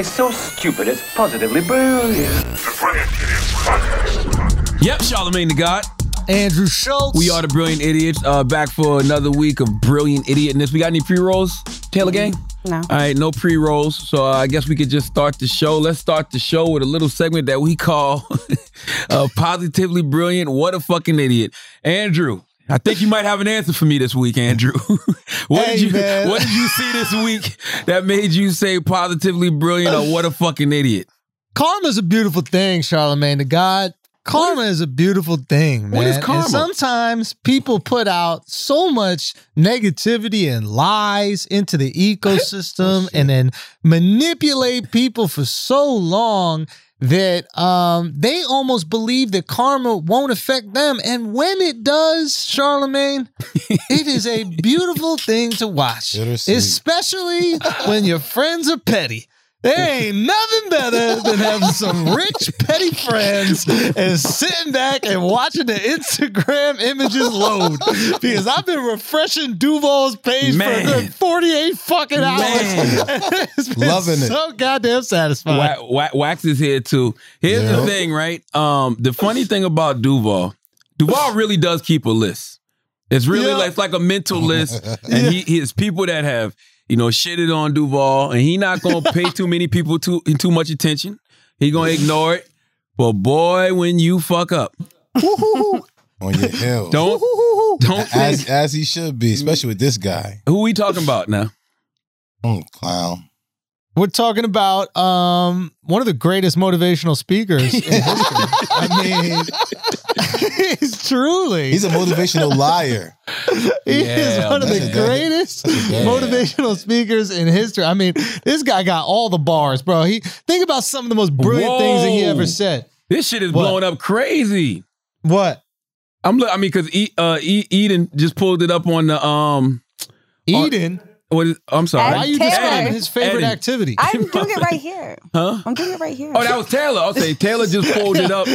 It's so stupid, it's positively brilliant. Yep, Charlamagne the God. Andrew Schulz. We are the Brilliant Idiots. Uh, back for another week of Brilliant Idiotness. We got any pre rolls, Taylor Gang? No. All right, no pre rolls. So uh, I guess we could just start the show. Let's start the show with a little segment that we call uh, Positively Brilliant. What a fucking idiot. Andrew. I think you might have an answer for me this week, Andrew. what Hey, did you man. What did you see this week that made you say positively brilliant or what a fucking idiot? Karma is a beautiful thing, Charlamagne the God. Karma is, a beautiful thing, man. What is And karma? sometimes people put out so much negativity and lies into the oh, ecosystem and then manipulate people for so long that um, they almost believe that karma won't affect them. And when it does, Charlamagne, it is a beautiful thing to watch, especially when your friends are petty. There ain't nothing better than having some rich, petty friends and sitting back and watching the Instagram images load. Because I've been refreshing Duval's page Man. for a good 48 fucking hours. Man. it's been Loving it. so goddamn satisfying. Wa- Wa- Wax is here too. Here's the thing, right? Um, the funny thing about Duval, Duval really does keep a list. It's really Yeah. like it's like a mental list, and he, he has people that have you know shitted on Duval, and he not gonna pay too many people too too much attention. He gonna ignore it. But boy, when you fuck up, on your hill. don't don't as as he should be, especially with this guy. who we talking about now? Mm, clown. We're talking about um, one of the greatest motivational speakers in history. I mean, he's truly. He's a motivational liar. He Yeah, is one of the greatest Yeah. motivational speakers in history. I mean, this guy got all the bars, bro. He think about some of the most brilliant things that he ever said. This shit is What? blowing up crazy. What? I'm. look- I mean, because e, uh, e, Eden just pulled it up on the um. Eden. What is? I'm sorry. Why are you Taylor. describing his favorite Eden. activity? I'm doing it right here. Huh? I'm doing it right here. Oh, that was Taylor. I'll say Taylor just pulled it up,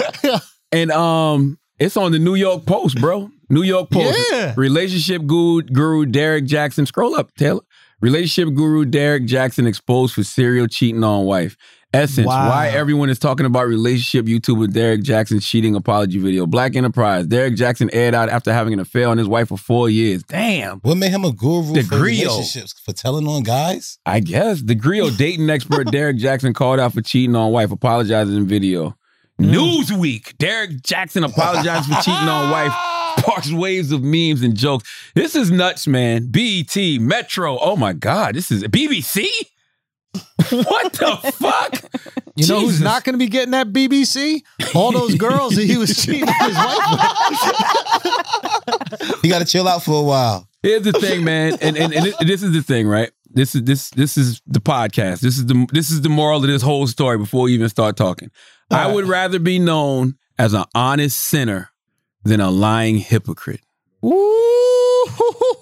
and um, it's on the New York Post, bro. New York Post. Yeah. Relationship guru, guru Derrick Jaxn. Scroll up, Taylor. Relationship guru Derrick Jaxn exposed for serial cheating on wife. Essence: Wow. Why everyone is talking about relationship YouTuber Derrick Jaxn's cheating apology video. Black Enterprise. Derrick Jaxn aired out after having an affair on his wife for four years. Damn. What made him a guru The for griot. relationships? For telling on guys? I guess the griot dating expert Derrick Jaxn called out for cheating on wife, apologizes in video. Mm. Newsweek: Derrick Jaxn apologized for cheating on wife. Sparks waves of memes and jokes. This is nuts, man. BET, Metro. Oh my God, this is BBC. What the fuck? You know who's not going to be getting that BBC? All those girls that he was cheating on his wife with. He got to chill out for a while. Here's the thing, man, and, and and this is the thing, right? This is this this is the podcast. This is the this is the moral of this whole story. Before we even start talking, I would rather be known as an honest sinner than a lying hypocrite.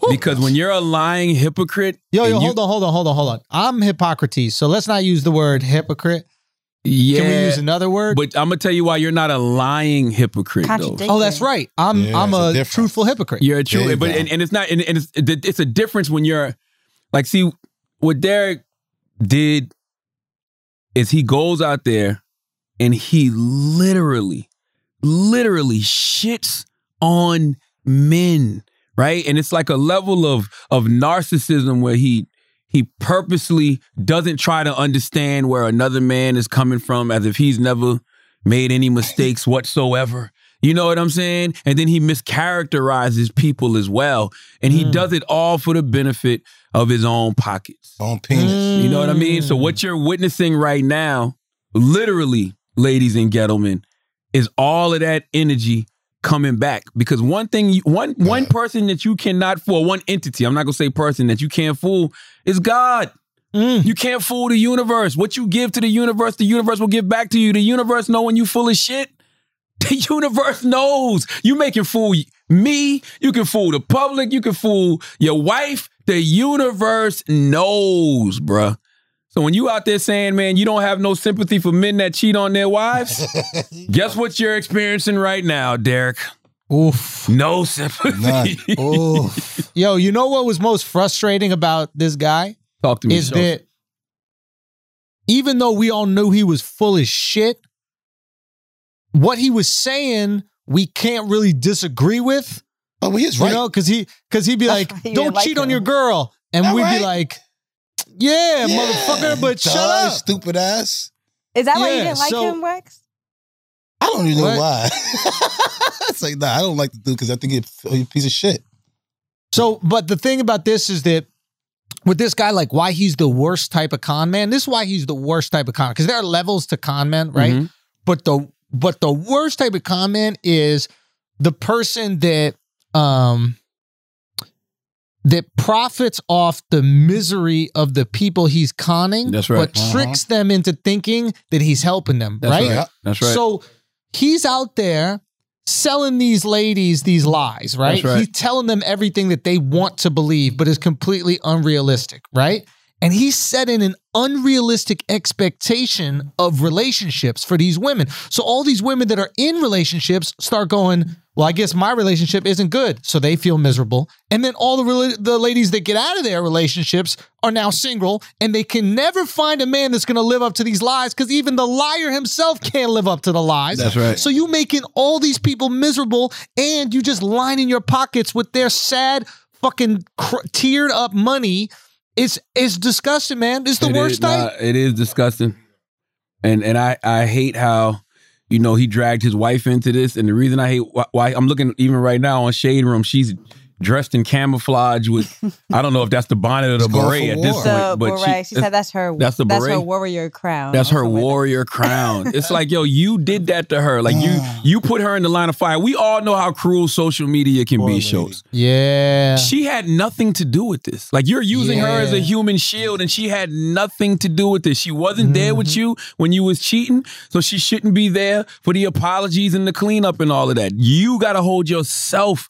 Because when you're a lying hypocrite, Yo, yo, and you- hold on, hold on, hold on, hold on. I'm Hippocrates, so let's not use the word hypocrite. yeah, Can we use another word? But I'm gonna tell you why you're not a lying hypocrite, though. Oh, that's right. I'm Yeah, I'm a a truthful hypocrite. You're a There true, you but and, and it's not, and, and it's it's a difference when you're like, see, what Derrick did is he goes out there and he literally, literally shits on men, right? And it's like a level of of narcissism where he he purposely doesn't try to understand where another man is coming from as if he's never made any mistakes whatsoever. You know what I'm saying? And then he mischaracterizes people as well. And he mm. does it all for the benefit of his own pockets. On penis. You know what I mean? So what mm. you're witnessing right now, literally, ladies and gentlemen, is all of that energy coming back. Because one thing, you, one one person that you cannot fool, one entity, I'm not gonna say person that you can't fool, is God. Mm. You can't fool the universe. What you give to the universe, the universe will give back to you. The universe know when you full of shit. The universe knows. You making fool me. You can fool the public. You can fool your wife. The universe knows, bruh. So when you out there saying, man, you don't have no sympathy for men that cheat on their wives, guess what you're experiencing right now, Derrick? Oof. No sympathy. Oof. Yo, you know what was most frustrating about this guy Talk to me. is Shelf. that even though we all knew he was full of shit, what he was saying we can't really disagree with. Oh, well, he's You right. know, because he because he'd be like, "Don't didn't like cheat on your girl," and That we'd right? be like, "Yeah, Yeah, motherfucker," but shut duh, up. stupid ass. Is that why you Yeah, didn't like so- him, Rex? I don't even know What? why. it's like, nah, I don't like the dude because I think he's a piece of shit. So, but the thing about this is that with this guy, like why he's the worst type of con man. This is why he's the worst type of con because there are levels to con man, right? Mhm. But the but the worst type of con man is the person that um that profits off the misery of the people he's conning, That's right. but tricks them into thinking that he's helping them, That's right? right. That's right. So he's out there selling these ladies these lies, right? That's right. He's telling them everything that they want to believe, but is completely unrealistic, right? And he's setting an unrealistic expectation of relationships for these women. So all these women that are in relationships start going, well, I guess my relationship isn't good. So they feel miserable. And then all the, rela- the ladies that get out of their relationships are now single and they can never find a man that's going to live up to these lies because even the liar himself can't live up to the lies. That's right. So you making all these people miserable and you just lining your pockets with their sad fucking cr- tiered up money. It's it's disgusting, man. It's the It worst is, nah, it is disgusting, and and I I hate how you know he dragged his wife into this, and the reason I hate why, why I'm looking even right now on Shade Room, she's dressed in camouflage with I don't know if that's the bonnet or the beret at this point, The but beret. She, said that's her. that's the That's her beret? warrior crown. That's her Also with warrior crown. It's like, yo, you did that to her. Like you, Mm. you put her in the line of fire. We all know how cruel social media can Poor be. lady. Shows. Yeah. She had nothing to do with this. Like you're using her as a human shield, and she had nothing to do with this. She wasn't there Mm-hmm. with you when you was cheating, so she shouldn't be there for the apologies and the cleanup and all of that. You got to hold yourself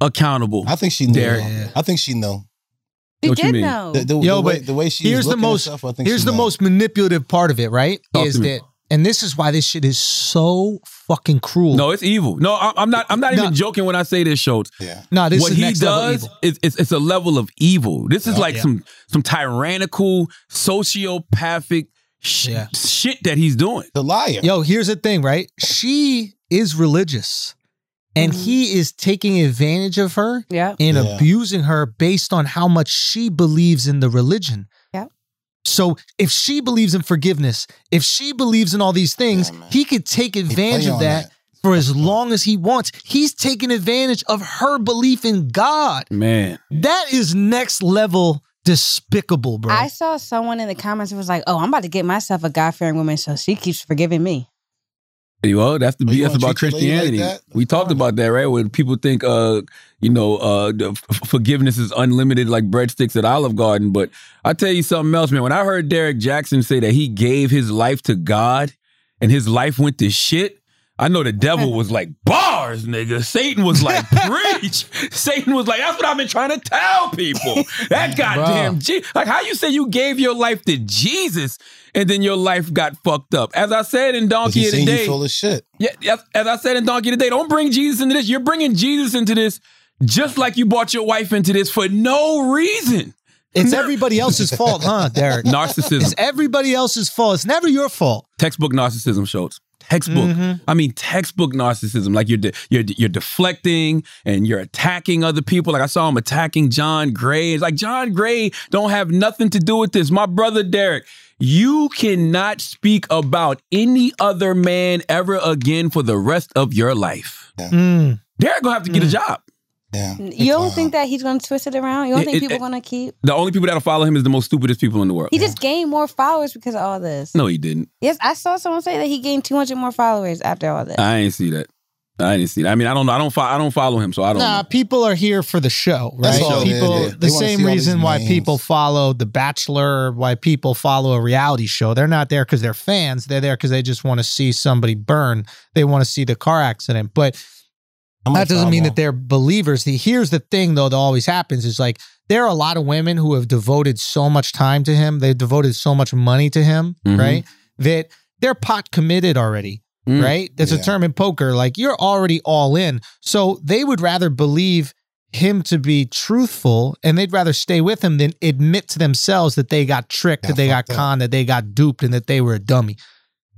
accountable. I think she knew. Derrick. I think she knew. She What you did mean? know. The, the, Yo, the way, but the way she here's the most Herself, I think here's the knew. most manipulative part of it, right? Talk is to me. that and this is why this shit is so fucking cruel. No, it's evil. No, I- I'm not. I'm not No. even joking when I say this, Schulz. Yeah. no, this what is he next level does evil. is it's, it's a level of evil. This is Yeah. like Yeah. some some tyrannical, sociopathic sh- Yeah. shit that he's doing. The liar. Yo, here's the thing, right? She is religious and Mhm. he is taking advantage of her yeah. and Yeah. abusing her based on how much she believes in the religion. Yeah. So if she believes in forgiveness, if she believes in all these things, Yeah, he could take advantage of that, that. for as long as he wants. He's taking advantage of her belief in God. Man, That is next level despicable, bro. I saw someone in the comments who was like, "Oh, I'm about to get myself a God fearing woman, so she keeps forgiving me." Well, that's the Oh, BS about lady like Christianity. we talked about that, right? When people think, uh, you know, uh, the f- forgiveness is unlimited, like breadsticks at Olive Garden. But I tell you something else, man. When I heard Derrick Jaxn say that he gave his life to God and his life went to shit. I know the devil was like bars, nigga. Satan was like preach. Satan was like, that's what I've been trying to tell people. That goddamn G. Like how you say you gave your life to Jesus and then your life got fucked up. As I said in Donkey of the Day, full of shit. yeah, yes, as I said in Donkey today, don't bring Jesus into this. You're bringing Jesus into this just like you brought your wife into this for no reason. it's everybody else's fault, huh, Derrick? Narcissism. It's everybody else's fault. It's never your fault. textbook narcissism, Schulz. Textbook. Mhm. I mean, textbook narcissism. Like you're de- you're you're deflecting and you're attacking other people. Like I saw him attacking John Gray. It's like John Gray don't have nothing to do with this. My brother Derrick, you cannot speak about any other man ever again for the rest of your life. Mm. Derrick gonna have to get a job. Yeah. You don't think that he's going to twist it around? You don't It- think people it- are going to keep? The only people that'll follow him is the most stupidest people in the world. He just gained more followers because of all this. No, he didn't. Yes, I saw someone say that he gained 200 more followers after all this. I ain't see that. I didn't see that. I mean, I don't know. I don't. Fo- I don't follow him, so I don't. Nah, know. people are here for the show, right? That's all it people, is. the same reason why names. people follow The Bachelor, why people follow a reality show. They're not there because they're fans. They're there because they just want to see somebody burn. They want to see the car accident. But I'm that gonna doesn't mean that they're believers. The, here's the thing, though, that always happens is like there are a lot of women who have devoted so much time to him. They've devoted so much money to him, Mhm. right? That they're pot committed already, Mm. right? That's a term in poker. Like you're already all in. So they would rather believe him to be truthful and they'd rather stay with him than admit to themselves that they got tricked, Got that they got fucked up. conned, that they got duped, and that they were a dummy.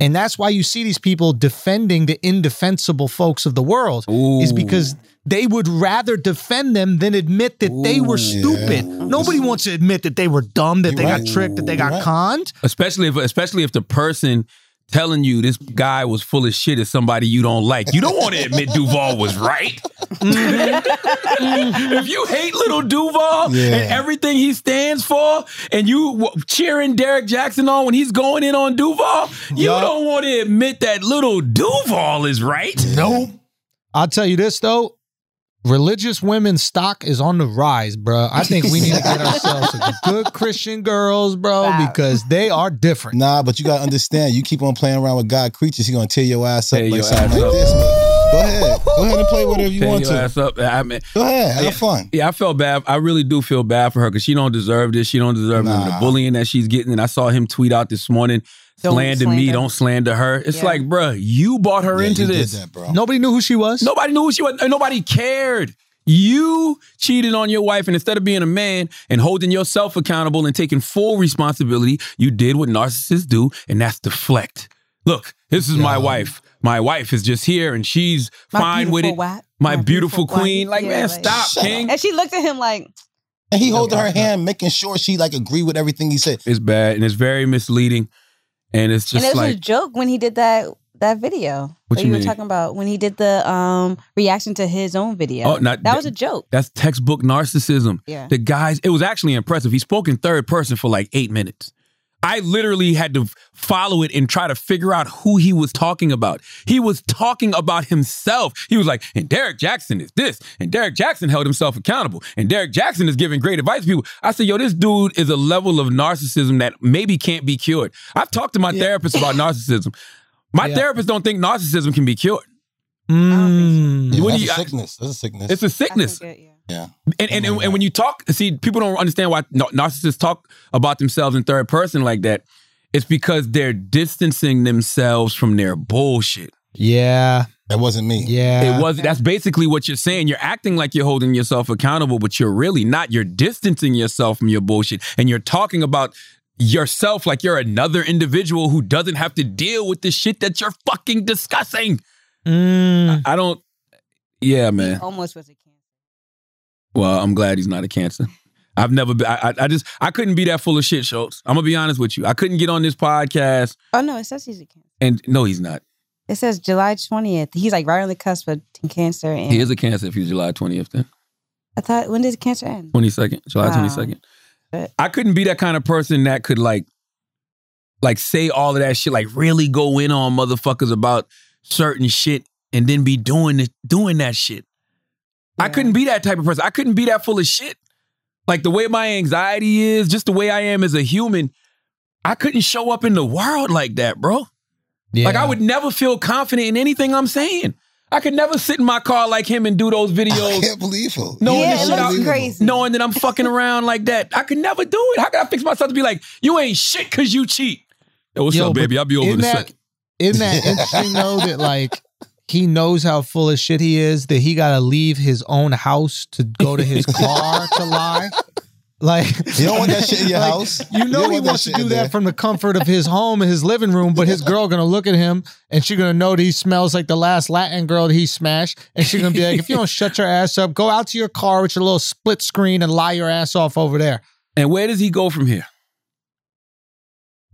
And that's why you see these people defending the indefensible folks of the world is because they would rather defend them than admit that they were Ooh. stupid. Nobody wants to admit that they were dumb, that You're they right. got tricked, that they got You're right. conned. especially if especially if the person telling you this guy was full of shit is somebody you don't like. You don't want to admit Duval was right. Mm-hmm. Mm-hmm. if you hate little Duval Yeah. and everything he stands for, and you w- cheering Derrick Jaxn on when he's going in on Duval, you Yup. don't want to admit that little Duval is right. Nope. I'll tell you this though. Religious women's stock is on the rise, bro. I think we need to get ourselves some good Christian girls, bro, Wow. because they are different. Nah, but you gotta understand. You keep on playing around with God creatures, he gonna tear your ass up Tear like something ass like up. this. But go ahead, go ahead and play whatever you Tear want your to. ass up. I mean, Go ahead, have Yeah. fun. Yeah, I felt bad. I really do feel bad for her because she don't deserve this. She don't deserve Nah. the bullying that she's getting. And I saw him tweet out this morning, Don't slander me, slander. don't slander her. It's Yeah. like, bruh, you bought her Yeah, into you did this. that, bro. Nobody knew who she was. Nobody knew who she was. and Nobody cared. You cheated on your wife, and instead of being a man and holding yourself accountable and taking full responsibility, you did what narcissists do, and that's deflect. Look, this is my wife. My wife is just here, and she's My fine with it. wife. My, My beautiful, beautiful queen. wife. Like, Yeah, man, like- stop, Shut King. And she looked at him like, And he holding her hand, making sure she like agree with everything he said. It's bad and it's very misleading. And it's just and it was a joke when he did that that video. What that you you were mean? talking about when he did the um reaction to his own video. Oh, not- that was a joke. that's textbook narcissism. Yeah. The guys, it was actually impressive. He spoke in third person for like eight minutes. I literally had to follow it and try to figure out who he was talking about. He was talking about himself. He was like, and Derrick Jaxn is this, and Derrick Jaxn held himself accountable, and Derrick Jaxn is giving great advice to people. I said, yo, this dude is a level of narcissism that maybe can't be cured. I've talked to my therapist about narcissism. My Yeah. therapist don't think narcissism can be cured. Mm. Yeah, What do that's you- a sickness. That's a sickness. It's a I sickness. think it- yeah. Yeah. And, and, and, and when you talk, see, people don't understand why narcissists talk about themselves in third person like that. It's because they're distancing themselves from their bullshit. Yeah, That wasn't me. yeah. It was that's basically what you're saying. You're acting like you're holding yourself accountable, but you're really not. You're distancing yourself from your bullshit, and you're talking about yourself like you're another individual who doesn't have to deal with the shit that you're fucking discussing. Mm. I don't. Yeah, man. Almost was a cancer. Well, I'm glad he's not a cancer. I've never been. I, I, just I couldn't be that full of shit, Schultz. I'm gonna be honest with you. I couldn't get on this podcast, Oh no, it says he's a cancer. and no, he's not. It says July twentieth. He's like right on the cusp of cancer. And He is a cancer if he's July 20th, then I thought when does cancer end? 22nd, July Wow. 22nd. But- I couldn't be that kind of person that could like, like say all of that shit, like really go in on motherfuckers about certain shit, and then be doing doing that shit. I couldn't be that type of person. I couldn't be that full of shit. Like the way my anxiety is, just the way I am as a human, I couldn't show up in the world like that, bro. Yeah. Like I would never feel confident in anything I'm saying. I could never sit in my car like him and do those videos. I videos can't believe him. No, yeah, this it shit looks out- crazy. knowing that I'm fucking around like that. I could never do it. How could I fix myself to be like, you ain't shit because you cheat? Yo, what's Yo, up, baby? I'll be over in isn't that- second. Isn't that interesting though that like he knows how full of shit he is that he got to leave his own house to go to his car to lie? Like You don't want that shit in your like, house. You know don't he want wants to do that from the comfort of his home and his living room, but his girl gonna look at him and she gonna know that he smells like the last Latin girl that he smashed, and she gonna be like, if you don't shut your ass up, go out to your car with your little split screen and lie your ass off over there. And where does he go from here?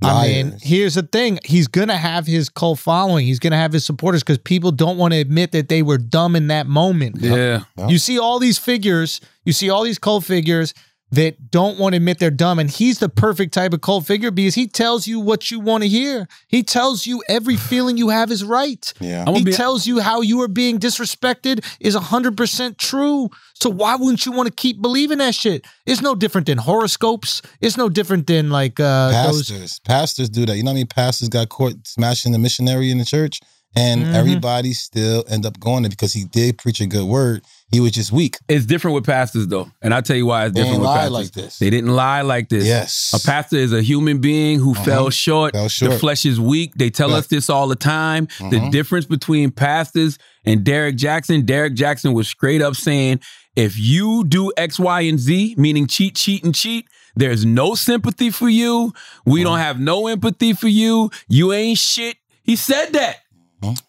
I mean, here's the thing. He's going to have his cult following. He's going to have his supporters because people don't want to admit that they were dumb in that moment. Yeah. Yep. You see all these figures, you see all these cult figures that don't want to admit they're dumb. And he's the perfect type of cult figure because he tells you what you want to hear. He tells you every feeling you have is right. Yeah. He be- tells you how you are being disrespected is 100% true. So why wouldn't you want to keep believing that shit? It's no different than horoscopes. It's no different than like uh, those pastors. Pastors do that. You know what I mean? pastors got caught smashing the missionary in the church? And Mhm. everybody still end up going there because he did preach a good word. He was just weak. It's different with pastors though. And I'll tell you why it's They different with lie pastors. like this. They didn't lie like this. Yes. A pastor is a human being who Uh-huh. fell short. Fell The flesh is weak. They tell us this all the time. The Mhm. difference between pastors and Derrick Jaxn, Derrick Jaxn was straight up saying, if you do X, Y, and Z, meaning cheat, cheat, and cheat, there's no sympathy for you. We don't have no empathy for you. You ain't shit. He said that.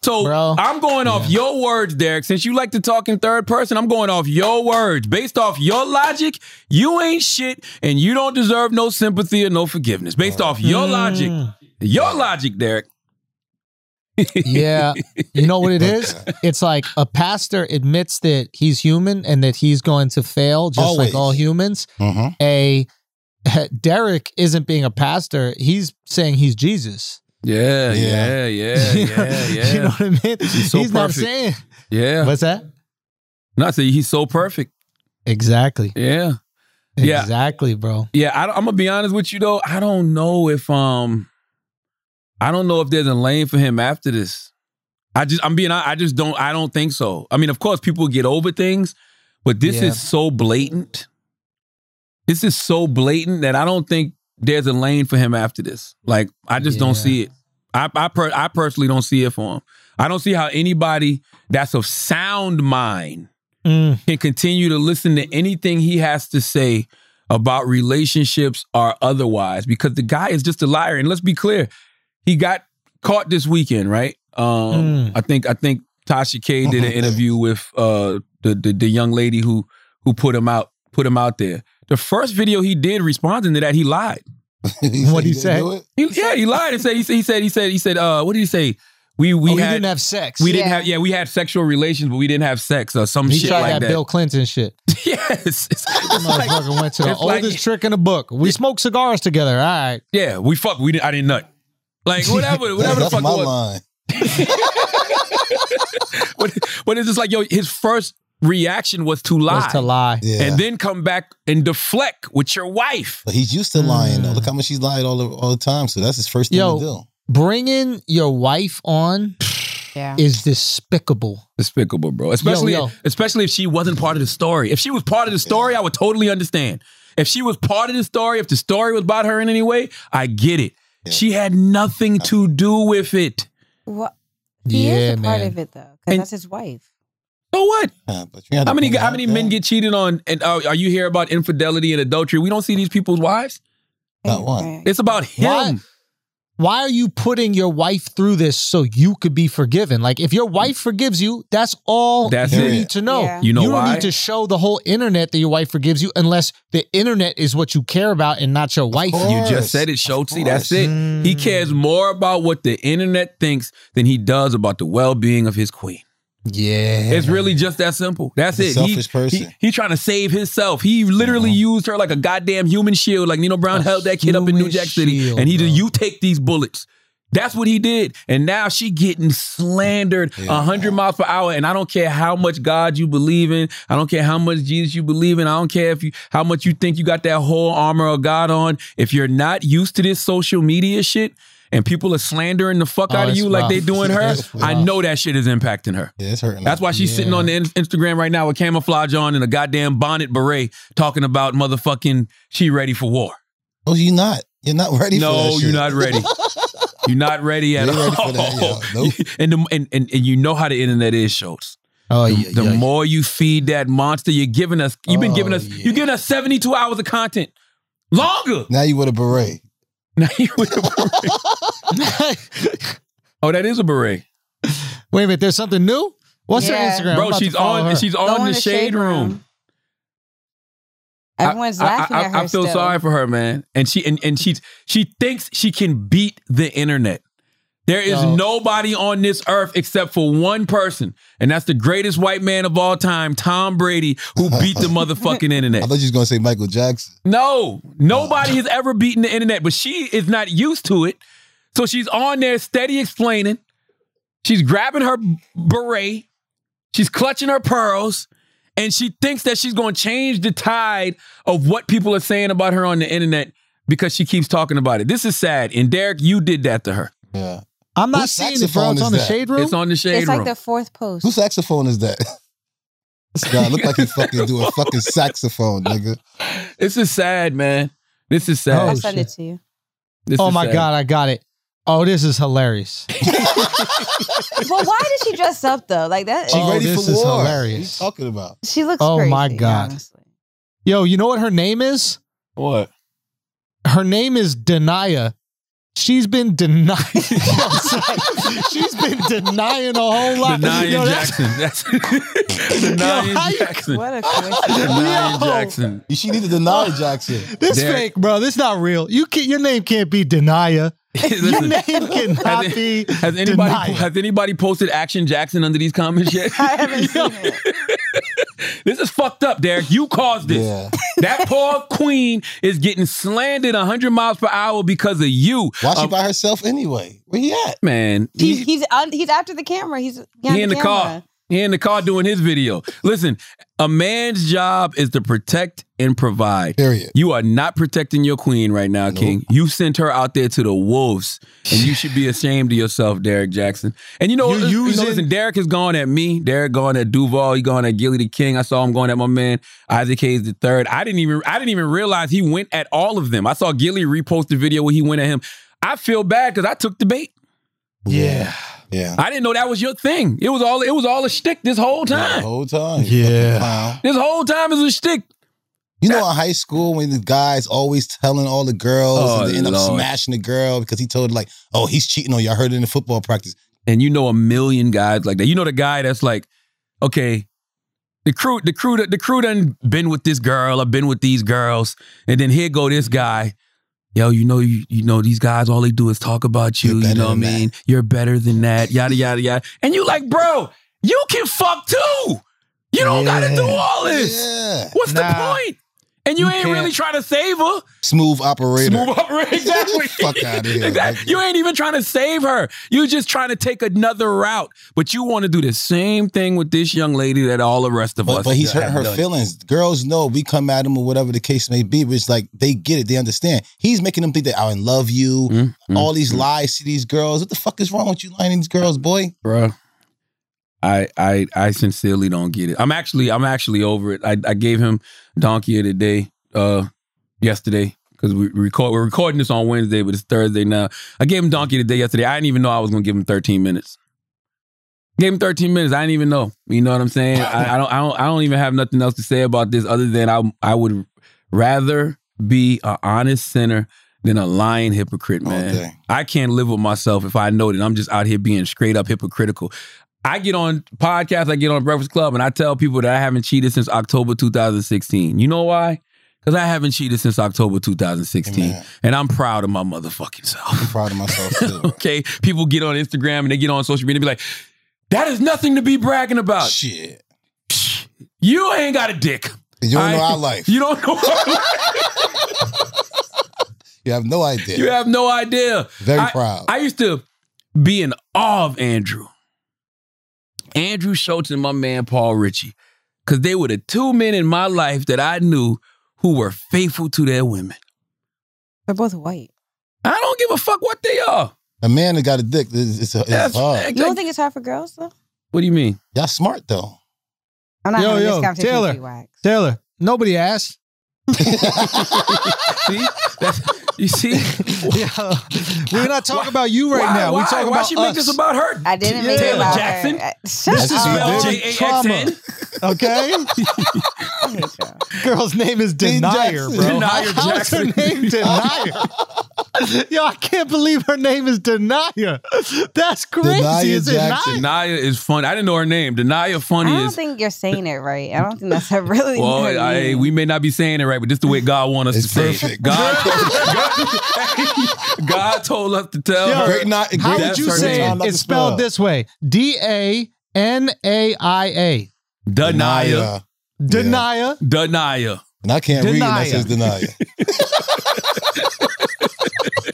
So Bro. I'm going off your words, Derrick. Since you like to talk in third person, I'm going off your words. Based off your logic, you ain't shit and you don't deserve no sympathy or no forgiveness. Based off your logic. Your logic, Derrick. Yeah. You know what it is? It's like a pastor admits that he's human and that he's going to fail just Always. like all humans. Mhm. A Derrick isn't being a pastor. He's saying he's Jesus. Yeah, Yeah. yeah, yeah, yeah, you know what I mean? He's so he's not saying. yeah. What's that? Not saying he's so perfect. Exactly. Yeah. Yeah. Exactly, bro. Yeah, I, am gonna be honest with you though. I don't know if um, I don't know if there's a lane for him after this. I just, I'm being, I just don't, I don't think so. I mean, of course, people get over things, but this Yeah. is so blatant. This is so blatant that I don't think there's a lane for him after this. Like, I just Yeah. don't see it. I, I, per, I personally don't see it for him. I don't see how anybody that's of sound mind Mm. can continue to listen to anything he has to say about relationships or otherwise because the guy is just a liar and let's be clear he got caught this weekend right um Mm. i think i think tasha k did an interview with uh the, the the young lady who who put him out put him out there the first video he did responding to that he lied What'd he didn't say? he, yeah he lied and said he said he said he said he said uh what did he say we we oh, he had didn't have sex. we didn't have yeah we had sexual relations but we didn't have sex or some he shit tried like that, that Bill Clinton shit. yes It's- it's like- went to the it's like- oldest trick in the book. We smoked cigars together. All right. Yeah, we fuck. We didn't. I didn't nut. Like whatever, whatever the That's fuck. my was. line. What, what is this like? Yo, his first reaction was to lie, Was to lie. Yeah. and then come back and deflect with your wife. But he's used to lying though. Mm. Look how much he's lied all the, all the time. So that's his first thing Yo. to do. Bringing your wife on Yeah. is despicable. Despicable, bro. Especially, yo. especially if she wasn't part of the story. If she was part of the story, I would totally understand. If she was part of the story, if the story was about her in any way, I get it. Yeah. She had nothing to do with it. What? He yeah, is a part man. of it though, because that's his wife. So what? Yeah, but you had to How many how many that. men get cheated on? And uh, are you here about infidelity and adultery? We don't see these people's wives. Not one. It's about him. Why? Why are you putting your wife through this so you could be forgiven? Like, if your wife forgives you, that's all That's you it. need to know. Yeah. You know don't why? need to show the whole internet that your wife forgives you unless the internet is what you care about and not your wife. You just said it, Of Schulzy. That's course. it. He cares more about what the internet thinks than he does about the well-being of his queen. Yeah. It's really just that simple. That's He's it. a He- person. He, he trying to save himself. He literally used her like a goddamn human shield. Like Nino Brown A held that kid up in New Jack City, shield, and he did. You take these bullets. That's what he did, and now she getting slandered a Yeah. hundred miles per hour. And I don't care how much God you believe in. I don't care how much Jesus you believe in. I don't care if you how much you think you got that whole armor of God on. If you're not used to this social media shit, and people are slandering the fuck Oh, out of you like rough. they doing her, I know that shit is impacting her. Yeah, it's hurting. That's why she's sitting on the in- Instagram right now with camouflage on and a goddamn bonnet beret talking about motherfucking she ready for war. Oh, you not. You're not ready for No, you're not ready. You're not ready at all. ready for that. Nope. and, the, and, and and you know how the internet is, Schulz. Oh, The, yeah. the yeah. more you feed that monster, you're giving us. You've been Oh, giving us. yeah. You're giving us 72 hours of content. Longer. Now you with a beret. Now you with a beret. oh, that is a beret, Wait a minute. There's something new? What's Yeah. her Instagram? Bro. She's on. her. She's Go on in the shade room. Everyone's I- laughing I, I, at her. I feel still. sorry for her, man. And she and, and she she thinks she can beat the internet. There is nobody on this earth except for one person, and that's the greatest white man of all time, Tom Brady, who beat the motherfucking internet. I thought you was gonna say Michael Jackson. No, nobody has ever beaten the internet, but she is not used to it. So she's on there steady explaining. She's grabbing her beret. She's clutching her pearls. And she thinks that she's going to change the tide of what people are saying about her on the internet because she keeps talking about it. This is sad. And Derrick, you did that to her. Yeah. I'm not Whose seeing it, bro. saxophone It's is on the that? shade room. It's on the shade room. It's room. like the fourth post. Whose saxophone is that? This guy look like he fucking do a fucking saxophone, nigga. this is sad, man. This is oh, sad. Oh, I'll send shit. it to you. This oh is my sad. God, I got it. Oh, this is hilarious. Well, why did she dress up though? Like that. She Oh, ready this for is war. hilarious. What are you talking about? she looks. Oh, my God. honestly. Yo, you know what her name is? What? Her name is Denia. She's been denying. She's been denying a whole lot. Denying Yo, that's- Jackson. That's Denying Yo, Jackson. What a coincidence. Denying Yo. Jackson. She need to deny oh, Jackson. This Derrick- fake, bro. This not real. You can Your name can't be Denia. Your name cannot has, be. has anybody Denia. has anybody posted Action Jackson under these comments yet? I haven't seen it. this is fucked up, Derrick. You caused this. Yeah. That poor queen is getting slandered 100 miles per hour because of you. Why she Um, by herself anyway? Where he at? man, He's he, he's un, he's after the camera. He's he in the car. He in the car doing his video. Listen, a man's job is to protect and provide. Period. You are not protecting your queen right now, King. You sent her out there to the wolves, and you should be ashamed of yourself, Derrick Jaxn. And you know, You're you know, using- listen, Derrick has gone at me. Derrick gone at Duval. He gone at Gillie the King. I saw him going at my man Isaac Hayes the third. I didn't even I didn't even realize he went at all of them. I saw Gillie repost the video where he went at him. I feel bad because I took the bait. Yeah. Yeah. I didn't know that was your thing. It was all it was all a shtick this whole The time. whole time. Yeah. Clown. This whole time is a shtick. You know, in high school, when the guy's always telling all the girls Oh, and they end up Lord. smashing the girl because he told her, like, oh, he's cheating on you. I heard it in the football practice. and you know a million guys like that. You know the guy that's like, okay, the crew, the crew, the crew done been with this girl, I've been with these girls, and then here go this guy. Yo, you know, you, you know, these guys, all they do is talk about you. You know what I mean? You're better than that. Yada yada yada. And you like, bro, you can fuck too. You don't gotta do all this. Yeah. What's the point? And you, You ain't really trying to save her. Smooth operator. Smooth operator. Exactly. Fuck outta here. Exactly. You ain't even trying to save her. You're just trying to take another route. But you want to do the same thing with this young lady that all the rest of But, us. but he's hurting her done. feelings. Girls know we come at him or whatever the case may be, but it's like they get it, they understand. He's making them think that I love you, Mm, mm, all these mm. lies to these girls. What the fuck is wrong with you lying to these girls, boy? Bruh. I I I sincerely don't get it. I'm actually I'm actually over it. I, I gave him donkey of the day uh yesterday because we record we're recording this on Wednesday, but it's Thursday now. I gave him donkey of the day yesterday. I didn't even know I was gonna give him 13 minutes. Gave him 13 minutes. I didn't even know. You know what I'm saying? I, I don't I don't I don't even have nothing else to say about this other than I I would rather be an honest sinner than a lying hypocrite, man. day. I can't live with myself if I know that I'm just out here being straight up hypocritical. I get on podcasts, I get on Breakfast Club, and I tell people that I haven't cheated since October 2016. You know why? Because I haven't cheated since October 2016. Amen. And I'm proud of my motherfucking self. I'm proud of myself too. okay? People get on Instagram and they get on social media and be like, that is nothing to be bragging about. Shit. You ain't got a dick. You don't know our life. You don't know. You have no idea. You have no idea. Very I- proud. I used to be in awe of Andrew. Andrew Schulz and my man Paul Ritchie. Because they were the two men in my life that I knew who were faithful to their women. They're both white. I don't give a fuck what they are. a man that got a dick, it's, it's, it's That's- hard. You don't think it's hard for girls though? What do you mean? Y'all smart though. I'm not Yo, having yo, this conversation Taylor. with you, Wax. Taylor, nobody asked. See? That's, you see? Yeah. We're not talking Why- about you right why, now. Why, We're talking why about she us. make this about her? I didn't make Taylor it about Jackson? her. Uh, Shut This is up. That's J-A-X-N? trauma. Okay, I hate y'all. girl's name is Dean Denier, Jackson. bro. Denier How- How's her name Denier? Yo, I can't believe her name is Denier. That's crazy. Denier Is it Jackson. not? Denaya is funny. I didn't know her name. Denaya funny is. I don't is. think you're saying it right. I don't think that's a really. Well, her I, we may not be saying it right, but this is the way God wants us It's to say it. God, God, God told us to tell Yo, her. Great night. How would you her say name. time not it's spelled this way? D A N A I A. Denaya. Denier. Denaya. And I can't read unless it's Denier. Denier.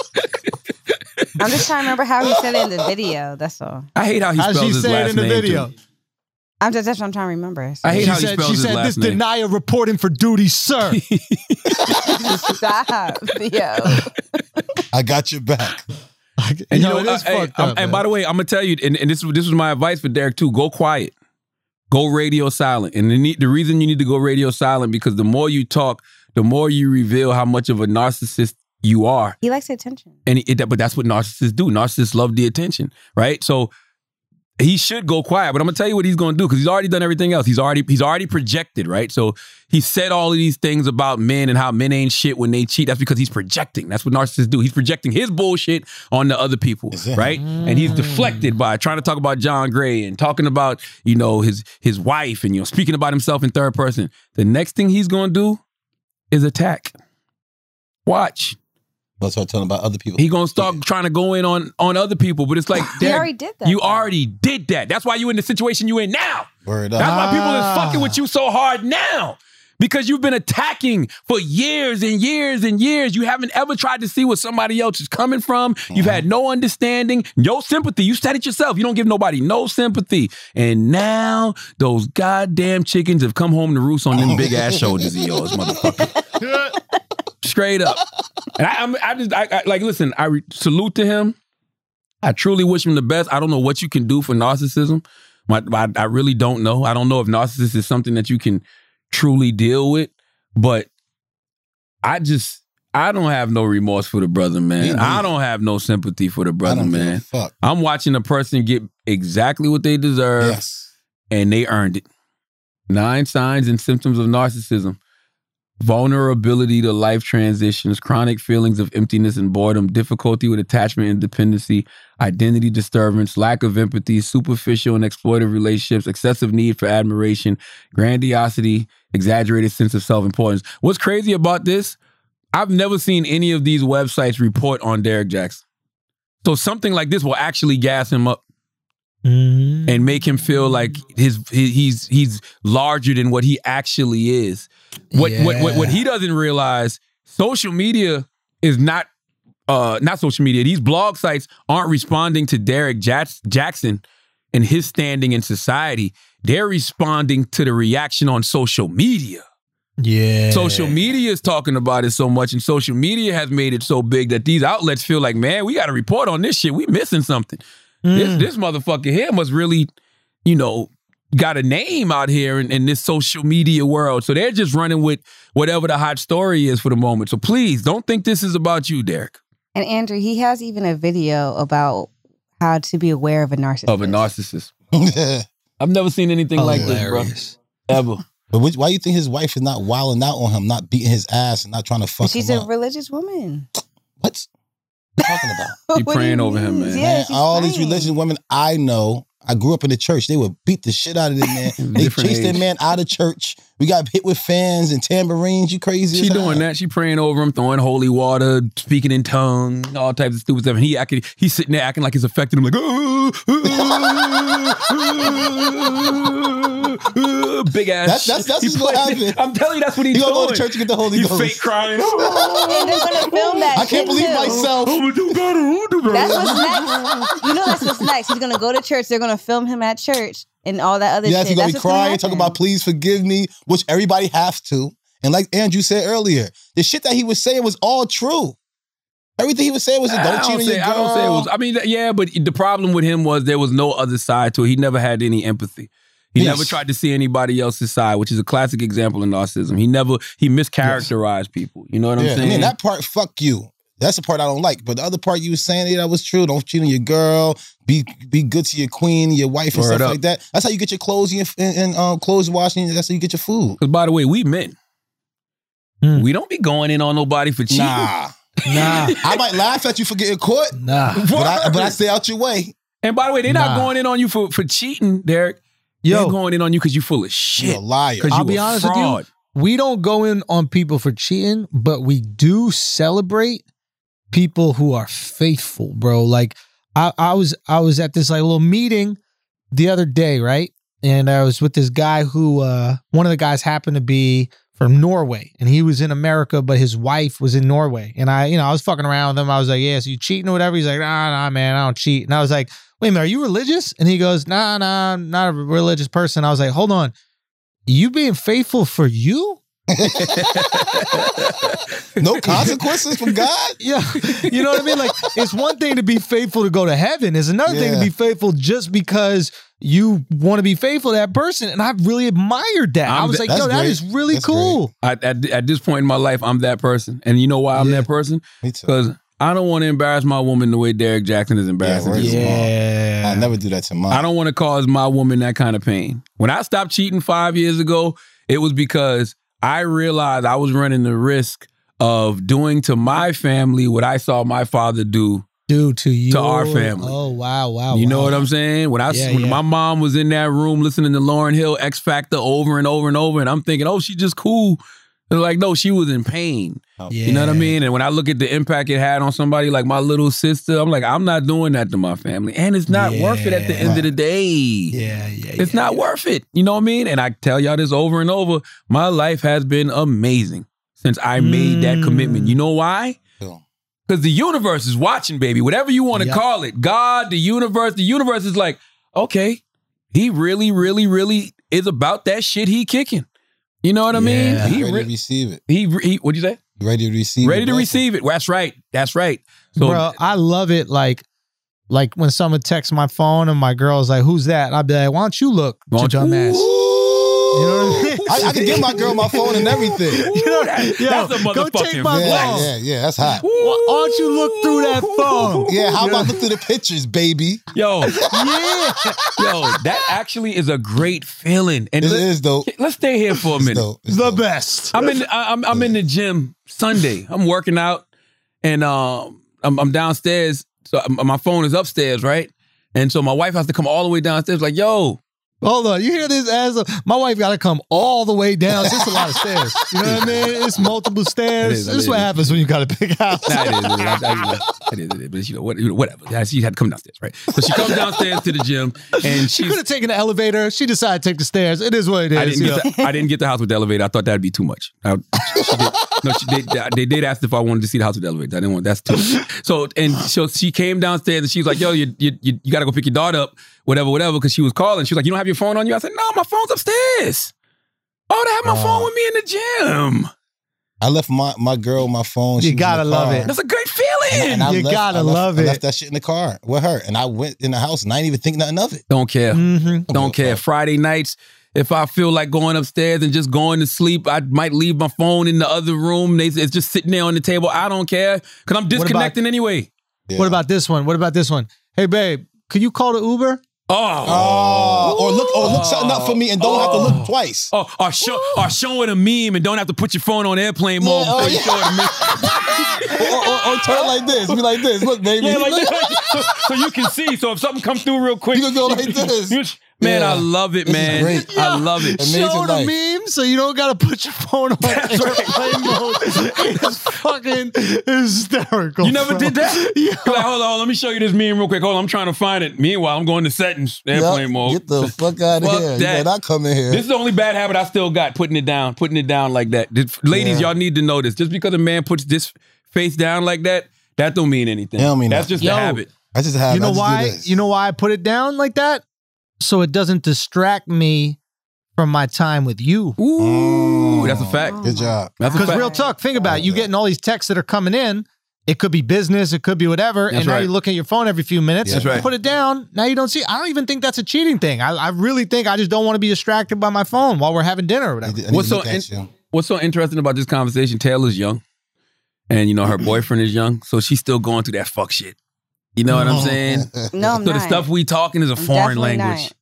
I'm just trying to remember how he said it in the video. That's all. I hate how he How spells she his say last it in the name. video. too. I'm just that's what I'm trying to remember. I hate She how he said, spells she his said last this name. denier reporting for duty, sir. Stop, yo. I got your back. And you Yo, know, it is uh, hey, fucked um, up, and by the way, I'm gonna tell you, and, and this this was my advice for Derrick too. Go quiet, go radio silent. And the, need, the reason you need to go radio silent because the more you talk, the more you reveal how much of a narcissist you are. He likes attention. And it, but that's what narcissists do. Narcissists love the attention, right? So he should go quiet. But I'm gonna tell you what he's gonna do because he's already done everything else. He's already he's already projected, right? So he said all of these things about men and how men ain't shit when they cheat. That's because he's projecting. That's what narcissists do. He's projecting his bullshit on the other people, Is it? right? And he's deflected by trying to talk about John Gray and talking about you know his his wife and you know speaking about himself in third person. The next thing he's gonna do is attack. Watch. Let's start telling about other people. He gonna start trying to go in on on other people, but it's like He already did that. You though. already did that. That's why you in the situation you in now. Word That's up. why people is Ah. fucking with you so hard now. Because you've been attacking for years and years and years. You haven't ever tried to see where somebody else is coming from. You've had no understanding, no sympathy. You said it yourself. You don't give nobody no sympathy. And now those goddamn chickens have come home to roost on them big ass shoulders of yours, motherfucker. Straight up. And I, I'm, I just, I, I, like, listen, I re- salute to him. I truly wish him the best. I don't know what you can do for narcissism. My, I, I really don't know. I don't know if narcissism is something that you can truly deal with, but I just, I don't have no remorse for the brother, man. I don't have no sympathy for the brother, don't give a man. Fuck. I'm watching a person get exactly what they deserve Yes. and they earned it. Nine signs and symptoms of narcissism vulnerability to life transitions, chronic feelings of emptiness and boredom, difficulty with attachment and dependency, identity disturbance, lack of empathy, superficial and exploitive relationships, excessive need for admiration, grandiosity, exaggerated sense of self importance. What's crazy about this? I've never seen any of these websites report on Derrick Jaxn. So something like this will actually gas him up Mm. and make him feel like his, he- he's he's larger than what he actually is. What, what what what he doesn't realize, social media is not uh not social media. These blog sites aren't responding to Derrick Jaxn and his standing in society. They're responding to the reaction on social media. yeah. Social media is talking about it so much, and social media has made it so big that these outlets feel like, man, we got to report on this shit. We missing something. This Mm. this motherfucker here must really, you know, got a name out here in, in this social media world. So they're just running with whatever the hot story is for the moment. So please don't think this is about you, Derrick, And Andrew, he has even a video about how to be aware of a narcissist. of a narcissist. I've never seen anything like this, bro. Ever. But which, why you think his wife is not wilding out on him, not beating his ass, and not trying to fuck She's him a up? religious woman. What's what you talking about? She What do praying you over him, man. Yeah, man, she's all these religious women I know, I grew up in the church. They would beat the shit out of them man. they Different chased that man out of church. We got hit with fans and tambourines. You crazy? She doing hell. that. She praying over him, throwing holy water, speaking in tongue, all types of stupid stuff. And he acting, he's sitting there acting like it's affecting him, like big ass. That's- that's- that's what's gonna happen. I'm telling you, that's what he's He gonna go to church to get the Holy He's Ghost. fake crying. And they're gonna film that. I can't believe too. myself. I'm gonna do better. I'm gonna do better. That's what's next. You know that's what's next. He's gonna go to church. They're gonna film him at church and all that other Yes, shit. he's gonna That's be crying, talking about please forgive me, which everybody has to. And like Andrew said earlier, the shit that he was saying was all true. Everything he was saying was, I "Don't cheat on say, your girl." I don't say it was. I mean, yeah, but the problem with him was there was no other side to it. He never had any empathy. He Yes. never tried to see anybody else's side, which is a classic example of narcissism. He never he mischaracterized people. You know what I'm Yeah, I saying? mean that part, fuck you. That's the part I don't like. But the other part you were saying yeah, that was true. Don't cheat on your girl. Be be good to your queen, your wife, and Word stuff up. like that. That's how you get your clothes and, and, and um, clothes washing. That's how you get your food. Because by the way, we men, Hmm. we don't be going in on nobody for cheating. Nah, Nah, I might laugh at you for getting caught, nah. but I, but I stay out your way. and by the way, they're not Nah. going in on you for for cheating, Derrick. They're Yo, going in on you because you full of You're shit. a liar. Because I'll you be a honest with you. fraud. we don't go in on people for cheating, but we do celebrate people who are faithful, bro. Like I, I was I was at this like little meeting the other day, right? And I was with this guy who uh one of the guys happened to be from Norway and he was in America, but his wife was in Norway. And I, you know, I was fucking around with him. I was like, Yeah, so you cheating or whatever? He's like, nah, nah, man, I don't cheat. And I was like, Wait a minute, are you religious? And he goes, Nah, nah, I'm not a religious person. I was like, hold on. You being faithful for you? no consequences from God. Yeah, you know what I mean. Like it's one thing to be faithful to go to heaven. It's another thing to be faithful just because you want to be faithful to that person. And I really admired that. i I'm was th- like, yo, that's great. is really That's cool. I, at, at this point in my life, I'm that person. And you know why I'm Yeah. that person? Because I don't want to embarrass my woman the way Derrick Jaxn is embarrassing. word me. is mom. Yeah. I never do that to mine. I don't want to cause my woman that kind of pain. When I stopped cheating five years ago, it was because I realized I was running the risk of doing to my family what I saw my father do. do to you To our family. Oh wow, wow. you know what I'm saying? When I Yeah, when yeah. my mom was in that room listening to Lauryn Hill Ex-Factor over and over and over, and I'm thinking, oh, she's just cool. They're like, no, she was in pain. You know what I mean? And when I look at the impact it had on somebody like my little sister, I'm like, I'm not doing that to my family. And it's not worth it at the Yeah. end of the day. Yeah, yeah. It's yeah, not yeah. worth it. You know what I mean? And I tell y'all this over and over. My life has been amazing since I made that Mm. commitment. You know why? Because the universe is watching, baby. Whatever you want to Yeah. call it. God, the universe. The universe is like, okay, he really, really, really is about that shit he kicking. You know what I mean? Yeah. He, ready re- to receive it. he, he, what'd you say? Ready to receive it. Ready it, to blessing. receive it. That's right. That's right. So, Bro, I love it. Like, like when someone texts my phone and my girl's like, "Who's that?" And I'd be like, "Why don't you look, Why don't- dumb ass?" Ooh. You know what I mean? I, I can give my girl my phone and everything. You know, that- yo, that's a go motherfucking take my Yeah, phone. yeah, yeah. That's hot. Why why don't you look through that phone? Yeah, how about look through the pictures, baby? yo, Yeah. yo, that actually is a great feeling. And It let- is dope. let's stay here for a It's minute. dope. It's the dope. best. I'm in. I- I'm I'm in the gym Sunday. I'm working out, and um, I'm, I'm downstairs. So my phone is upstairs, right? And so my wife has to come all the way downstairs. Like, yo, Hold on, you hear this? As my wife got to come all the way down. It's just a lot of stairs. You know what I mean? It's multiple stairs. It is, this is what happens when you got to pick house. nah, it is, it is, I- I- you know, it is, it is, but you know, what, whatever. Yeah, she had to come downstairs, right? So she comes downstairs to the gym, and She could have taken the elevator. She decided to take the stairs. It is what it is. I didn't get the, I didn't get the house with the elevator. I thought that'd be too much. I, she did, no, she did, they did ask if I wanted to see the house with the elevator. I didn't want that's too much. So and so she came downstairs and she was like, "Yo, you you you, you got to go pick your daughter up, whatever, whatever." Because she was calling. She was like, "You don't have your phone on you?" I said, "No, my phone's upstairs. Oh, they have my Oh. phone with me in the gym. I left my, my girl my phone. You She was gotta love car. it. That's a great feeling." and I You left, gotta left, love I it. left that shit in the car with her, and I went in the house and I didn't even think nothing of it. don't care. Mhm. Don't care. Friday nights, if I feel like going upstairs and just going to sleep, I might leave my phone in the other room. They, it's just sitting there on the table. I don't care because I'm disconnecting anyway. Yeah. What about this one? What about this one? Hey, babe, could you call the Uber? Oh. Oh, or look, or look ah. something up for me and don't have to ah. Oh. look twice. Or, or, show, or show it a meme and don't have to put your phone on airplane Yeah, mode oh, you yeah. show it a meme. Or, or, or turn like this, be like this. Look, baby. Yeah, like so you can see. So if something comes through real quick, You can go like this. You- Man, Yeah. I love it, This man. great. I love it. Amazing Show the life. meme so you don't got to put your phone on airplane mode. It's fucking hysterical. You never bro. did that? Yeah. You're like, hold on, let me show you this meme real quick. Hold on, I'm trying to find it. Meanwhile, I'm going to settings, airplane Yup, mode. Get the fuck out of Fuck here. You that. better not come in here. This is the only bad habit I still got, putting it down, putting it down like that. This- ladies, Yeah. y'all need to know this. Just because a man puts this face down like that, that don't mean anything. It don't mean That's nothing. just a habit. I just have. You know I just why? You know why I put it down like that? So it doesn't distract me from my time with you. Ooh, that's a oh. fact. Good job. Because real talk, think about it. You getting all these texts that are coming in. It could be business, it could be whatever, That's and now right. you look at your phone every few minutes. That's right. Put it down. Now you don't see. I don't even think that's a cheating thing. I, I really think I just don't want to be distracted by my phone while we're having dinner or I whatever. need, I need What's so in- What's so interesting about this conversation? Taylor's young, and you know her boyfriend is young, so she's still going through that fuck shit. You know what I'm saying? No, I'm so not. the stuff we talking is a I'm foreign definitely language. not.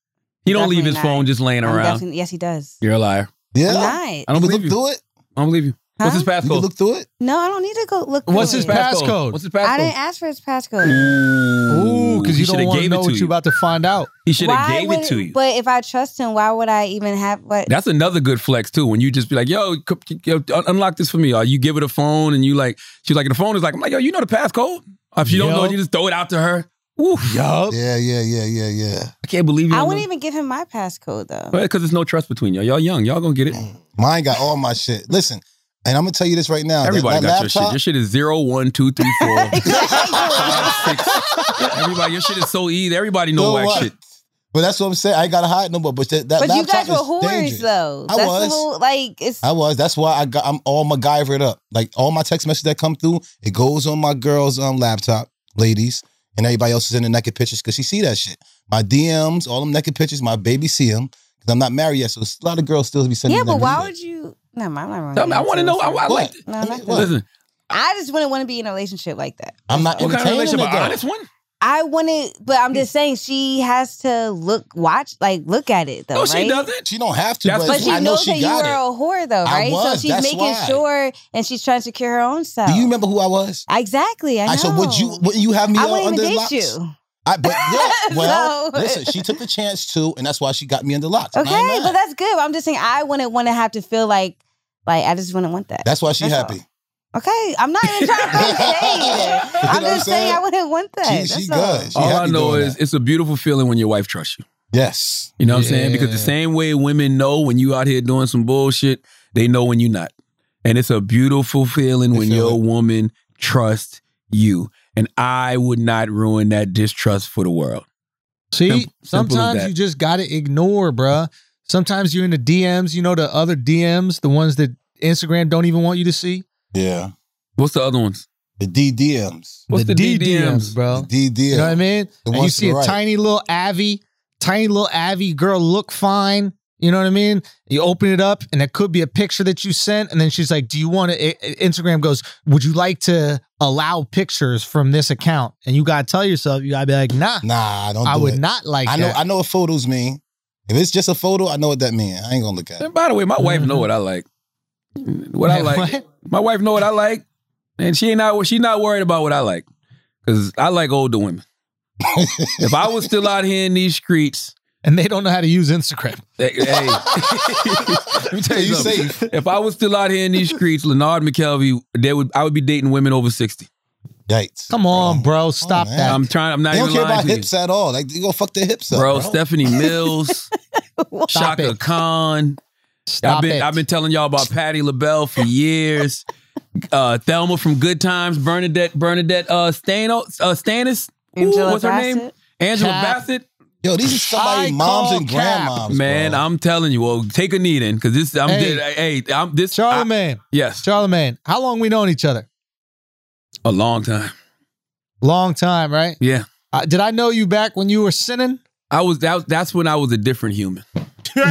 He don't leave his Definitely phone just laying I'm around. definitely- yes, he does. You're a liar. yeah. I'm not. I don't you can believe look you. through it. I don't believe you. What's Huh? his You can passcode? look through it. No, I don't need to go look. What's through his it. passcode? What's his passcode? I didn't ask for his passcode. Ooh, because He you shoulda don't want to gave know it what to you're you. about to find out. He should have Why gave would- it to you. But if I trust him, why would I even have what? That's another good flex too. When you just be like, "Yo, c- yo un- unlock this for me," or you give her the phone and you like, she's like, the phone is like, I'm like, "Yo, you know the passcode." Or if you don't know, Yo. you just throw it out to her. Woo. Yup. Yeah, yeah, yeah, yeah, yeah. I can't believe you. I wouldn't know. even give him my passcode though. because there's no trust between y'all. Y'all young. Y'all gonna get it. Mine got all my shit. Listen, and I'm gonna tell you this right now. that- Everybody that got your shit. laptop- Your shit is zero, one, two, three, four, five, six. Everybody, your shit is so easy. Everybody know So whack what? shit. But that's what I'm saying. I ain't gotta hide no more. But that, that But you laptop guys were is whores dangerous. though. I That's was. whole like it's I was. That's why I got. I'm all MacGyvered up. Like all my text messages that come through, it goes on my girl's um laptop, ladies, and everybody else is in the naked pictures because she see that shit. My DMs, all them naked pictures, my baby see them because I'm not married yet. So a lot of girls still be sending. Yeah, them but why would you no, I'm not Tell me, I want to know. I, I What? like. No, I not mean, Listen, I just wouldn't want to be in a relationship like that. I'm not what kind of relationship? An honest one? I wanted, but I'm just hmm. saying she has to look, watch, like look at it though, No, right? she doesn't. She don't have to, That's but, But she I know knows she that you got were it. a whore though, I right? was, so she's that's making why. sure and she's trying to secure her own self. Do you remember who I was? Exactly. I know. I, so would you? Wouldn't you have me I all wouldn't under even date locks? you. I, but yeah, well, So- listen, she took the chance too, and that's why she got me under locks. And Okay, but that's good. I'm just saying I wouldn't want to have to feel like, like I just wouldn't want that. That's why she That's happy. Okay, I'm not even trying to throw shade. I'm know just saying saying? I wouldn't want that. She- That's she all. good. She All I know is that. it's a beautiful feeling when your wife trusts you. Yes. You know what I'm saying? Because the same way women know when you out here doing some bullshit, they know when you're not. And it's a beautiful feeling They when feel your it. woman trusts you. And I would not ruin that distrust for the world. See, Simple- simple sometimes you just got to ignore, bruh. Sometimes you're in the DMs, you know, the other DMs, the ones that Instagram don't even want you to see. Yeah. What's the other ones? The DDMs. What's the DDMs, bro? The DDM. You know what I mean? And you see a right. tiny little Avi, tiny little Avi girl look fine. You know what I mean? You open it up, and it could be a picture that you sent, and then she's like, "Do you want to?" Instagram goes, "Would you like to allow pictures from this account?" And you gotta tell yourself, you gotta be like, "Nah, Nah, I don't I do would it. not like I know that." I know what photos mean. If it's just a photo, I know what that means. I ain't gonna look at it. And by the way, my wife know what I like. What I like. what? My wife know what I like. And she ain't not she not worried about what I like. Cause I like older women. if I was still out here in these streets, and they don't know how to use Instagram. Hey, hey. let me tell you, You something. safe. If I was still out here in these streets, Lenard McKelvey, they would I would be dating women over sixty. Yikes. Come on, oh. bro, oh, stop man. that. I'm trying. I'm not They don't even care lying about to hips at all. Like you go fuck their hips you, up, bro. bro. Stephanie Mills, Chaka it. Khan. Stop I've been it. I've been telling y'all about Patti LaBelle for years. uh, Thelma from Good Times, Bernadette Bernadette uh, Stano, uh, Stanis. Ooh, what's her name? Angela Cat. Bassett. Yo, these are somebody I moms call and cap. grandmoms. Man, bro. I'm telling you. Well, take a knee then, because this. I'm. Hey. Hey, I'm this. I- Charlamagne, yes, Charlamagne, how long we known each other? a long time. Long time, right? Yeah. Uh, did I know you back when you were sinning? I was that, that's when I was a different human. And,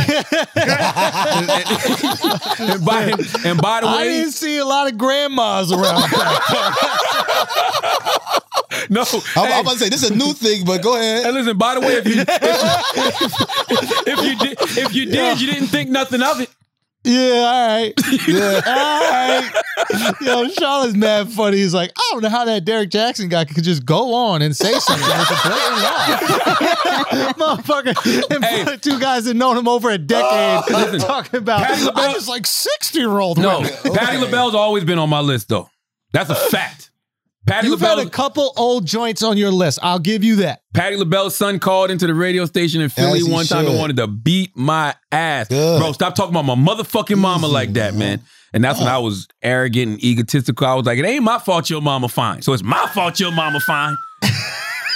by, and by the way, I didn't see a lot of grandmas around. no. I'm, hey, I'm about to say this is a new thing, but go hey, ahead. listen. By the way, if you if you did if you did, you didn't think nothing of it. Yeah, all right. Yeah. All right. Yo, Charlotte's mad funny. He's like, I don't know how that Derrick Jaxn guy could just go on and say something. It's a blatant lie. Motherfucker. In Hey. two guys that known him over a decade Listen, talking about Patti LaBelle- I was like 60 year old No, women. Patti LaBelle's always been on my list though. That's a fact. Patti You've had a couple old joints on your list. I'll give you that. Patti LaBelle's son called into the radio station in Philly As one time and wanted to beat my ass. Good. Bro, stop talking about my motherfucking mama Easy, like that, man. man. And that's when oh. I was arrogant and egotistical. I was like, it ain't my fault your mama fine. So it's my fault your mama fine.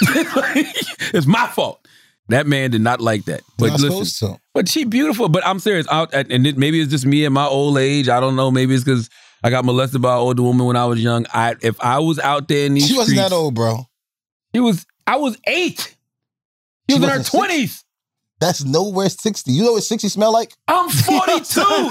it's my fault. That man did not like that. But not listen, but she beautiful. But I'm serious. Out and it, maybe it's just me at my old age. I don't know. Maybe it's because I got molested by an older woman when I was young. I if I was out there in these She wasn't streets, that old, bro. She was. I was eight. She, She was in her twenties. That's nowhere 60. You know what 60 smell like? I'm 42. Yo,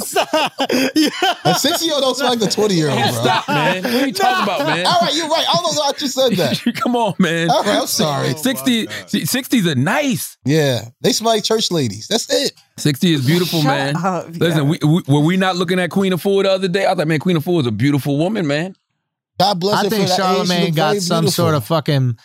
stop. Yeah. A 60 year old don't smell like the 20 year old, bro. Stop, man. What are you talking about, man? All right, you're right. I don't know why you said that. Come on, man. All right, I'm sorry. 60, 60s are nice. Yeah, they smell like church ladies. That's it. 60 is beautiful, Shut man. up, Listen, we, we, were we not looking at Queen Afua the other day? I was like, man, Queen Afua is a beautiful woman, man. God bless I think for that age. She Charlamagne got some beautiful. sort of fucking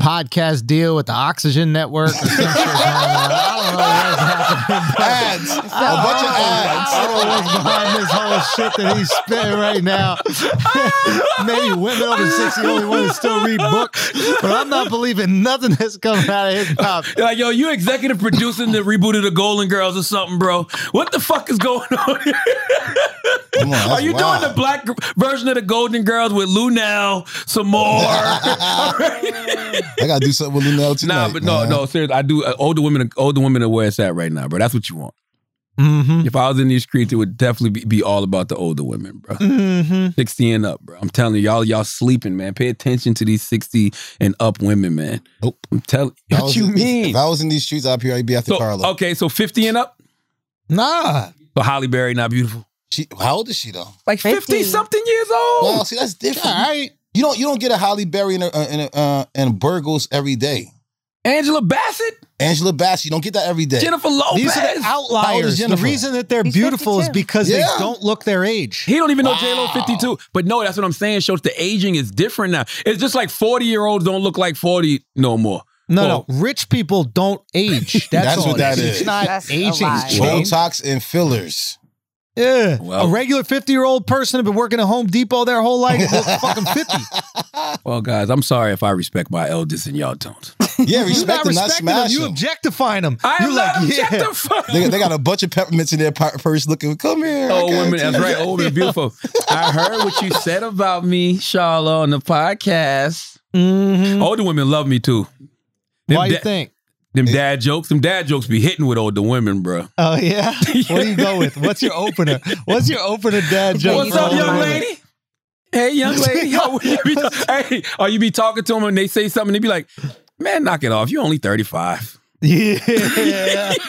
podcast deal with the Oxygen Network or some shit. I don't know what's happening. but- ads. A bunch of ads. I don't know what's behind this whole shit that he's spitting right now. Maybe women over 60 only want to still read books, but I'm not believing nothing that's coming out of his mouth. You're like, yo, you executive producing the reboot of the Golden Girls or something, bro. What the fuck is going on here? On, Are you wild. doing the black version of the Golden Girls with Lunell some more? I gotta do something with Lunell tonight. nah, but no, man. no, seriously. I do. Uh, older women, older women are where it's at right now, bro. That's what you want. Mm-hmm. If I was in these streets, it would definitely be, be all about the older women, bro. Mm-hmm. 60 and up, bro. I'm telling you, y'all, y'all sleeping, man. Pay attention to these 60 and up women, man. Nope. I'm telling If I What you in- mean? If I was in these streets up here, I'd be after So, Carla. okay, so 50 and up? Nah. But Halle Berry not beautiful. She, how old is she though? Like 50 50. something years old. Well, see, that's different. All right. You don't you don't get a Halle Berry and a, and a, uh, and Burgos every day. Angela Bassett, Angela Bassett, you don't get that every day. Jennifer Lopez. These are the How old is outliers. The reason that they're He's beautiful is because Yeah. they don't look their age. He don't even know J Lo 52. But no, that's what I'm saying. Shows the aging is different now. It's just like 40 year olds don't look like 40 no more. No, Well, no. Rich people don't age. That's, That's what that is. is. It's not That's a aging. lie. It's change. Botox and fillers. Yeah. Well- a regular 50 year old person have been working at Home Depot their whole life. Look fucking 50. Well, guys, I'm sorry if I respect my elders and y'all don't. Yeah, respect them, not respecting them. You them. objectifying them. I You're am like, not yeah. objectifying. They, they got a bunch of peppermints in their pu- purse looking, come here. I Old women, that's right. Old and beautiful. I heard what you said about me, Charlotte, on the podcast. Mhm. Older women love me too. Them, Why you think? them dad jokes, them dad jokes be hitting with older women, bro. Oh, yeah? What do you go with? What's your opener? What's your opener dad joke? What's up, older young women? lady? Hey, young lady. Yo, you be, hey, or you be talking to them and they say something, they be like, man, knock it off. You're only 35. Yeah.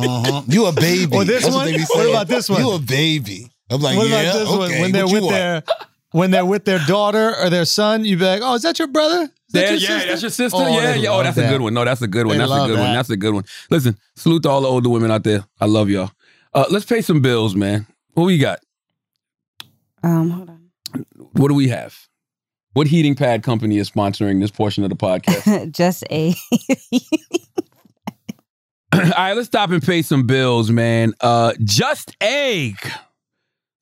Uh-huh. You a baby. Or this That's one? they be What about this one? You a baby. I'm like, what yeah, about this one? okay. When they're what with their when they're with their daughter or their son, you be like, "Oh, is that your brother? That Yeah, your yeah, sister?" that's your sister. Oh, yeah, yeah. Oh, love that's a good one. No, that's a good one. They that's a love good one. That's a good one. Listen, salute to all the older women out there. I love y'all. Uh, let's pay some bills, man. What we got? Um, hold on. What do we have? What heating pad company is sponsoring this portion of the podcast? Just a. All right, let's stop and pay some bills, man. Uh, Just Egg.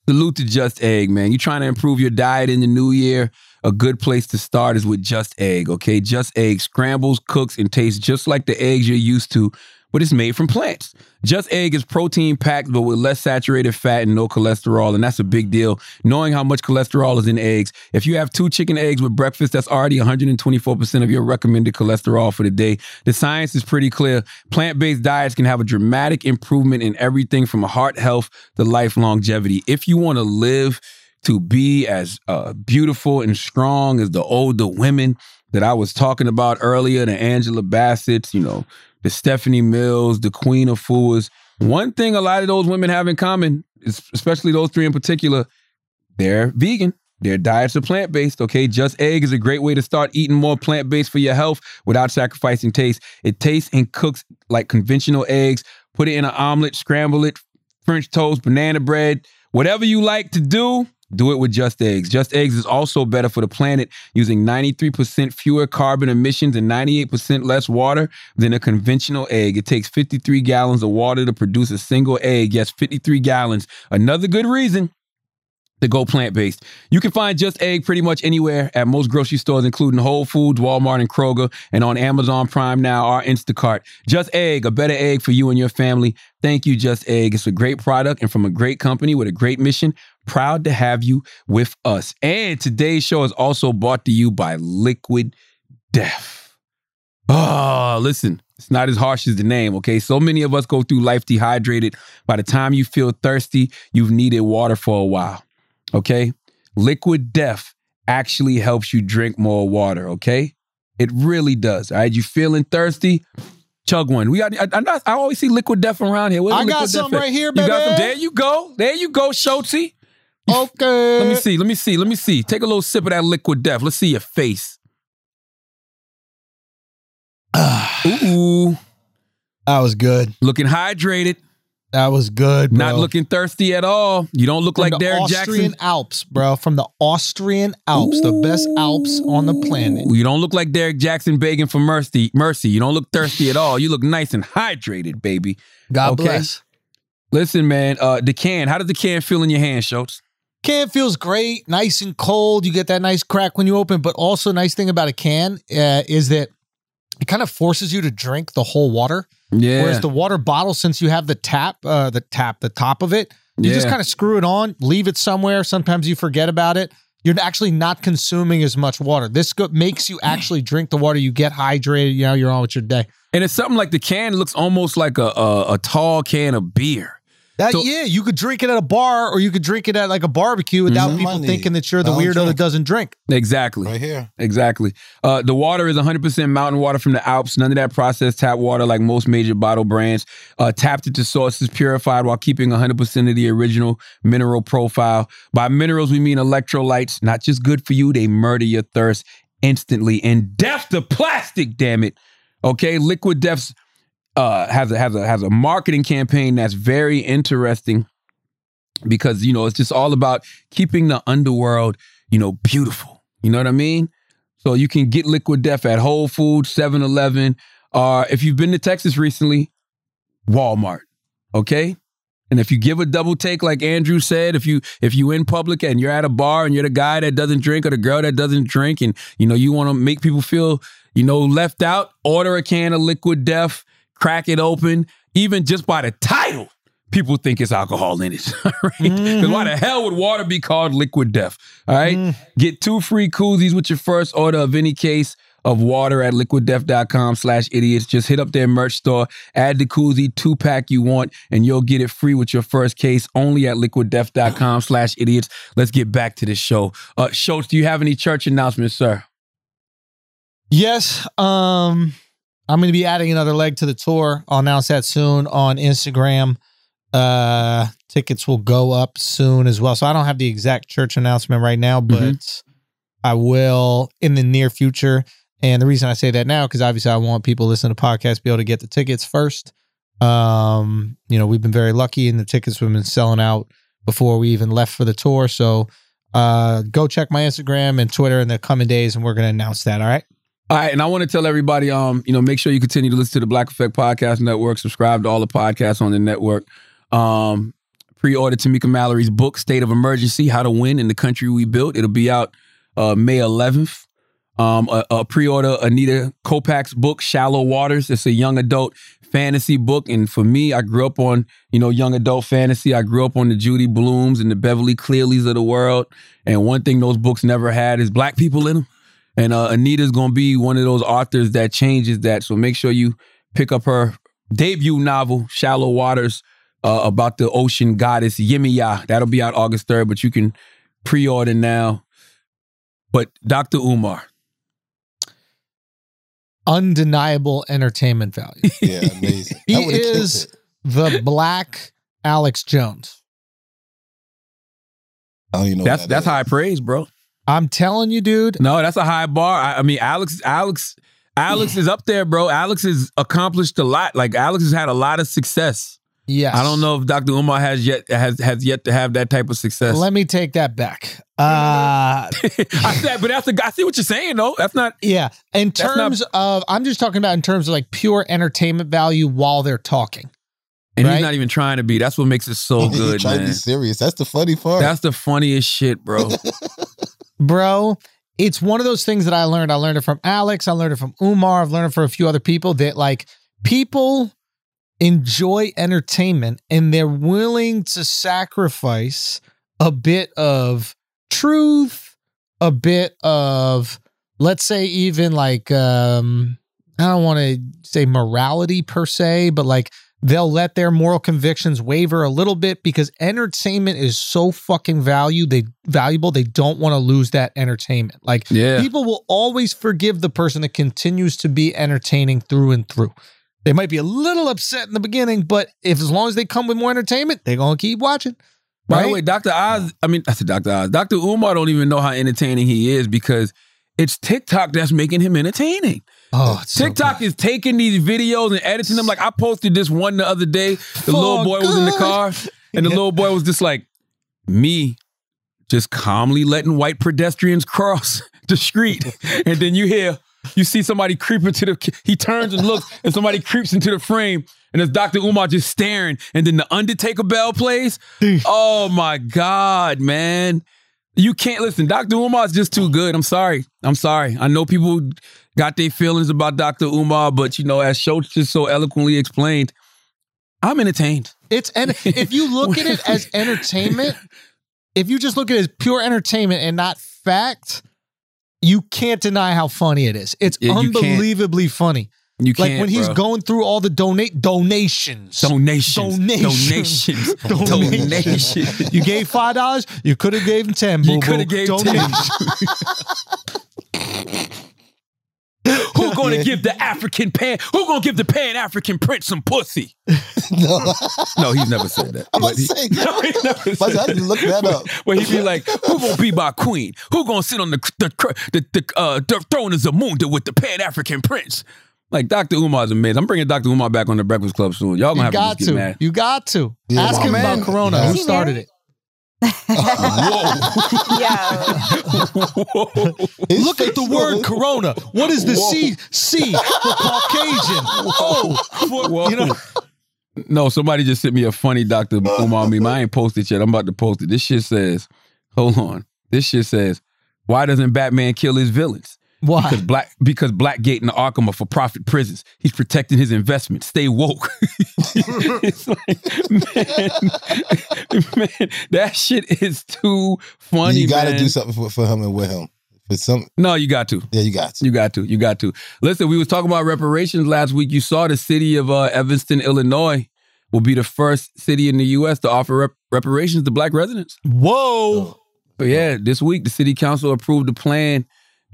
Salute to Just Egg, man. You trying to improve your diet in the new year? A good place to start is with Just Egg, okay? Just Egg scrambles, cooks, and tastes just like the eggs you're used to, but it's made from plants. Just Egg is protein packed, but with less saturated fat and no cholesterol, and that's a big deal. Knowing how much cholesterol is in eggs, if you have two chicken eggs with breakfast, that's already 124% of your recommended cholesterol for the day. The science is pretty clear. Plant based diets can have a dramatic improvement in everything from heart health to life longevity. If you want to live to be as uh, beautiful and strong as the older women that I was talking about earlier, the Angela Bassett's, you know, the Stephanie Mills, the Queen Afuas. One thing a lot of those women have in common, especially those three in particular, they're vegan. Their diets are plant based, okay? Just Egg is a great way to start eating more plant based for your health without sacrificing taste. It tastes and cooks like conventional eggs. Put it in an omelet, scramble it, French toast, banana bread, whatever you like to do. Do it with Just Eggs. Just Eggs is also better for the planet, using 93% fewer carbon emissions and 98% less water than a conventional egg. It takes 53 gallons of water to produce a single egg. Yes, 53 gallons. Another good reason to go plant based. You can find Just Egg pretty much anywhere at most grocery stores, including Whole Foods, Walmart, and Kroger, and on Amazon Prime now or Instacart. Just Egg, a better egg for you and your family. Thank you, Just Egg. It's a great product and from a great company with a great mission. Proud to have you with us. And today's show is also brought to you by Liquid Death. Oh, listen, it's not as harsh as the name, okay? So many of us go through life dehydrated. By the time you feel thirsty, you've needed water for a while, okay? Liquid Death actually helps you drink more water, okay? It really does. All right, you feeling thirsty? Chug one. We got. I, I, I always see Liquid Death around here. I got Liquid Death something at? right here, You got some. baby. There you go. There you go, Schulzy. Okay. Let me see. Let me see. Let me see. Take a little sip of that liquid death. Let's see your face. Ooh, That was good. looking hydrated, That was good. Bro. not looking thirsty at all. You don't look From like the Derrick Austrian Jaxn. Alps, bro. From the Austrian Alps, the best Alps on the planet. You don't look like Derrick Jaxn begging for mercy. Mercy. You don't look thirsty at all. You look nice and hydrated, baby. God Okay. bless. Listen, man. Uh, the can. How does the can feel in your hand, Schulz? Can feels great, nice and cold. You get that nice crack when you open. But also, nice thing about a can uh, is that it kind of forces you to drink the whole water. Yeah. Whereas the water bottle, since you have the tap, uh, the tap, the top of it, You just kind of screw it on, leave it somewhere. Sometimes you forget about it. You're actually not consuming as much water. This go- makes you actually drink the water. You get hydrated. You know, you're on with your day. And it's something like the can looks almost like a a, a tall can of beer. That, So- yeah, you could drink it at a bar or you could drink it at like a barbecue without Mhm. people thinking that you're the I don't weirdo that doesn't drink. Exactly. Right here. Exactly. Uh, the water is 100% mountain water from the Alps. None of that processed tap water like most major bottle brands. Uh, tapped into sources, purified while keeping 100% of the original mineral profile. By minerals, we mean electrolytes. Not just good for you, they murder your thirst instantly. And death to plastic, damn it. Okay, Liquid Death's uh, has a has a has a marketing campaign that's very interesting because you know it's just all about keeping the underworld you know beautiful. You know what I mean? So you can get Liquid Death at Whole Foods, 7-Eleven, or if you've been to Texas recently, Walmart. Okay? And if you give a double take, like Andrew said, if you if you in public and you're at a bar and you're the guy that doesn't drink or the girl that doesn't drink, and you know you want to make people feel you know left out, order a can of Liquid Death, crack it open, even just by the title, people think it's alcohol in it. All right? Because why the hell would water be called Liquid Death? All right? Get two free koozies with your first order of any case of water at liquiddeath.com slash idiots. Just hit up their merch store, add the koozie two pack you want, and you'll get it free with your first case only at liquiddeath.com slash idiots. Let's get back to the show. Uh, Schulz, do you have any church announcements, sir? Yes. Um, I'm going to be adding another leg to the tour. I'll announce that soon on Instagram. Uh, tickets will go up soon as well. So I don't have the exact church announcement right now, but Mhm. I will in the near future. And the reason I say that now, because obviously I want people listening to podcasts to be able to get the tickets first. Um, you know, we've been very lucky and the tickets have been selling out before we even left for the tour. So uh go check my Instagram and Twitter in the coming days and we're gonna announce that. All right. All right, and I want to tell everybody, um, you know, make sure you continue to listen to the Black Effect Podcast Network. Subscribe to all the podcasts on the network. Um, pre-order Tamika Mallory's book, State of Emergency: How to Win in the Country We Built. It'll be out uh, May 11th. Um, a, a pre-order Anita Kopacz's book, Shallow Waters. It's a young adult fantasy book, and for me, I grew up on you know young adult fantasy. I grew up on the Judy Blumes and the Beverly Clearys of the world. And one thing those books never had is black people in them. And uh, Anita's gonna be one of those authors that changes that. So make sure you pick up her debut novel, Shallow Waters, uh, about the ocean goddess Yemaya. That'll be out August 3rd, but you can pre-order now. But Dr. Umar, undeniable entertainment value. Yeah, amazing. He That would've killed is the black Alex Jones. I don't even know. that's that that's is. high praise, bro. I'm telling you, dude. No, that's a high bar. I, I mean, Alex, Alex, Alex is up there, bro. Alex has accomplished a lot. Like Alex has had a lot of success. Yes. I don't know if Dr. Umar has yet has has yet to have that type of success. Let me take that back. Uh I said, but that's the I see what you're saying though. That's not yeah. In That's not- terms of I'm just talking about in terms of like pure entertainment value while they're talking. and Right? he's not even trying to be. That's what makes it so good, tried to man. be serious. That's the funny part. That's the funniest shit, bro. Bro, it's one of those things that I learned. I learned it from Alex. I learned it from Umar. I've learned it from a few other people that like people enjoy entertainment and they're willing to sacrifice a bit of truth, a bit of let's say even like um I don't want to say morality per se, but like they'll let their moral convictions waver a little bit because entertainment is so fucking value they valuable they don't want to lose that entertainment. Like Yeah. people will always forgive the person that continues to be entertaining through and through. They might be a little upset in the beginning, but if as long as they come with more entertainment, they're gonna keep watching. By the way, Dr. Oz, I mean, I said Dr. Oz. Dr. Umar don't even know how entertaining he is because it's TikTok that's making him entertaining. Oh, it's so TikTok is taking these videos and editing them. Like I posted this one the other day. The little boy was in the car, and the little boy was just like, me, just calmly letting white pedestrians cross the street. and then you hear, you see somebody creeping to the, he turns and looks, and somebody creeps into the frame, and it's Dr. Umar just staring, and then the Undertaker bell plays. oh my God, man. You can't listen. Dr. Umar's just too good. I'm sorry. I'm sorry. I know people got their feelings about Dr. Umar, but you know, as Schulz just so eloquently explained, I'm entertained. It's and if you look at it as entertainment, if you just look at it as pure entertainment and not fact, you can't deny how funny it is. It's Yeah, you unbelievably funny. You Like when he's bro. going through all the donate donations. donations, Donations. donations, donations. You gave five dollars. You could have gave him ten. You could have gave Donation. ten. Who gonna give the African pan? Who gonna give the Pan African prince some pussy? no, No, he's never said that. I'm But about to he- say, no, he never But I said had to look that up. Where he'd be like, "Who gonna be my queen? Who gonna sit on the the the, the, uh, the throne of Zamunda with the Pan African prince?" Like Dr. Umar's amazing. I'm bringing Dr. Umar back on the Breakfast Club soon. Y'all gonna You have got to just get mad. You got to. Yeah, Ask him man. about Corona. Yeah. Who Is he started it? Yo. His Look at the word Corona. What is the C C for Caucasian? Oh, for, Whoa. you know. No, somebody just sent me a funny Dr. Umar meme. I ain't posted yet. I'm about to post it. This shit says, hold on. This shit says, why doesn't Batman kill his villains? Why? Because black because Blackgate and Arkham are for profit prisons. He's protecting his investment. Stay woke. it's like, man, man, that shit is too funny. you got to man. do something for, for him and with him. For some, No, you got to. yeah, you got to. You got to. You got to. Listen, we was talking about reparations last week. You saw the city of uh, Evanston, Illinois, will be the first city in the U.S. to offer rep- reparations to black residents. Whoa. But yeah, this week the city council approved a plan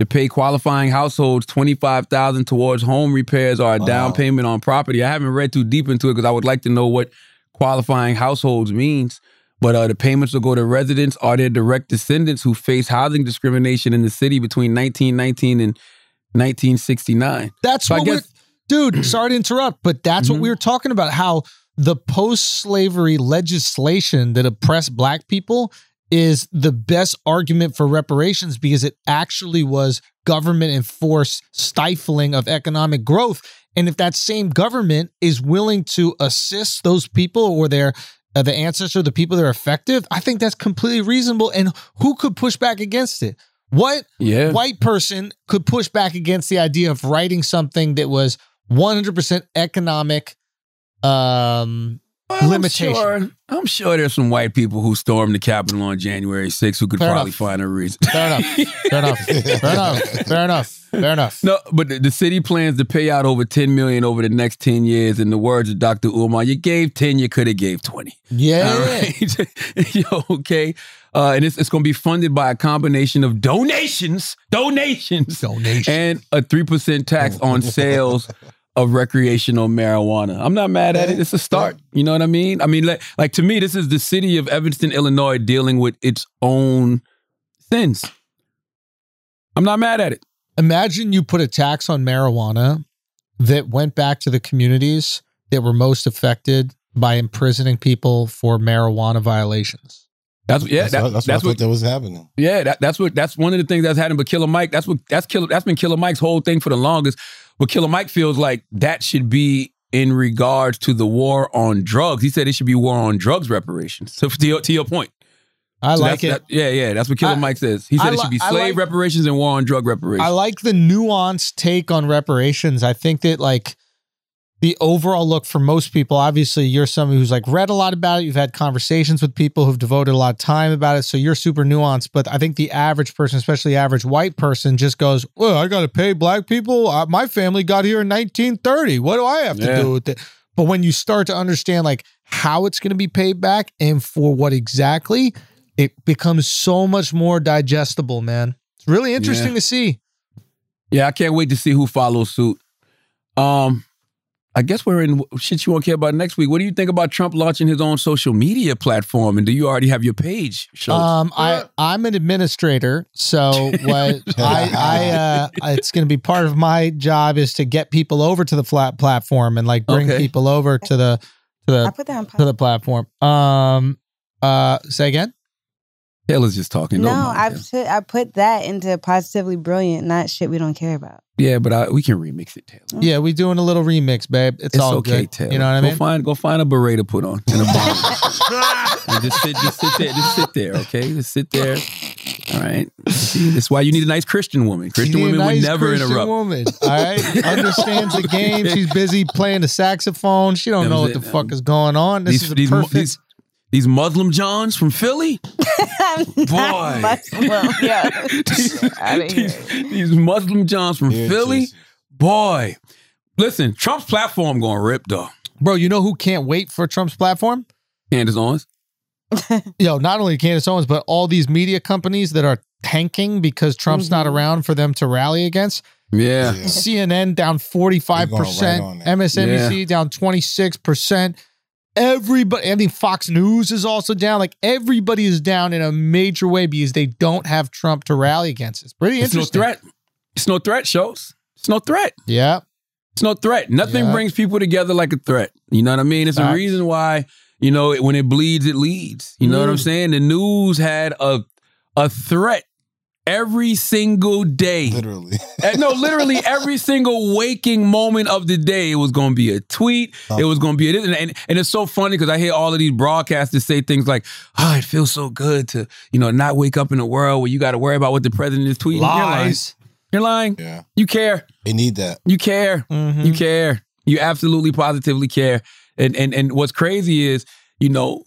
to pay qualifying households twenty five thousand towards home repairs or a down payment on property. I haven't read too deep into it because I would like to know what qualifying households means. But uh, the payments will go to residents or their direct descendants who face housing discrimination in the city between 1919 and 1969. That's So what guess- we're, dude. Sorry to interrupt, but that's what Mhm. we were talking about. How the post-slavery legislation that oppressed black people is the best argument for reparations because it actually was government enforced stifling of economic growth. And if that same government is willing to assist those people or their uh, the ancestors, the people that are effective, I think that's completely reasonable. And who could push back against it? What Yeah. white person could push back against the idea of writing something that was 100% economic um limitation. I'm sure, I'm sure there's some white people who stormed the Capitol on January 6th who could Fair probably enough. find a reason. Fair enough. Fair enough. Fair enough. Fair enough. Fair enough. No, but the, the city plans to pay out over 10 million over the next 10 years. In the words of Dr. Umar, you gave 10, you could have gave 20. Yeah. All right. Yo, okay. Uh, and it's, it's going to be funded by a combination of donations, donations, donations, and a 3% tax on sales of recreational marijuana. I'm not mad at it. It's a start. You know what I mean? I mean, like, like to me, this is the city of Evanston, Illinois dealing with its own sins. I'm not mad at it. Imagine you put a tax on marijuana that went back to the communities that were most affected by imprisoning people for marijuana violations. That's yeah. that's, that- what, that's, that's what what that was happening. Yeah, that, that's what that's one of the things that's happened. But Killer Mike, that's what that's Killer that's been Killer Mike's whole thing for the longest. But Killer Mike feels like that should be in regards to the war on drugs. He said it should be war on drugs reparations. So to your, to your point, I So like it. that- yeah, yeah, that's what Killer I- Mike says. He said it should be slave like- reparations and war on drug reparations. I like the nuanced take on reparations. I think that like the overall look for most people, obviously you're someone who's like read a lot about it. You've had conversations with people who've devoted a lot of time about it. So you're super nuanced. But I think the average person, especially average white person, just goes, Well, I got to pay black people. Uh, my family got here in 1930. What do I have to Yeah. do with it? But when you start to understand like how it's going to be paid back and for what exactly, it becomes so much more digestible, man. It's really interesting Yeah. to see. yeah, I can't wait to see who follows suit. Um, I guess we're in shit you won't care about next week. What do you think about Trump launching his own social media platform? And do you already have your page? Schulz? Um, I I'm an administrator, so what I I uh, it's going to be part of my job is to get people over to the flat platform and like bring Okay. people over to the to I the put that on to the platform. Um, uh, say again. Taylor's just talking. No, I put I put that into positively brilliant, not shit we don't care about. Yeah, but I, we can remix it, Taylor. Oh. Yeah, we doing a little remix, babe. It's, It's all okay, good. Taylor. You know what I go mean? Find, go find a beret to put on and a bonnet. and just sit, just sit there, just sit there, okay? Just sit there. All right. See, that's why you need a nice Christian woman. Christian You need a women would never Christian interrupt. Woman, all right, understands the game. She's busy playing the saxophone. She don't That know was what the it. fuck is going on. This These, is a these, mu- perfect. these, these Muslim Johns from Philly. Boy. Muslim. Yeah. these, these- these Muslim Johns from Here, Philly. Jesus. Boy. Listen, Trump's platform going to rip though. Bro, you know who can't wait for Trump's platform? Candace Owens. Yo, not only Candace Owens, but all these media companies that are tanking because Trump's not Mm-hmm. around for them to rally against. Yeah. Yeah. CNN down 45%, right on that. MSNBC down 26%. Everybody, I mean, Fox News is also down. Like everybody is down in a major way because they don't have Trump to rally against. It's pretty It's no interesting. threat. It's no threat, shows. It's no threat. Yeah. It's no threat. Nothing Yeah. brings people together like a threat. You know what I mean? It's Facts. a reason why, you know, when it bleeds, it leads. You know what I'm Mm. saying? The news had a a threat every single day. Literally. Uh, no, literally every single waking moment of the day, it was going to be a tweet. It was going to be a, and, and, and it's so funny because I hear all of these broadcasters say things like, "Oh, it feels so good to you know not wake up in a world where you got to worry about what the president is tweeting." You're lying. Lies. You're lying. Yeah. You care. They need that. You care. Mhm. You care. You absolutely positively care. And and and what's crazy is, you know,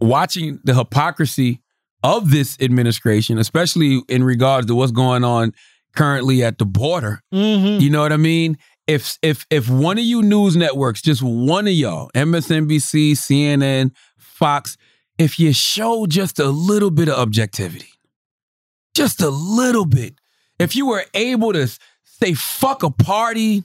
watching the hypocrisy of this administration, especially in regards to what's going on currently at the border. Mhm. You know what I mean? If if if one of you news networks, just one of y'all, MSNBC, CNN, Fox, if you show just a little bit of objectivity, just a little bit, if you were able to say fuck a party,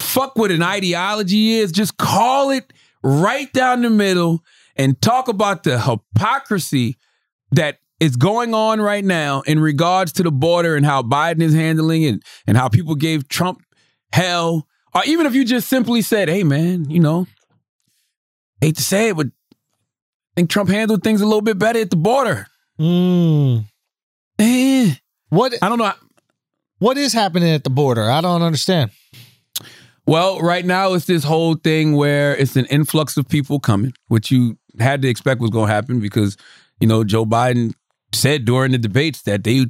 fuck what an ideology is, just call it right down the middle and talk about the hypocrisy that is going on right now in regards to the border and how Biden is handling it and how people gave Trump hell. Or even if you just simply said, hey man, you know, hate to say it, but I think Trump handled things a little bit better at the border. Mm. Eh, What I don't know. what is happening at the border? I don't understand. Well, right now it's this whole thing where it's an influx of people coming, which you had to expect was going to happen because you know Joe Biden said during the debates that they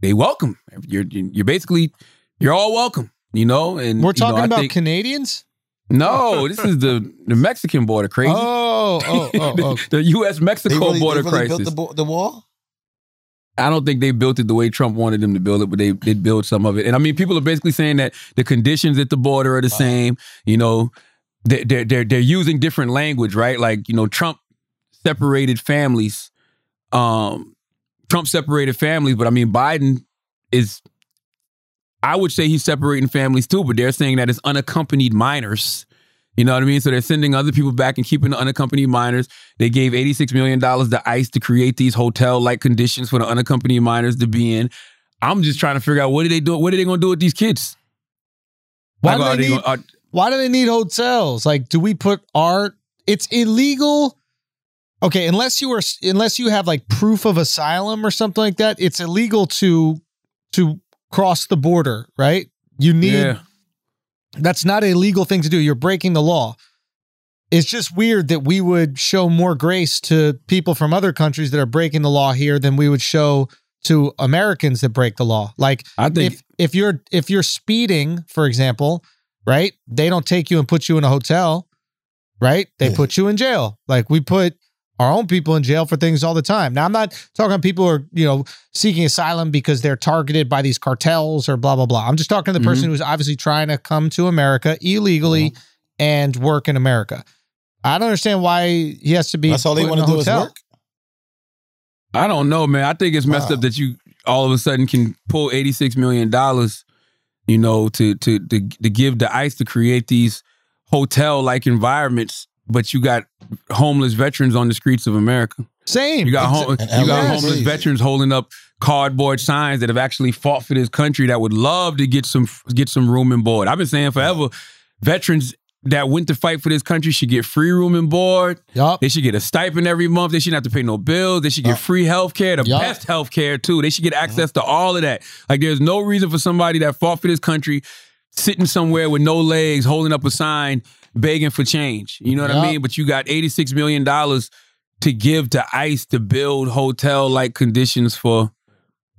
they welcome you're you're basically you're all welcome, you know. And We're you know, talking about think- Canadians? no, this is the the Mexican border crazy. Oh, oh, oh, oh. the U.S. Mexico really, border they really crisis. built the, bo- the wall? I don't think they built it the way Trump wanted them to build it, but they did build some of it. And I mean, people are basically saying that the conditions at the border are the same. You know, they're they're they're using different language, right? Like you know, Trump separated families. Um, Trump separated families, but I mean, Biden is. I would say he's separating families too, but they're saying that it's unaccompanied minors. You know what I mean? So they're sending other people back and keeping the unaccompanied minors. They gave $86 million to ICE to create these hotel like conditions for the unaccompanied minors to be in. I'm just trying to figure out what are they do? What are they going to do with these kids? Why Like, do are they need, gonna- are- why do they need hotels? Like, do we put art? It's illegal. Okay, unless you are unless you have like proof of asylum or something like that, it's illegal to to cross the border, right? You need yeah. that's not a legal thing to do. You're breaking the law. It's just weird that we would show more grace to people from other countries that are breaking the law here than we would show to Americans that break the law. Like I think if if you're if you're speeding, for example, right? They don't take you and put you in a hotel, right? They Yeah. put you in jail. Like we put our own people in jail for things all the time. Now I'm not talking about people who are, you know, seeking asylum because they're targeted by these cartels or blah blah blah. I'm just talking to the person mm-hmm. who's obviously trying to come to America illegally and work in America. I don't understand why he has to be That's all they want to a do is work? I don't know, man. I think it's messed Wow. up uh. that you all of a sudden can pull eighty six million dollars, you know, to to to to give the ICE to create these hotel like environments, but you got homeless veterans on the streets of America. Same. You got home, you got homeless veterans holding up cardboard signs that have actually fought for this country that would love to get some get some room and board. I've been saying forever, veterans that went to fight for this country should get free room and board. Yup. They should get a stipend every month. They shouldn't have to pay no bills. They should get free health care, the Yup. best health care too. They should get access to all of that. Like there's no reason for somebody that fought for this country sitting somewhere with no legs, holding up a sign, begging for change. You know what I mean? But you got $86 million to give to ICE to build hotel like conditions for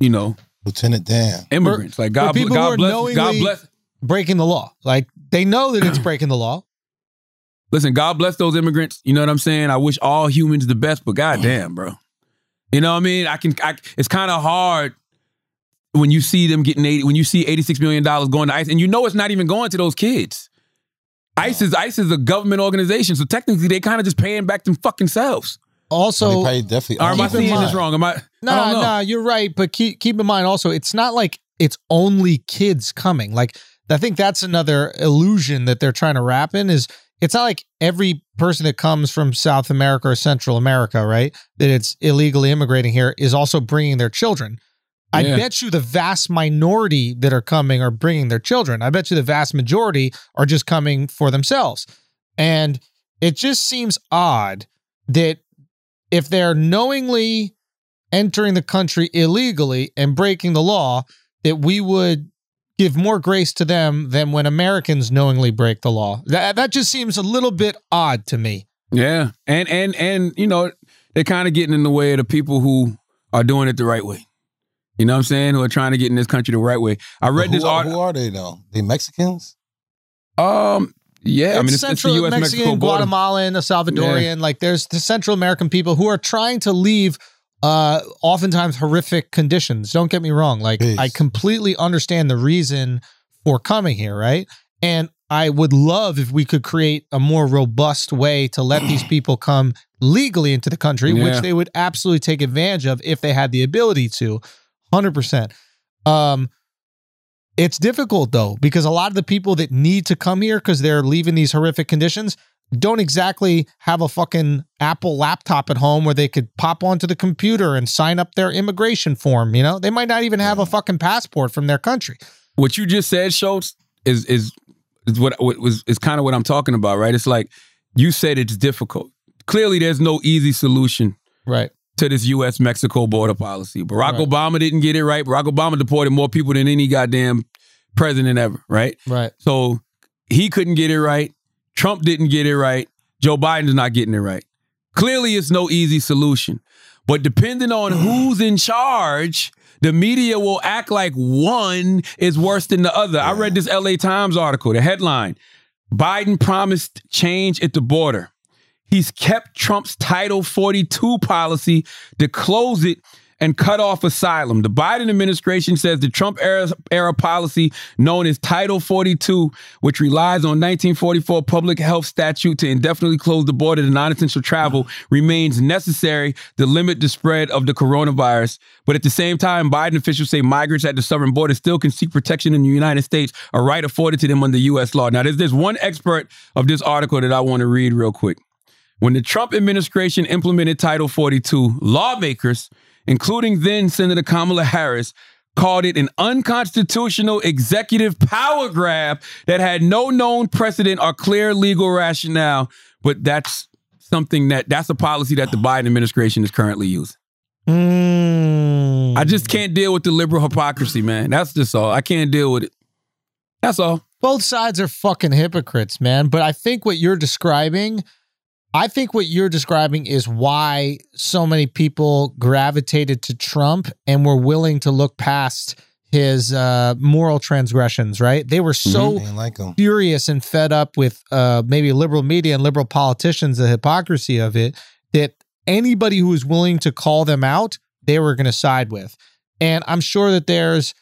you know, Lieutenant Dan. immigrants. like God, people who God are bless, God bless. Breaking the law. Like they know that it's breaking the law. Listen, God bless those immigrants. You know what I'm saying? I wish all humans the best, but goddamn, bro. You know what I mean? I can. I, it's kind of hard when you see them getting eighty. When you see 86 million dollars going to ICE, and you know it's not even going to those kids. ICE is ICE is a government organization, so technically they kind of just paying back them fucking selves. Also, they probably definitely. Or am I seeing this wrong? Am I? I No, don't know. you're right. But keep keep in mind also, it's not like it's only kids coming. Like I think that's another illusion that they're trying to wrap in is it's not like every person that comes from South America or Central America, right? That it's illegally immigrating here is also bringing their children. I Yeah. bet you the vast minority that are coming are bringing their children. I bet you the vast majority are just coming for themselves. And it just seems odd that if they're knowingly entering the country illegally and breaking the law, that we would give more grace to them than when Americans knowingly break the law. That that just seems a little bit odd to me. Yeah, and and and you know they're kind of getting in the way of the people who are doing it the right way. You know what I'm saying? Who are trying to get in this country the right way. I read who, this article. who are they though? They Mexicans? Um, yeah, I mean, it's, it's Central the U.S. Mexican, Mexico. Guatemalan, a Salvadorian. Like there's the Central American people who are trying to leave uh oftentimes horrific conditions. Don't get me wrong. Like Peace. I completely understand the reason for coming here, right? And I would love if we could create a more robust way to let these people come legally into the country, Yeah. which they would absolutely take advantage of if they had the ability to. 100%. Um it's difficult though because a lot of the people that need to come here because they're leaving these horrific conditions don't exactly have a fucking Apple laptop at home where they could pop onto the computer and sign up their immigration form. You know, they might not even have a fucking passport from their country. What you just said, Schulz, is is is what, what was is kind of what I'm talking about, right? It's like you said it's difficult. Clearly, there's no easy solution Right. To this U.S. Mexico border policy. Barack Right. Obama didn't get it right. Barack Obama deported more people than any goddamn president ever, right? Right. So he couldn't get it right. Trump didn't get it right. Joe Biden's not getting it right. Clearly, it's no easy solution. But depending on who's in charge, the media will act like one is worse than the other. I read this LA Times article, the headline Biden promised change at the border. He's kept Trump's Title 42 policy to close it and cut off asylum. The Biden administration says the Trump era, era policy known as Title 42, which relies on 1944 public health statute to indefinitely close the border to non-essential travel, remains necessary to limit the spread of the coronavirus. But at the same time, Biden officials say migrants at the southern border still can seek protection in the United States, a right afforded to them under U.S. law. Now, there's, there's one expert of this article that I want to read real quick. When the Trump administration implemented Title 42, lawmakers, including then Senator Kamala Harris, called it an unconstitutional executive power grab that had no known precedent or clear legal rationale. But that's something that that's a policy that the Biden administration is currently using. Mm. I just can't deal with the liberal hypocrisy, man. That's just all. I can't deal with it. That's all. both sides are fucking hypocrites, man. But I think what you're describing, I think what you're describing is why so many people gravitated to Trump and were willing to look past his uh, moral transgressions, right? They were so ain't like furious and fed up with uh, maybe liberal media and liberal politicians, the hypocrisy of it, that anybody who was willing to call them out, they were going to side with. And I'm sure that there's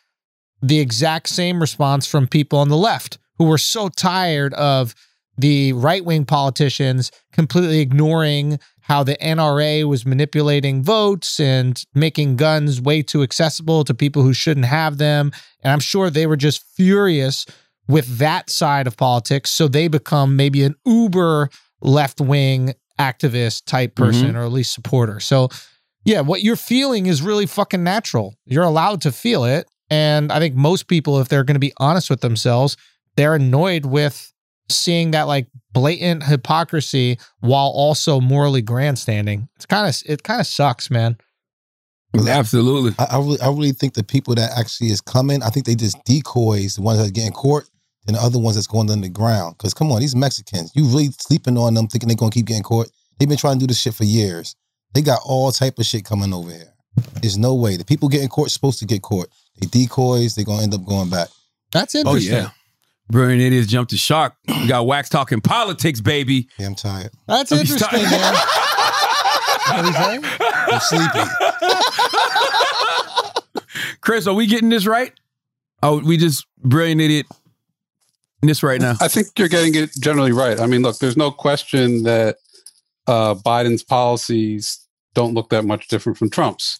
the exact same response from people on the left who were so tired of the right wing politicians completely ignoring how the NRA was manipulating votes and making guns way too accessible to people who shouldn't have them. And I'm sure they were just furious with that side of politics. So they become maybe an uber left wing activist type mm-hmm. person or at least supporter. So, yeah, what you're feeling is really fucking natural. You're allowed to feel it. And I think most people, if they're going to be honest with themselves, they're annoyed with seeing that like blatant hypocrisy while also morally grandstanding. It's kind of it kind of sucks, man. Absolutely. I, I really, I really think the people that actually is coming, I think they just decoys the ones that are getting caught and the other ones that's going underground. Because come on, these Mexicans, you really sleeping on them, thinking they're gonna keep getting caught. They've been trying to do this shit for years. They got all type of shit coming over here. There's no way. The people getting caught supposed to get caught. They decoys. They're gonna end up going back. That's interesting. Oh yeah. Brilliant idiots jumped the shark. We got wax talking politics, baby. Yeah, I'm tired. That's I'm interesting, sorry. man. what he saying? I'm sleepy. Chris, are we getting this right? Oh, we just brilliant idiot this right now. I think you're getting it generally right. I mean, look, there's no question that uh, Biden's policies don't look that much different from Trump's.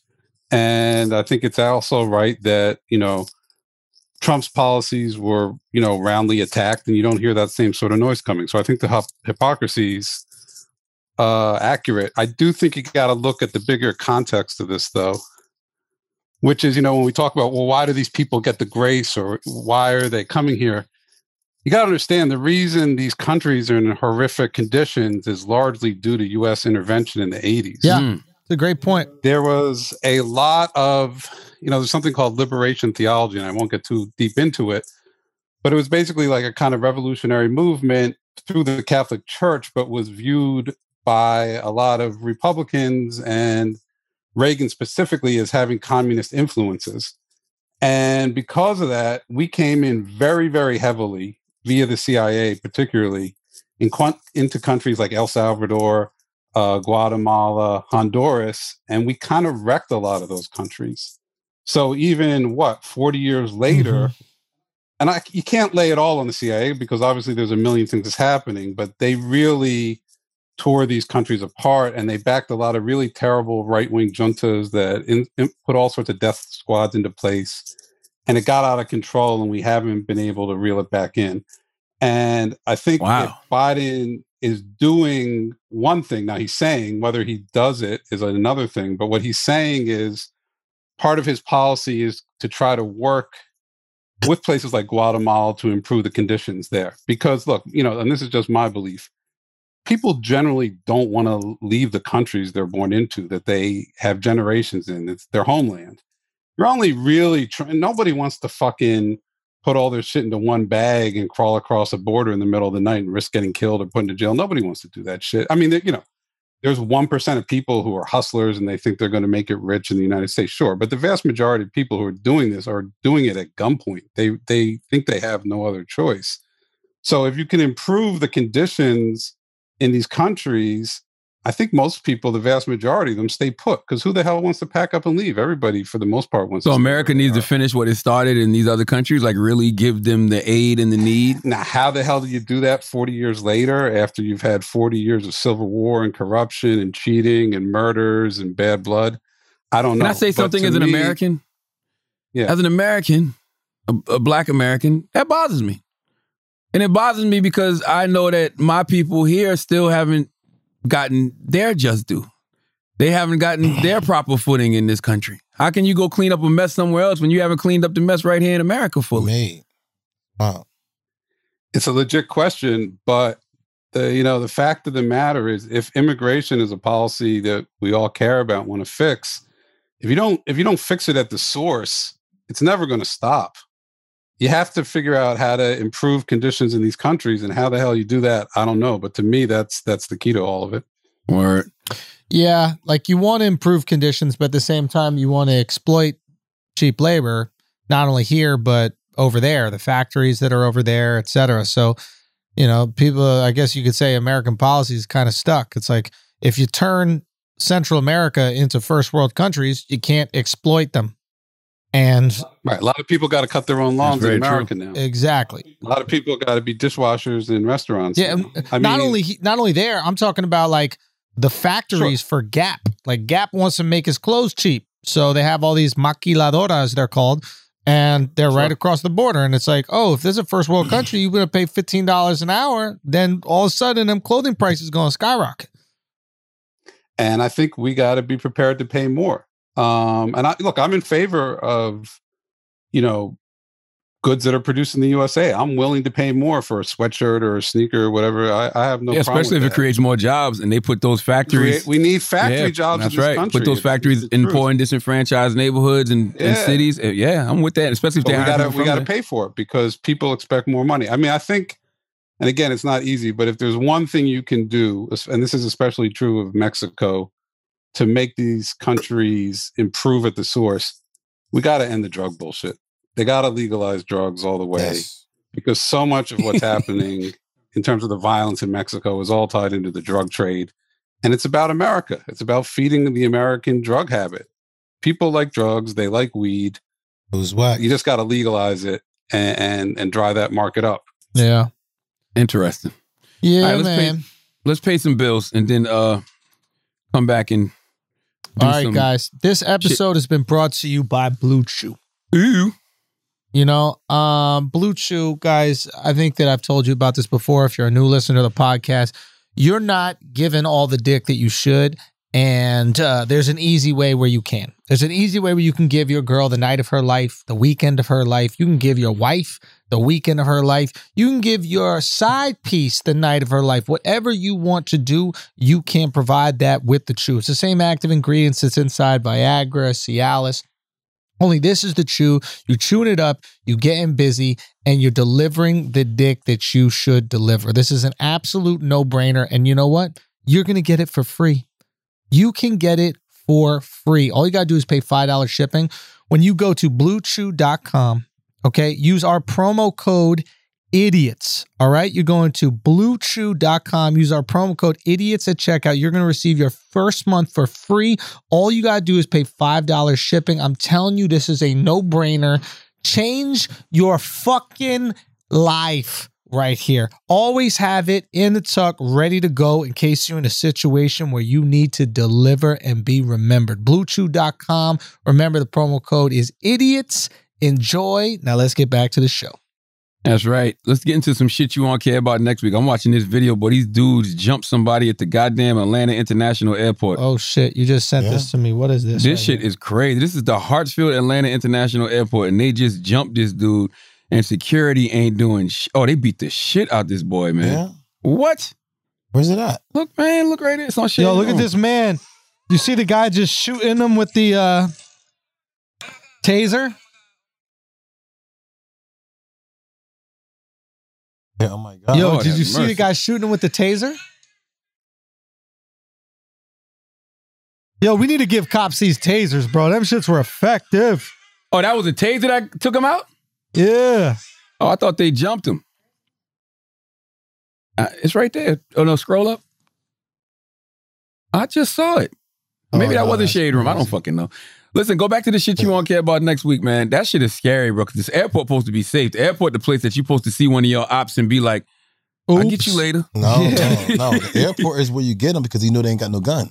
And I think it's also right that, you know, Trump's policies were, you know, roundly attacked and you don't hear that same sort of noise coming. So I think the hyp- hypocrisy's uh, accurate. I do think you got to look at the bigger context of this, though, which is, you know, when we talk about, well, why do these people get the grace or why are they coming here? You got to understand the reason these countries are in horrific conditions is largely due to U.S. intervention in the 80s. Yeah. Mm. It's a great point. There was a lot of, you know, there's something called liberation theology, and I won't get too deep into it, but it was basically like a kind of revolutionary movement through the Catholic Church, but was viewed by a lot of Republicans and Reagan specifically as having communist influences. And because of that, we came in very, very heavily via the CIA, particularly in quant- into countries like El Salvador, uh, Guatemala, Honduras, and we kind of wrecked a lot of those countries. So even what 40 years later, mm-hmm. and I, you can't lay it all on the CIA because obviously there's a million things that's happening, but they really tore these countries apart and they backed a lot of really terrible right wing juntas that in, in- put all sorts of death squads into place. And it got out of control, and we haven't been able to reel it back in. And I think Wow. if Biden is doing one thing, now he's saying whether he does it is another thing, but what he's saying is part of his policy is to try to work with places like Guatemala to improve the conditions there. Because look, you know, and this is just my belief, people generally don't want to leave the countries they're born into that they have generations in. It's their homeland. You're only really trying, nobody wants to fucking put all their shit into one bag and crawl across a border in the middle of the night and risk getting killed or put into jail. Nobody wants to do that shit. I mean, you know, there's 1% of people who are hustlers and they think they're going to make it rich in the United States. Sure. But the vast majority of people who are doing this are doing it at gunpoint. They, they think they have no other choice. So if you can improve the conditions in these countries, I think most people, the vast majority of them, stay put. Because who the hell wants to pack up and leave? Everybody, for the most part, wants. So America needs to finish what it started in these other countries, like really give them the aid and the need. Now, how the hell do you do that 40 years later after you've had 40 years of civil war and corruption and cheating and murders and bad blood? I don't know. Can I say But something as an me- American? Yeah. As an American, a, a black American, that bothers me. And it bothers me because I know that my people here still haven't gotten their just due. They haven't gotten their proper footing in this country. How can you go clean up a mess somewhere else when you haven't cleaned up the mess right here in America fully? Made. Wow. It's a legit question, but the you know the fact of the matter is, if immigration is a policy that we all care about, want to fix, if you don't if you don't fix it at the source, it's never going to stop. You have to figure out how to improve conditions in these countries, and how the hell you do that, I don't know. But to me, that's that's the key to all of it. Or Yeah, like you want to improve conditions, but at the same time, you want to exploit cheap labor, not only here but over there, the factories that are over there, etc. So, you know, people, I guess you could say American policy is kind of stuck. It's like if you turn Central America into first world countries, you can't exploit them. And Right. A lot of people got to cut their own lawns in very true. America now. exactly. A lot of people got to be dishwashers in restaurants. Yeah, now. and I not mean- only not only there, I'm talking about like the factories for Gap. Like Gap wants to make his clothes cheap, so they have all these maquiladoras they're called, and they're right across the border. And it's like, oh, if this is a first world country, you're gonna pay fifteen dollars an hour, then all of a sudden, them clothing prices going to skyrocket. and I think we got to be prepared to pay more. Um, and I look, I'm in favor of, you know, goods that are produced in the USA. I'm willing to pay more for a sweatshirt or a sneaker or whatever. I, I have no yeah, problem. especially if with it creates more jobs and they put those factories. Create- we need factory Yeah, jobs. That's in this right. Country. Put those factories in poor and disenfranchised neighborhoods and, and cities. Uh, Yeah, I'm with that. Especially if But they we gotta we gotta pay for it because people expect more money. I mean, I think, and again, it's not easy, but if there's one thing you can do, and this is especially true of Mexico, to make these countries improve at the source, we got to end the drug bullshit. They got to legalize drugs all the way Yes. because so much of what's happening in terms of the violence in Mexico is all tied into the drug trade. And it's about America. It's about feeding the American drug habit. People like drugs, they like weed. It was whack. You just got to legalize it and, and and dry that market up. Yeah. Interesting. Yeah, All right, let's pay- man. Let's pay some bills and then uh come back and do All right, some- guys. This episode has been brought to you by Blue Chew. Ooh. You know, um, Blue Chew, guys, I think that I've told you about this before. If you're a new listener to the podcast, you're not given all the dick that you should. And uh, there's an easy way where you can. There's an easy way where you can give your girl the night of her life, the weekend of her life. You can give your wife the weekend of her life. You can give your side piece the night of her life. Whatever you want to do, you can provide that with the chew. It's the same active ingredients that's inside Viagra, Cialis. Only this is the chew. You chewing it up, you getting busy, and you're delivering the dick that you should deliver. This is an absolute no brainer. And you know what? You're going to get it for free. You can get it for free. All you got to do is pay $5 shipping. When you go to bluechew.com, okay, use our promo code idiots. All right. You're going to bluechew.com, use our promo code idiots at checkout. You're going to receive your first month for free. All you got to do is pay $5 shipping. I'm telling you, this is a no brainer. Change your fucking life right here. Always have it in the tuck, ready to go in case you're in a situation where you need to deliver and be remembered. BlueChew.com. Remember, the promo code is idiots. Enjoy. Now let's get back to the show. That's right. Let's get into some shit you won't care about next week. I'm watching this video, but these dudes jumped somebody at the goddamn Atlanta International Airport. Oh shit! You just sent Yeah. this to me. What is this? this right shit here? is crazy. This is the Hartsfield Atlanta International Airport, and they just jumped this dude, and security ain't doing. Sh- oh, they beat the shit out this boy, man. Yeah. What? Where's it at? Look, man, look right there. It's on shit. Yo, look at this man. You see the guy just shooting them with the uh taser? oh my god. Yo, Lord did have you see the guy shooting him with the taser? Yo, we need to give cops these tasers, bro. Them shits were effective. Oh, that was a taser that took him out. Yeah. Oh, I thought they jumped him. Uh, it's right there. Oh no, scroll up. I just saw it. Maybe Oh, that no, wasn't that's shade room. I don't fucking know. Listen, go back to the shit you won't care about next week, man. That shit is scary, bro. Because this airport supposed to be safe. The airport, the place that you supposed to see one of your ops and be like, "I'll get you later." No, Yeah. no, no. The airport is where you get them because you know they ain't got no gun.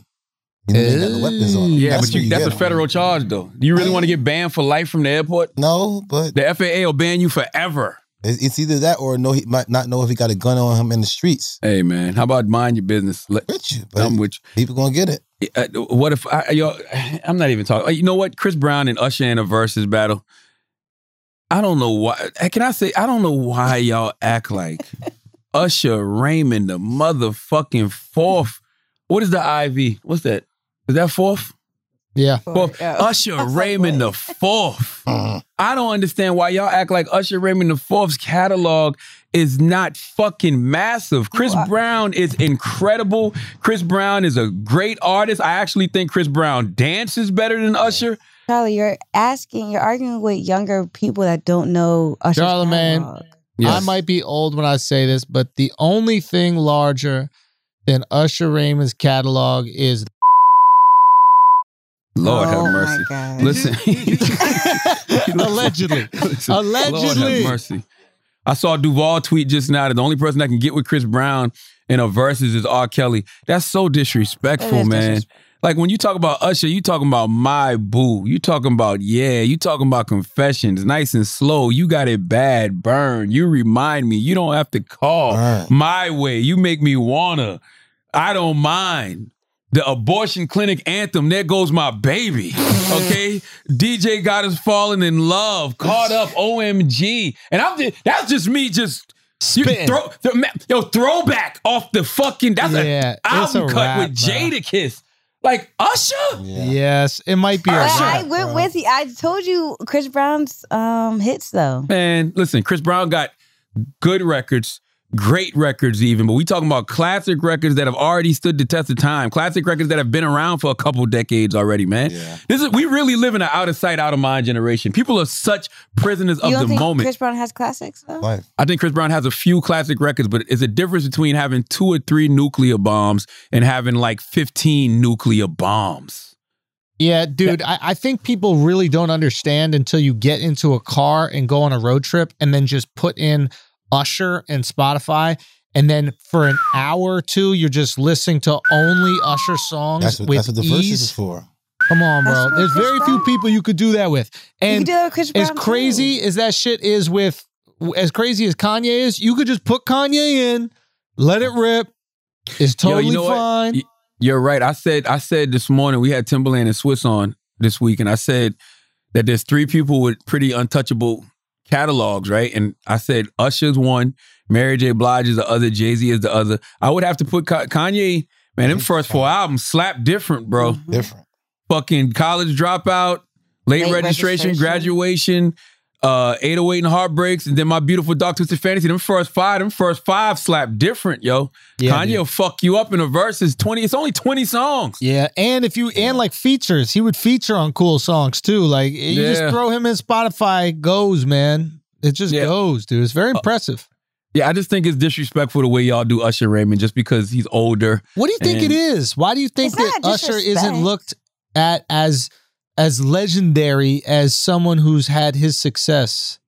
You know they ain't got no weapons on. 'em. Yeah, That's but where you, that's a a 'em. federal charge, though. Do you really want to get banned for life from the airport? No, but The FAA will ban you forever. It's, it's either that or no, he might not know if he got a gun on him in the streets. Hey, man, how about mind your business? Let, With you, but I'm with you. people gonna get it. Uh, what if I, yo? I'm not even talking. You know what? Chris Brown and Usher in a versus battle. I don't know why. Can I say? I don't know why y'all act like Usher Raymond the motherfucking fourth. What is the IV? What's that? Is that fourth? Yeah. Fourth. Yeah. Usher I Raymond the what? fourth. I don't understand why y'all act like Usher Raymond the Fourth's catalog is not fucking massive. Chris Well, Brown is incredible. Chris Brown is a great artist. I actually think Chris Brown dances better than Usher. Charlie, you're asking, you're arguing with younger people that don't know Usher's Charlamagne. catalog. I might be old when I say this, but the only thing larger than Usher Raymond's catalog is Lord oh have my mercy. God. Listen. Allegedly. Listen, Lord Allegedly. have mercy. I saw Duval tweet just now that the only person that can get with Chris Brown in a versus is R. Kelly. That's so disrespectful, man. disrespectful. Like when you talk about Usher, you talking about my boo. You talking about yeah. You talking about confessions, nice and slow. You got it bad, burn. You remind me. You don't have to call Burn. my way. You make me wanna. I don't mind. The abortion clinic anthem. There goes my baby. Okay, DJ got us falling in love, caught up. OMG, and I'm just that's just me just. You Spitting. throw, th- yo, throwback off the fucking. That's Yeah, an it's a album cut wrap, with bro. Jadakiss. Like Usher? Yeah. Yes, it might be Usher. I went bro. with you. I told you Chris Brown's um hits though. Man, listen, Chris Brown got good records, great records even, but we talking about classic records that have already stood the test of time. Classic records that have been around for a couple decades already, man. Yeah. This is we really live in an out of sight, out of mind generation. People are such prisoners You of don't the think moment. Chris Brown has classics though? Life. I think Chris Brown has a few classic records, but it's a difference between having two or three nuclear bombs and having like 15 nuclear bombs. Yeah, dude, I, I think people really don't understand until you get into a car and go on a road trip and then just put in Usher and Spotify. And then for an hour or two, you're just listening to only Usher songs That's what, with that's what the verses is for. Come on, bro. There's Chris very few people you could do that with. you can And do that with Chris Brown. as crazy as that shit is with, as crazy as Kanye is, you could just put Kanye in, let it rip. It's Yo, totally you know fine. Y- You're right. I said I said this morning we had Timbaland and Swizz on this week, and I said that there's three people with pretty untouchable catalogs, right? And I said Usher's one, Mary J. Blige is the other, Jay Z is the other. I would have to put Kanye. Man, them first four albums slap different, bro. Mhm. Different. Fucking college dropout, late, Late registration, registration. graduation, uh, 808 and heartbreaks, and then my beautiful dark twisted fantasy. Them first five, them first five slap different, yo. Yeah, Kanye dude. will fuck you up in a verse. It's 20, it's only 20 songs. Yeah, and if you and like features, he would feature on cool songs too. Like you just throw him in Spotify, goes man. It just Yeah. goes, dude. It's very impressive. Yeah, I just think it's disrespectful the way y'all do Usher Raymond just because he's older. What do you think And- it is? Why do you think It's that Usher isn't looked at as as legendary as someone who's had his success?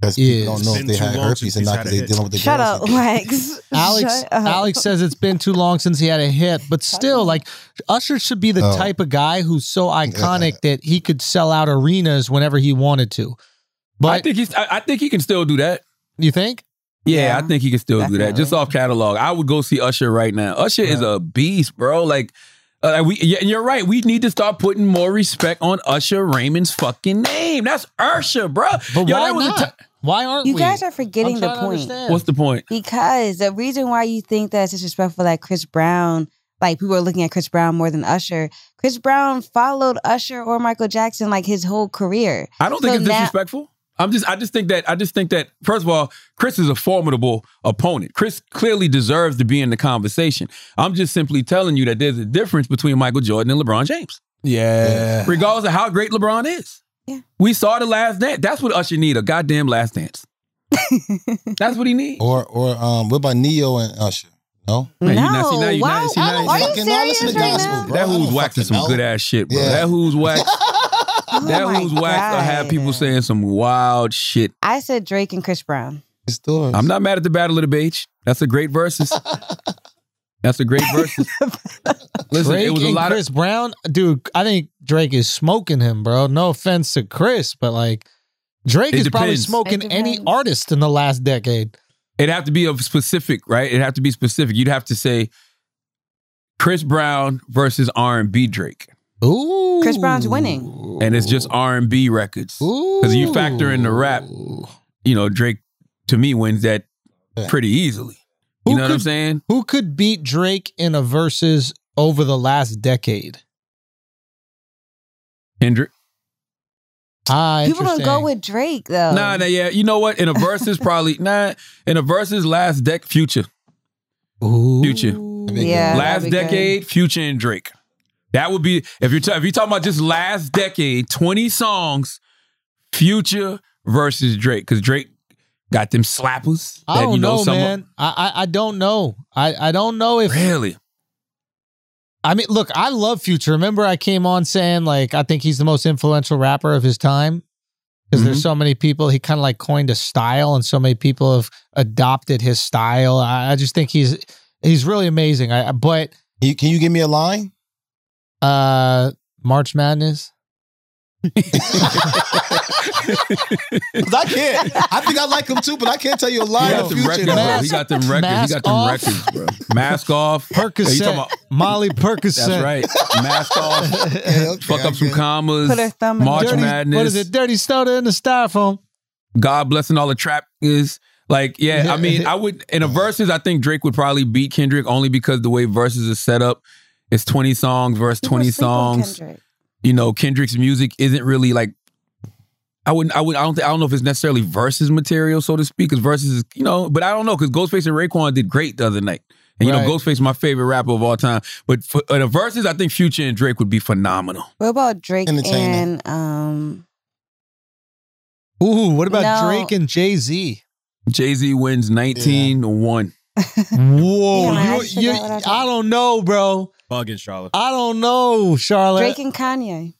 Because Is. people don't know if they had herpes since and he's not because they hit. dealing with the Shut girls. up, Lex. Alex Shut up. Alex says it's been too long since he had a hit, but still, like Usher should be the Oh. type of guy who's so iconic that he could sell out arenas whenever he wanted to. But I think he's I, I think he can still do that. you think? Yeah, Yeah, I think he can still do that. Just definitely. off catalog. I would go see Usher right now. Usher is a beast, bro. Like uh, we yeah, and you're right. We need to start putting more respect on Usher Raymond's fucking name. That's Usher, bro. But Yo, why was not? ti- why aren't You we? guys are forgetting I'm the trying to point. What's the point? Because the reason why you think that it's disrespectful that Chris Brown, like people are looking at Chris Brown more than Usher. Chris Brown followed Usher or Michael Jackson like his whole career. I don't think So it's now- disrespectful. I'm just I just think that I just think that first of all, Chris is a formidable opponent. Chris clearly deserves to be in the conversation. I'm just simply telling you that there's a difference between Michael Jordan and LeBron James. yeah. Regardless of how great LeBron is. Yeah. We saw the last dance. That's what Usher need, a goddamn last dance. That's what he needs. Or or um, what about Ne-Yo and Usher? No. Man, you no, not- see, now you- now- why, see, now you- are you listen serious to right gospel, now? bro. that who's don't waxing some good ass shit, bro. Yeah. That who's wax. Oh that my who's wax. I have people saying some wild shit. I said Drake and Chris Brown. It's still I'm not mad at the Battle of the Beach. That's a great versus. That's a great versus. Listen, Drake it was a and lot Chris of. Brown, dude. I think Drake is smoking him, bro. No offense to Chris, but like Drake It is probably depends. smoking It any depends. artist in the last decade. It'd have to be of specific, right? It'd have to be specific. You'd have to say Chris Brown versus R and B Drake, Ooh, Chris Brown's winning. and it's just R and B records. Because you factor in the rap, you know, Drake to me wins that pretty easily. You Who know what I'm could- saying? Who could beat Drake in a versus over the last decade? Kendrick. Ah, People don't go with Drake though. Nah, nah, yeah. You know what? In a versus, probably nah. In a versus, last deck, Future, Ooh. Future. Yeah, last that'd good. decade, Future and Drake. That would be if you're ta- if you're talking about just last decade, twenty songs, Future versus Drake, because Drake got them slappers. I don't you know, some- man. I, I I don't know. I I don't know if Really? I mean, look, I love Future. Remember, I came on saying like I think he's the most influential rapper of his time because Mm-hmm. there's so many people. He kind of like coined a style, and so many people have adopted his style. I, I just think he's he's really amazing. I but you, can you give me a line? Uh March Madness. I can't. I think I like him too, but I can't tell you a He got of them future. records, bro. He got them records. He Mask got them off. records, bro. Mask off. Yeah, you Percocet, talking about- Molly Percocet. That's right. Mask off. Okay, okay, Fuck up some commas. Put her March Dirty, Madness. What is it? Dirty soda in the styrofoam. God blessing all the trap is like, yeah, I mean, I would in a verses, I think Drake would probably beat Kendrick only because the way verses is set up. It's 20 songs versus People 20 songs. Kendrick. You know, Kendrick's music isn't really like I wouldn't. I would. I don't. Think, I don't know if it's necessarily versus material, so to speak. Because versus, is, you know. But I don't know because Ghostface and Raekwon did great the other night. And you Right. know, Ghostface is my favorite rapper of all time. But for uh, the verses, I think Future and Drake would be phenomenal. What about Drake and um? Ooh, what about No. Drake and Jay Z? Jay Z wins 19 to 1. Whoa, Damn, I you, actually you, forgot I I, don't know, bro. Bugging Charlotte. I don't know, Charlotte. Drake and Kanye.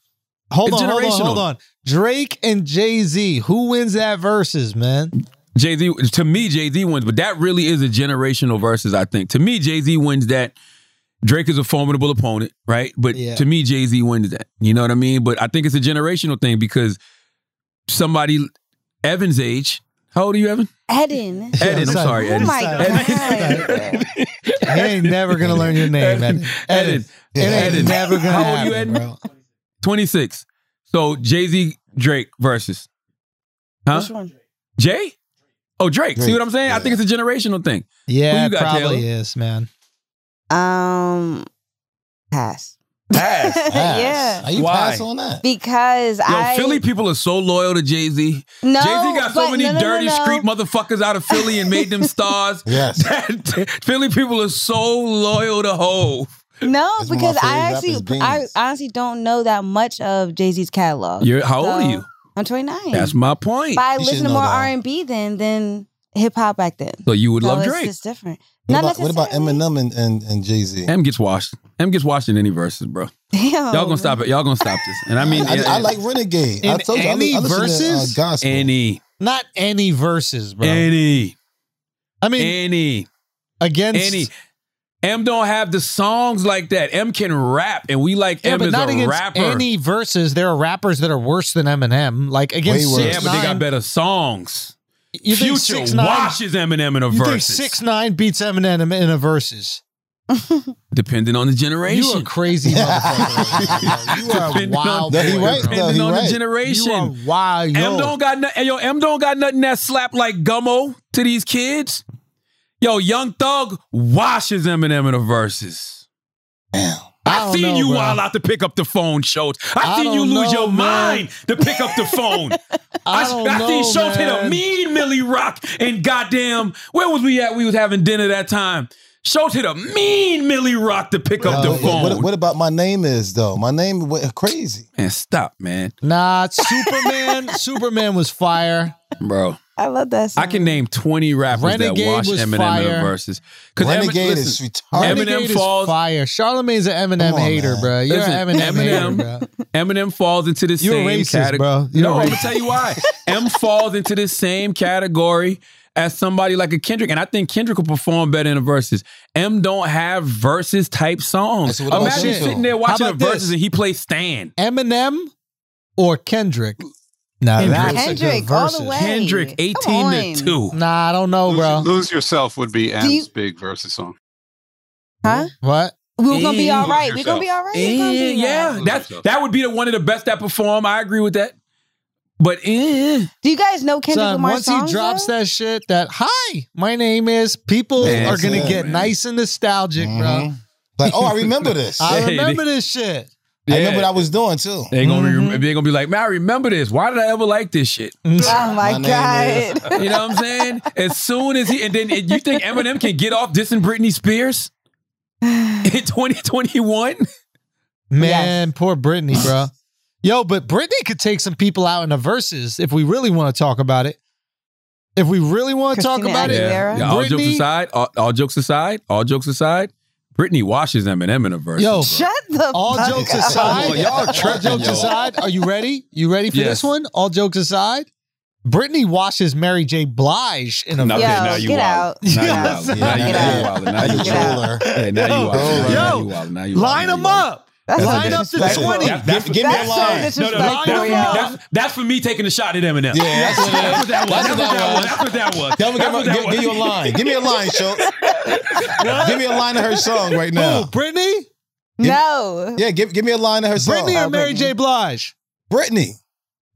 hold on, hold on, hold on. Drake and Jay Z. Who wins that versus, man? Jay Z, to me, Jay Z wins, but that really is a generational versus, I think. To me, Jay Z wins that. Drake is a formidable opponent, right? But Yeah. to me, Jay Z wins that. You know what I mean? But I think it's a generational thing because somebody, Evan's age, how old are you, Evan? Eden. Eden, I'm son. sorry, Oh Eden. my god. He ain't never gonna learn your name, Eden. Eden. It ain't Eden. never gonna How old happen, you, Eden? bro. 26. So Jay Z, Drake versus. Huh? Which one? Jay? Oh, Drake. See Drake. what I'm saying? I think it's a generational thing. Yeah, Who you it got, probably Taylor? is, man. Um, pass. Pass. yeah. How you Why? pass on that? Because Yo, I Philly people are so loyal to Jay Z. no, Jay Z got so many no, no, no, dirty no. street motherfuckers out of Philly and made them stars. Yes. that Philly people are so loyal to Hove. No, That's because I actually, I honestly don't know that much of Jay Z's catalog. You're how old are you? I'm 29. That's my point. but I You listen to more. R and B than than hip hop back then. So you would So love it's Drake. just different. What Not about, what about. Eminem and, and, and Jay Z? M gets washed. M gets washed in any verses, bro. Damn. Y'all gonna stop it. Y'all gonna stop this. And I mean, I, I like Renegade. I In told you, I, li- any I verses? to uh, gospel. any, Not any verses, bro. any, I mean, any, against any. M don't have the songs like that. M can rap, and we like Yeah, M but as not a against rapper. any verses. There are rappers that are worse than Eminem. Like against Way worse. yeah, but they got better songs. You think 6ix9ine washes Eminem in a You think verse. six nine beats Eminem in a verses? depending on the generation. You generation. a crazy motherfucker. you are a Depending on- wild. No, he boy, right, bro. though. depending he on right. the You generation. are wild. M don't got no, yo, M don't got nothing that slap like gummo to these kids. Yo, Young Thug washes Eminem in the verses. Damn. I I, don't seen know, you bro. wild out to pick up the phone, Schulz. I, I seen you lose know, your man. mind to pick up the phone. I don't I know, seen Schulz hit a man. mean Milly Rock and goddamn, where was we at? We was having dinner that time. Schulz hit a mean Milly Rock to pick up Uh, the phone. what, what about my name is though? My name was crazy. man, stop, man. Nah, Superman. Superman was fire. Bro. I love that song. I can name 20 rappers Renegade that wash was Eminem in fire. the verses. 'Cause Renegade Emin- is listen, retarded. Eminem Renegade falls- is fire. Charlamagne's an Eminem on, hater, man. bro. You're Listen, an Eminem, Eminem- hater, bro. Eminem falls into the You're a same racist, category. bro. You're no, a I'm gonna tell you why. M falls into the same category as somebody like a Kendrick, and I think Kendrick will perform better in the verses. M don't have verses type songs. That's what about Imagine sitting there watching the verses and he plays Stan. Eminem or Kendrick? Nah, Kendrick. that's a good Kendrick all the way. Kendrick, 18 to 2. Nah, I don't know, Lose, bro. Lose Yourself would be M's you- big versus song. Huh? What? We're gonna be all right. We're gonna be all right. Eh, yeah, right. that's that would be the one of the best that perform. I agree with that. But eh, Do you guys know Kendrick Son, Lamar once songs? he drops though? that shit, that hi, my name is. People Man, are gonna that's it, get man. nice and nostalgic, bro. Mhm. Like, oh, I remember this. I remember this shit. I remember what I was doing too. They gonna be, mm-hmm. they gonna be like, man, I remember this. Why did I ever like this shit? Oh my, My god! You know what I'm saying? As soon as he and then you think Eminem can get off dissing Britney Spears in 2021? Man, poor Britney, bro. Yo, but Britney could take some people out in the verses if we really want to talk about it. If we really want to talk Christina about it, Aguilera. Yeah, all jokes aside, all, all jokes aside, all jokes aside, Britney washes Eminem in a verse. Yo, Shut the all fuck jokes up. aside, Oh, y'all all tripping, jokes yo. aside, are you ready? You ready for Yes. this one? All jokes aside, Britney washes Mary J. Blige in a No, verse. okay, Yo, now you get wild. out. Now you Get wild. out. Now you Get now you out. wild. Now you Get wild. out. Yeah, now you Yo, wild. Now yo, you wild. Now you wild. Line Now you them wild. up. That's Line up to 20. That's- that's- Give, give me a That's so line. No, no, disrespectful. that's, that's, for me, that's, that's for me taking a shot at Eminem. Yeah, that's what. That's what that was. That's That's what that was. That's what that was. That's give, what give, that give you a line. Give me a line, Schulz. give me a line of her song right now. Who, Britney? No. Yeah, give, give me a line of her song. Britney or Oh, Mary J. Blige? Britney.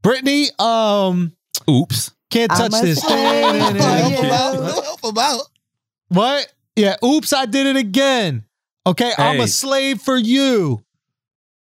Britney, um, Oops. can't touch this. Help you. him out. Help him. What? Yeah, oops, I did it again. Okay, I'm a slave for you.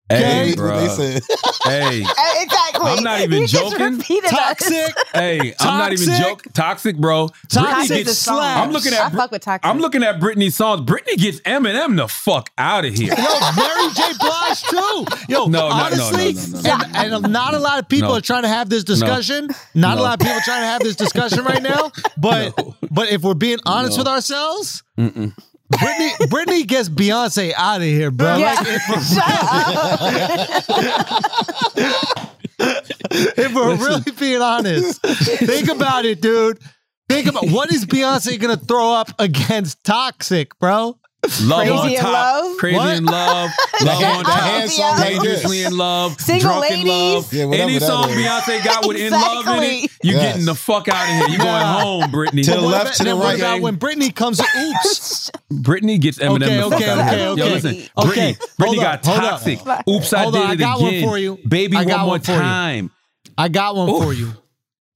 Hey, That's what they bro. said. Hey, Exactly. I'm not even You joking. repeated. Toxic. hey, I'm not even Toxic. joking. Toxic, bro. Toxic Britney gets. is song. slaps. I'm looking at I fuck with toxic. I'm looking at Britney's songs. Britney gets Eminem the fuck out of here. Yo, Mary J. Blige too. Yo, No, no, no, no, no, no, no. And, and not a lot of people No. are trying to have this discussion. Not a lot of people trying to have this discussion right now. But but if we're being honest No. with ourselves, Mm-mm. Britney Britney gets Beyonce out of here, bro. Yeah. Like, if, if we're really being honest, think about it, dude. Think about what is Beyonce gonna throw up against Toxic, bro? Love Crazy on in top. Love? Crazy What? in love. Love hand- on that top. hand song right there. Dangerously in love. Single drunk in ladies. love. Yeah, whatever Any that song is. Beyonce got with in love in it, you Yes. getting the fuck out of here. You going home, Britney. To the left, to the then what right. about when Britney comes? Oops. Britney gets Eminem Okay, the fuck okay, out of okay. Yo, okay. listen. Okay, Britney, Britney hold got up, toxic. Oops, I Hold did on, I it got one again. for you. Baby, I one got more one for time. I got one for you.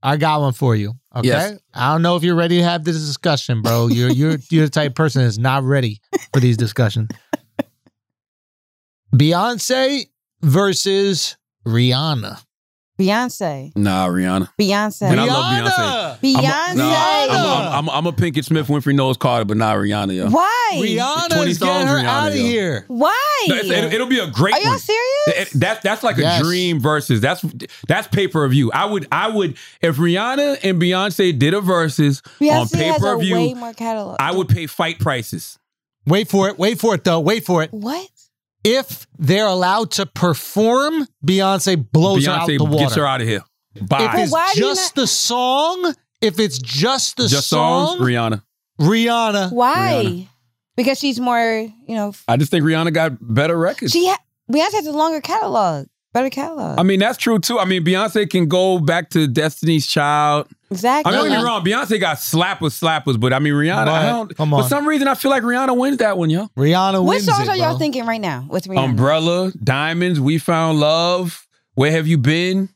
I got one for you. Okay. Yes. I don't know if you're ready to have this discussion, bro. You're you're you're the type of person that's not ready for these discussions. Beyonce versus Rihanna. Beyonce. Nah, Rihanna. Beyonce. And I love Beyonce. Beyonce. I'm a, nah, I'm, a, I'm, a, I'm a Pinkett Smith Winfrey knows Carter, but not Rihanna, yo. Why? Rihanna 20 is getting her Rihanna, out of yo. here. Why? No, it's- it, will be a great Are y'all one. serious? It- that that's like a dream versus that's that's pay per view. I would I would if Rihanna and Beyonce did a versus on pay has per a way view, more catalog. I would pay fight prices. Wait for it. Wait for it though. Wait for it. What? If they're allowed to perform, Beyonce blows her out the Beyonce water. gets her out of here. if it's why do you just the song, if it's just the Just song, songs, Rihanna. Rihanna. Why? Rihanna. Because she's more, you know, I just think Rihanna got better records. she ha- Beyonce has a longer catalog, better catalog. I mean, that's true too. I mean, Beyonce can go back to Destiny's Child. I exactly. mean, don't get me wrong. Beyonce got slappers, slappers, but I mean, Rihanna. I But, don't. come For some reason, I feel like Rihanna wins that one, yo. Rihanna wins. What wins songs it, are y'all bro. thinking right now with Rihanna? Umbrella, Diamonds, We Found Love. Where have you been?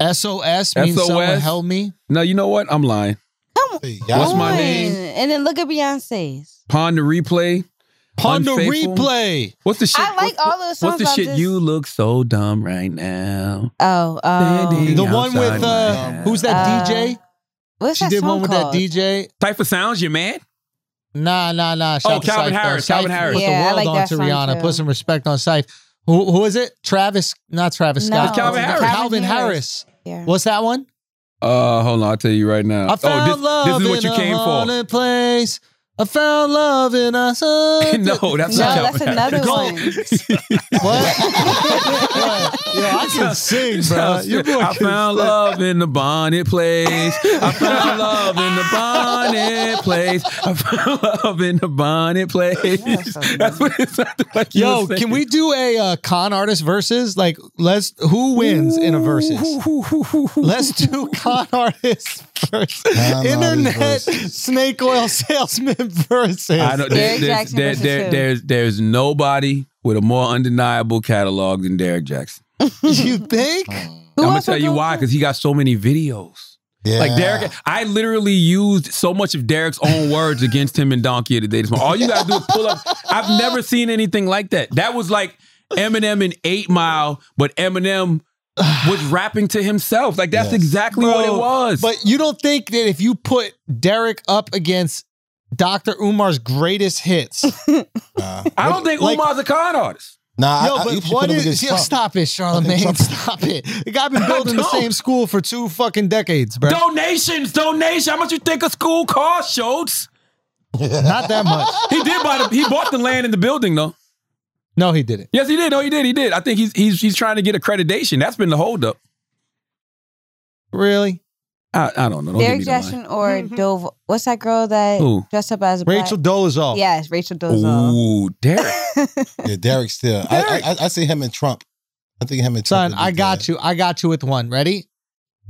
SOS means SOS? someone help me. No, you know what? I'm lying. Come Hey, What's my on. name? And then look at Beyonce's. Pond the replay. Ponder Unfaithful. replay. What's the shit? I like what- all those songs. What's the about shit? this- You look so dumb right now. Oh, oh. Standing The one with outside uh, my who's that Uh, DJ? What's She that did song one with called? that DJ. Type of sounds, your man. Nah, nah, nah. Shout Oh, out to Calvin Syph, though. Harris, Syph Calvin Harris. Put Yeah, I the world like on that to song, Rihanna. too. Put some respect on Syph. Who, who is it? Travis, not Travis No, Scott. It's Calvin Harris. Calvin Harris. Yeah. What's that one? Uh, hold on, I'll tell you right now. I found oh, this, love this is what in you a came for. haunted place. I found love in a sun. no, that's No, not that's Calvin another Harris. one. What? What? Yo, I can sing, bro. You boy I can found sing. love in the bonnet place. I found love in the bonnet place. I found love in the bonnet place. That's what it sounded like. you Yo, were saying. can we do a uh, con artist versus? Like, let's who wins in a versus? Let's do con artist versus Con artist internet versus. snake oil salesman versus. I don't, there, Derrick there's, Jaxn there, versus there, who? there's, there's nobody with a more undeniable catalog than Derrick Jaxn. you think? I'm gonna tell you why, because he got so many videos. Yeah. Like Derrick, I literally used so much of Derrick's own words against him in Donkey today. This morning. All you gotta do is pull up. I've never seen anything like that. That was like Eminem in Eight Mile, but Eminem was rapping to himself. Like that's Yes. exactly what it was. But you don't think that if you put Derrick up against Dr. Umar's greatest hits, Nah, uh, I don't think like- Umar's a con artist. Nah, Yo, I, I, you but should what put is? against Yo, stop it, Charlamagne. Stop it. The guy been building the same school for two fucking decades, bro. Donations, donations. How much you think a school costs, Schulz? Not that much. He did buy the. He bought the land in the building, though. No, he didn't. Yes, he did. No, he did. He did. I think he's he's he's trying to get accreditation. That's been the holdup. Really? I, I don't know. Don't Derrick give me the line. Jaxn or mm-hmm. Dove? What's that girl that Who? dressed up as a black- Rachel Dolezal. Yes, Rachel Dolezal. Ooh, Derrick. Yeah, Derrick still. I, Derrick. I, I, I see him and Trump. I think him and Son, Trump. I got you. I got you with one. Ready?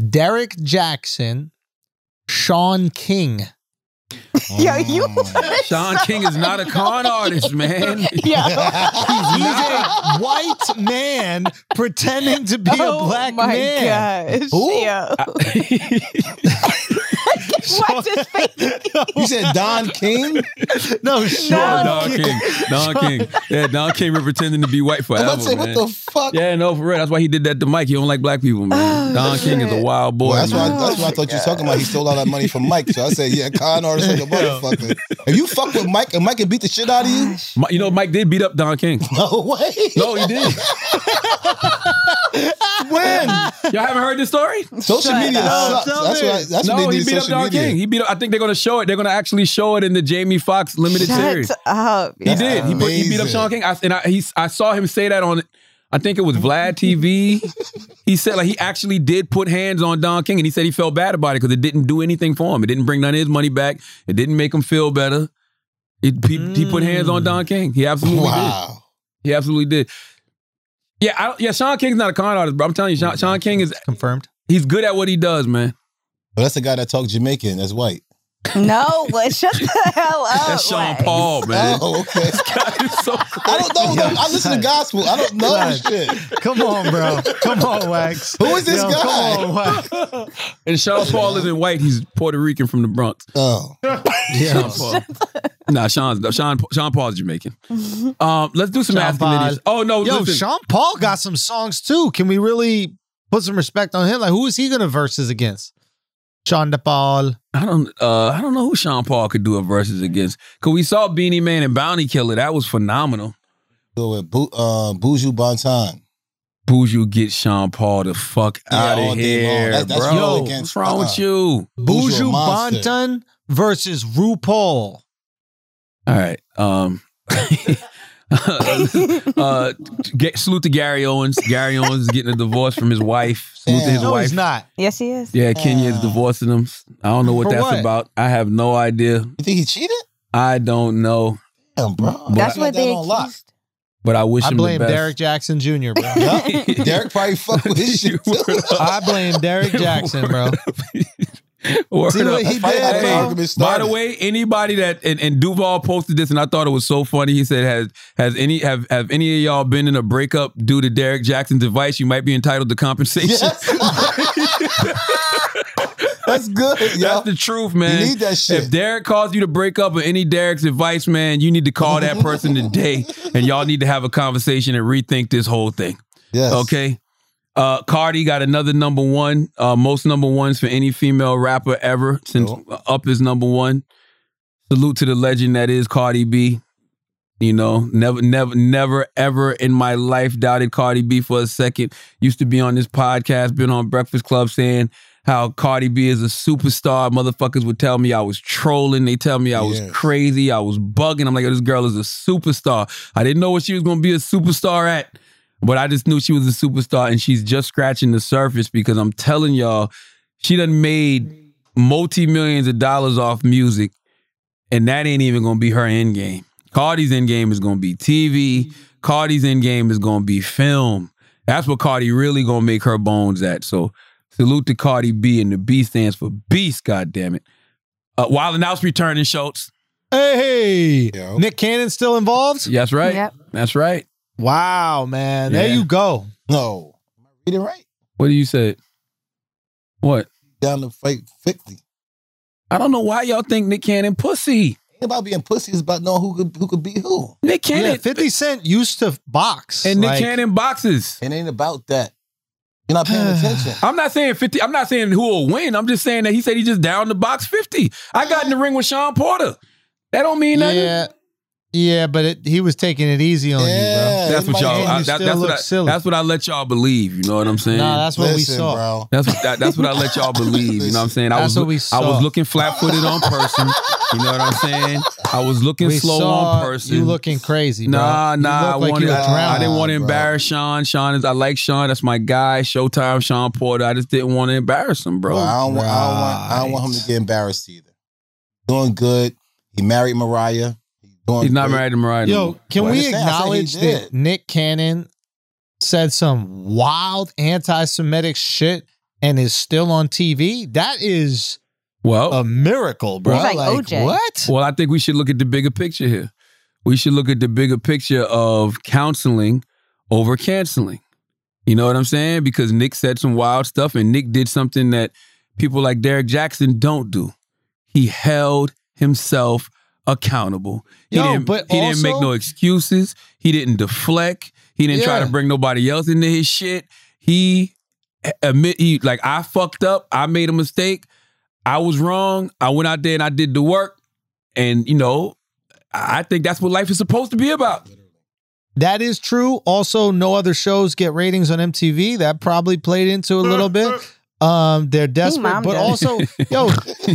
Derrick Jaxn, Shaun King. Yo, you. Oh. Shaun King is not a con artist, man. Yeah. He's a white man pretending to be a oh black oh my man. gosh. Yo. Watch his face. You said Don King? no, Yeah, Sean. Don King. Don King. Yeah, Don King been pretending to be white I'm forever. about to say, man. what the fuck? Yeah, no, for real. That's why he did that to Mike. He don't like black people, man. Oh, Don King is a wild boy. Well, that's why. man. That's why I thought you were talking about. He stole all that money from Mike. So I said, "Yeah, con artist like a motherfucker." If you fuck with Mike and Mike can beat the shit out of you, Mi- you know, Mike did beat up Don King. no way. No, he did. when Y'all haven't heard this story? social Shut media up. sucks. That's me. what. I, that's no, what they he did. beat up Social Don media. King. He beat up. I think they're gonna show it. They're gonna actually show it in the Jamie Foxx limited series. Up. He did. He, put, he beat up amazing. Sean King. I, and I, he, I saw him say that on, I think it was Vlad TV. he said like he actually did put hands on Don King, and he said he felt bad about it because it didn't do anything for him. It didn't bring none of his money back. It didn't make him feel better. It, he, he put hands on Don King. He absolutely did. Wow. He absolutely did. Yeah, I, don't- yeah. Shaun King's not a con artist, but I'm telling you, Shaun, Shaun King is Confirmed. he's good at what he does, man. But that's the guy that talked Jamaican. That's white. No, but shut the hell up. That's Sean Wax. Paul, man. Oh, okay. It's so I don't know. though. I listen to gospel. I don't know Son. shit. Come on, bro. Come on, Wax. Who is this Yo, guy? Come on, Wax. and Sean Paul isn't white; he's Puerto Rican from the Bronx. Oh, Sean Paul. nah, Sean's Sean Sean Paul's Jamaican. Um, let's do some Sean ask Paul. committees. Oh no, Yo, listen. Sean Paul got some songs too. Can we really put some respect on him? Like, who is he gonna verses against? Sean DePaul. I don't uh I don't know who Sean Paul could do a versus against. Cause we saw Beenie Man and Bounty Killer. That was phenomenal. go with Bu- uh, Buju Banton. Buju get Sean Paul the fuck Yeah, out of day long. here, That's- that's bro. really What's wrong with uh-uh. you? Buju a Buju monster. Banton versus RuPaul. All right. Um uh get, salute to Gary Owens. Gary Owens is getting a divorce from his wife. Salute to his No, wife. he's not. Yes, he is. Yeah, Kenya is Ah. divorcing him. I don't know what For that's what? about. I have no idea. You think he cheated? I don't know. Damn, bro. That's what got that they on accused. But I wish I him blame the best. Derrick Jaxn Jr., bro. Derrick probably fucked with his shit too. I blame Derrick Jaxn, bro. Word See what up. he did, the By the way, anybody that and, and Duval posted this, and I thought it was so funny. He said, "Has has any have have any of y'all been in a breakup due to Derrick Jaxn's advice? You might be entitled to compensation." Yes. That's good, yo. That's the truth, man. You need that shit. If Derrick calls you to break up with any Derrick's advice, man, you need to call that person today, and y'all need to have a conversation and rethink this whole thing. Yes. Okay. Uh, Cardi got another number one, uh, most number ones for any female rapper ever since Cool. Up is number one. Salute to the legend that is Cardi B. You know, never, never, never, ever in my life doubted Cardi B for a second. Used to be on this podcast, been on Breakfast Club saying how Cardi B is a superstar. Motherfuckers would tell me I was trolling. They tell me I was Yes. crazy. I was bugging. I'm like, this girl is a superstar. I didn't know what she was going to be a superstar at. But I just knew she was a superstar and she's just scratching the surface because I'm telling y'all, she done made multi millions of dollars off music, and that ain't even gonna be her end game. Cardi's end game is gonna be TV. Cardi's end game is gonna be film. That's what Cardi really gonna make her bones at. So salute to Cardi B, and the B stands for Beast. God damn it. Uh, Wild and Out's returning, Schulz. Hey, Yo. Nick Cannon still involved? That's right. Yep. That's right. Wow, man. There you go. No. Am I reading right? What do you say? What? Down to fight 50. I don't know why y'all think Nick Cannon pussy. Ain't about being pussy. It's about knowing who could, who could beat who. Nick Cannon Yeah, 50 Cent used to box. and Nick Like, Cannon boxes. It ain't about that. You're not paying attention. I'm not saying 50. I'm not saying who will win. I'm just saying that he said he just down the box 50. I got in the ring with Shawn Porter. That don't mean nothing. Yeah. Yeah, but it, he was taking it easy on Yeah. You, bro. That's what y'all. I, you that, still that's what I, silly. that's what I let y'all believe. You know what I'm saying? bro. Nah, that's what we saw. bro. That's what that, that's what I let y'all believe. You know what I'm saying? I That's was what look- we I was looking flat footed on person. You know what I'm saying? I was looking We slow saw on person. you looking crazy, bro. Nah, You nah. I like wanted. you were Nah, I didn't want to bro. embarrass Shawn. Shawn is. I like Shawn. That's my guy. Showtime. Shawn Porter. I just didn't want to embarrass him, bro. Bro, I don't, want, I, don't want, I don't want him to get embarrassed either. Doing good. He married Mariah. He's He's not great. married to Mariah. no Yo, more. can Well, I we understand. I said he acknowledge did. that Nick Cannon said some wild anti-Semitic shit and is still on TV? That is Well, a miracle, bro. He's like OJ. what? Well, I think we should look at the bigger picture here. We should look at the bigger picture of counseling over canceling. You know what I'm saying? Because Nick said some wild stuff and Nick did something that people like Derrick Jaxn don't do. he held himself accountable. He Yo, didn't but he didn't make no excuses. He didn't deflect. He didn't try to bring nobody else into his shit. He eh, admit he like I fucked up. I made a mistake. I was wrong. I went out there and I did the work. And you know, I I think that's what life is supposed to be about. That is true. Also, no other shows get ratings on MTV. That probably played into a little bit. Um, they're desperate, mom but does. also, yo,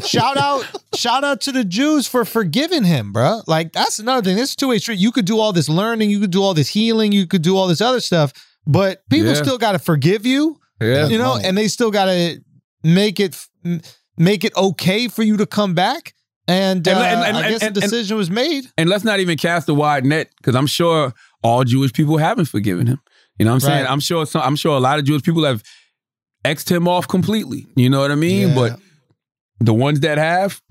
shout out, shout out to the Jews for forgiving him, bro. Like that's another thing. This two way street. You could do all this learning, you could do all this healing, you could do all this other stuff, but people Yeah. still got to forgive you, Yeah. you know, Money. and they still got to make it make it okay for you to come back. And, uh, And- and- and- I guess and- a and- decision was made. And let's not even cast a wide net because I'm sure all Jewish people haven't forgiven him. You know what I'm saying? I'm sure some, I'm sure a lot of Jewish people have xed him off completely. You know what I mean? Yeah. But the ones that have,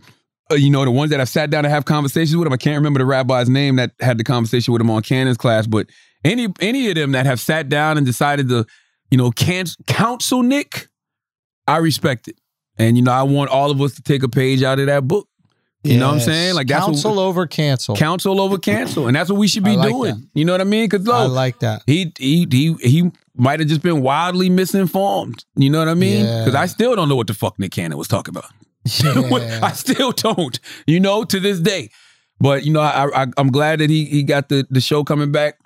uh, you know, the ones that I've sat down to have conversations with him. I can't remember the rabbi's name that had the conversation with him on Cannon's class, but any any of them that have sat down and decided to, you know, can, counsel Nick, I respect it. And you know, I want all of us to take a page out of that book. You know what I'm saying? Like that's counsel what, over cancel. counsel over cancel, and that's what we should be like doing. that. You know what I mean? Because I like that. he he he he might have just been wildly misinformed. You know what I mean? Yeah. Because I still don't know what the fuck Nick Cannon was talking about. I still don't. You know, to this day. But you know, I, I I'm glad that he he got the the show coming back.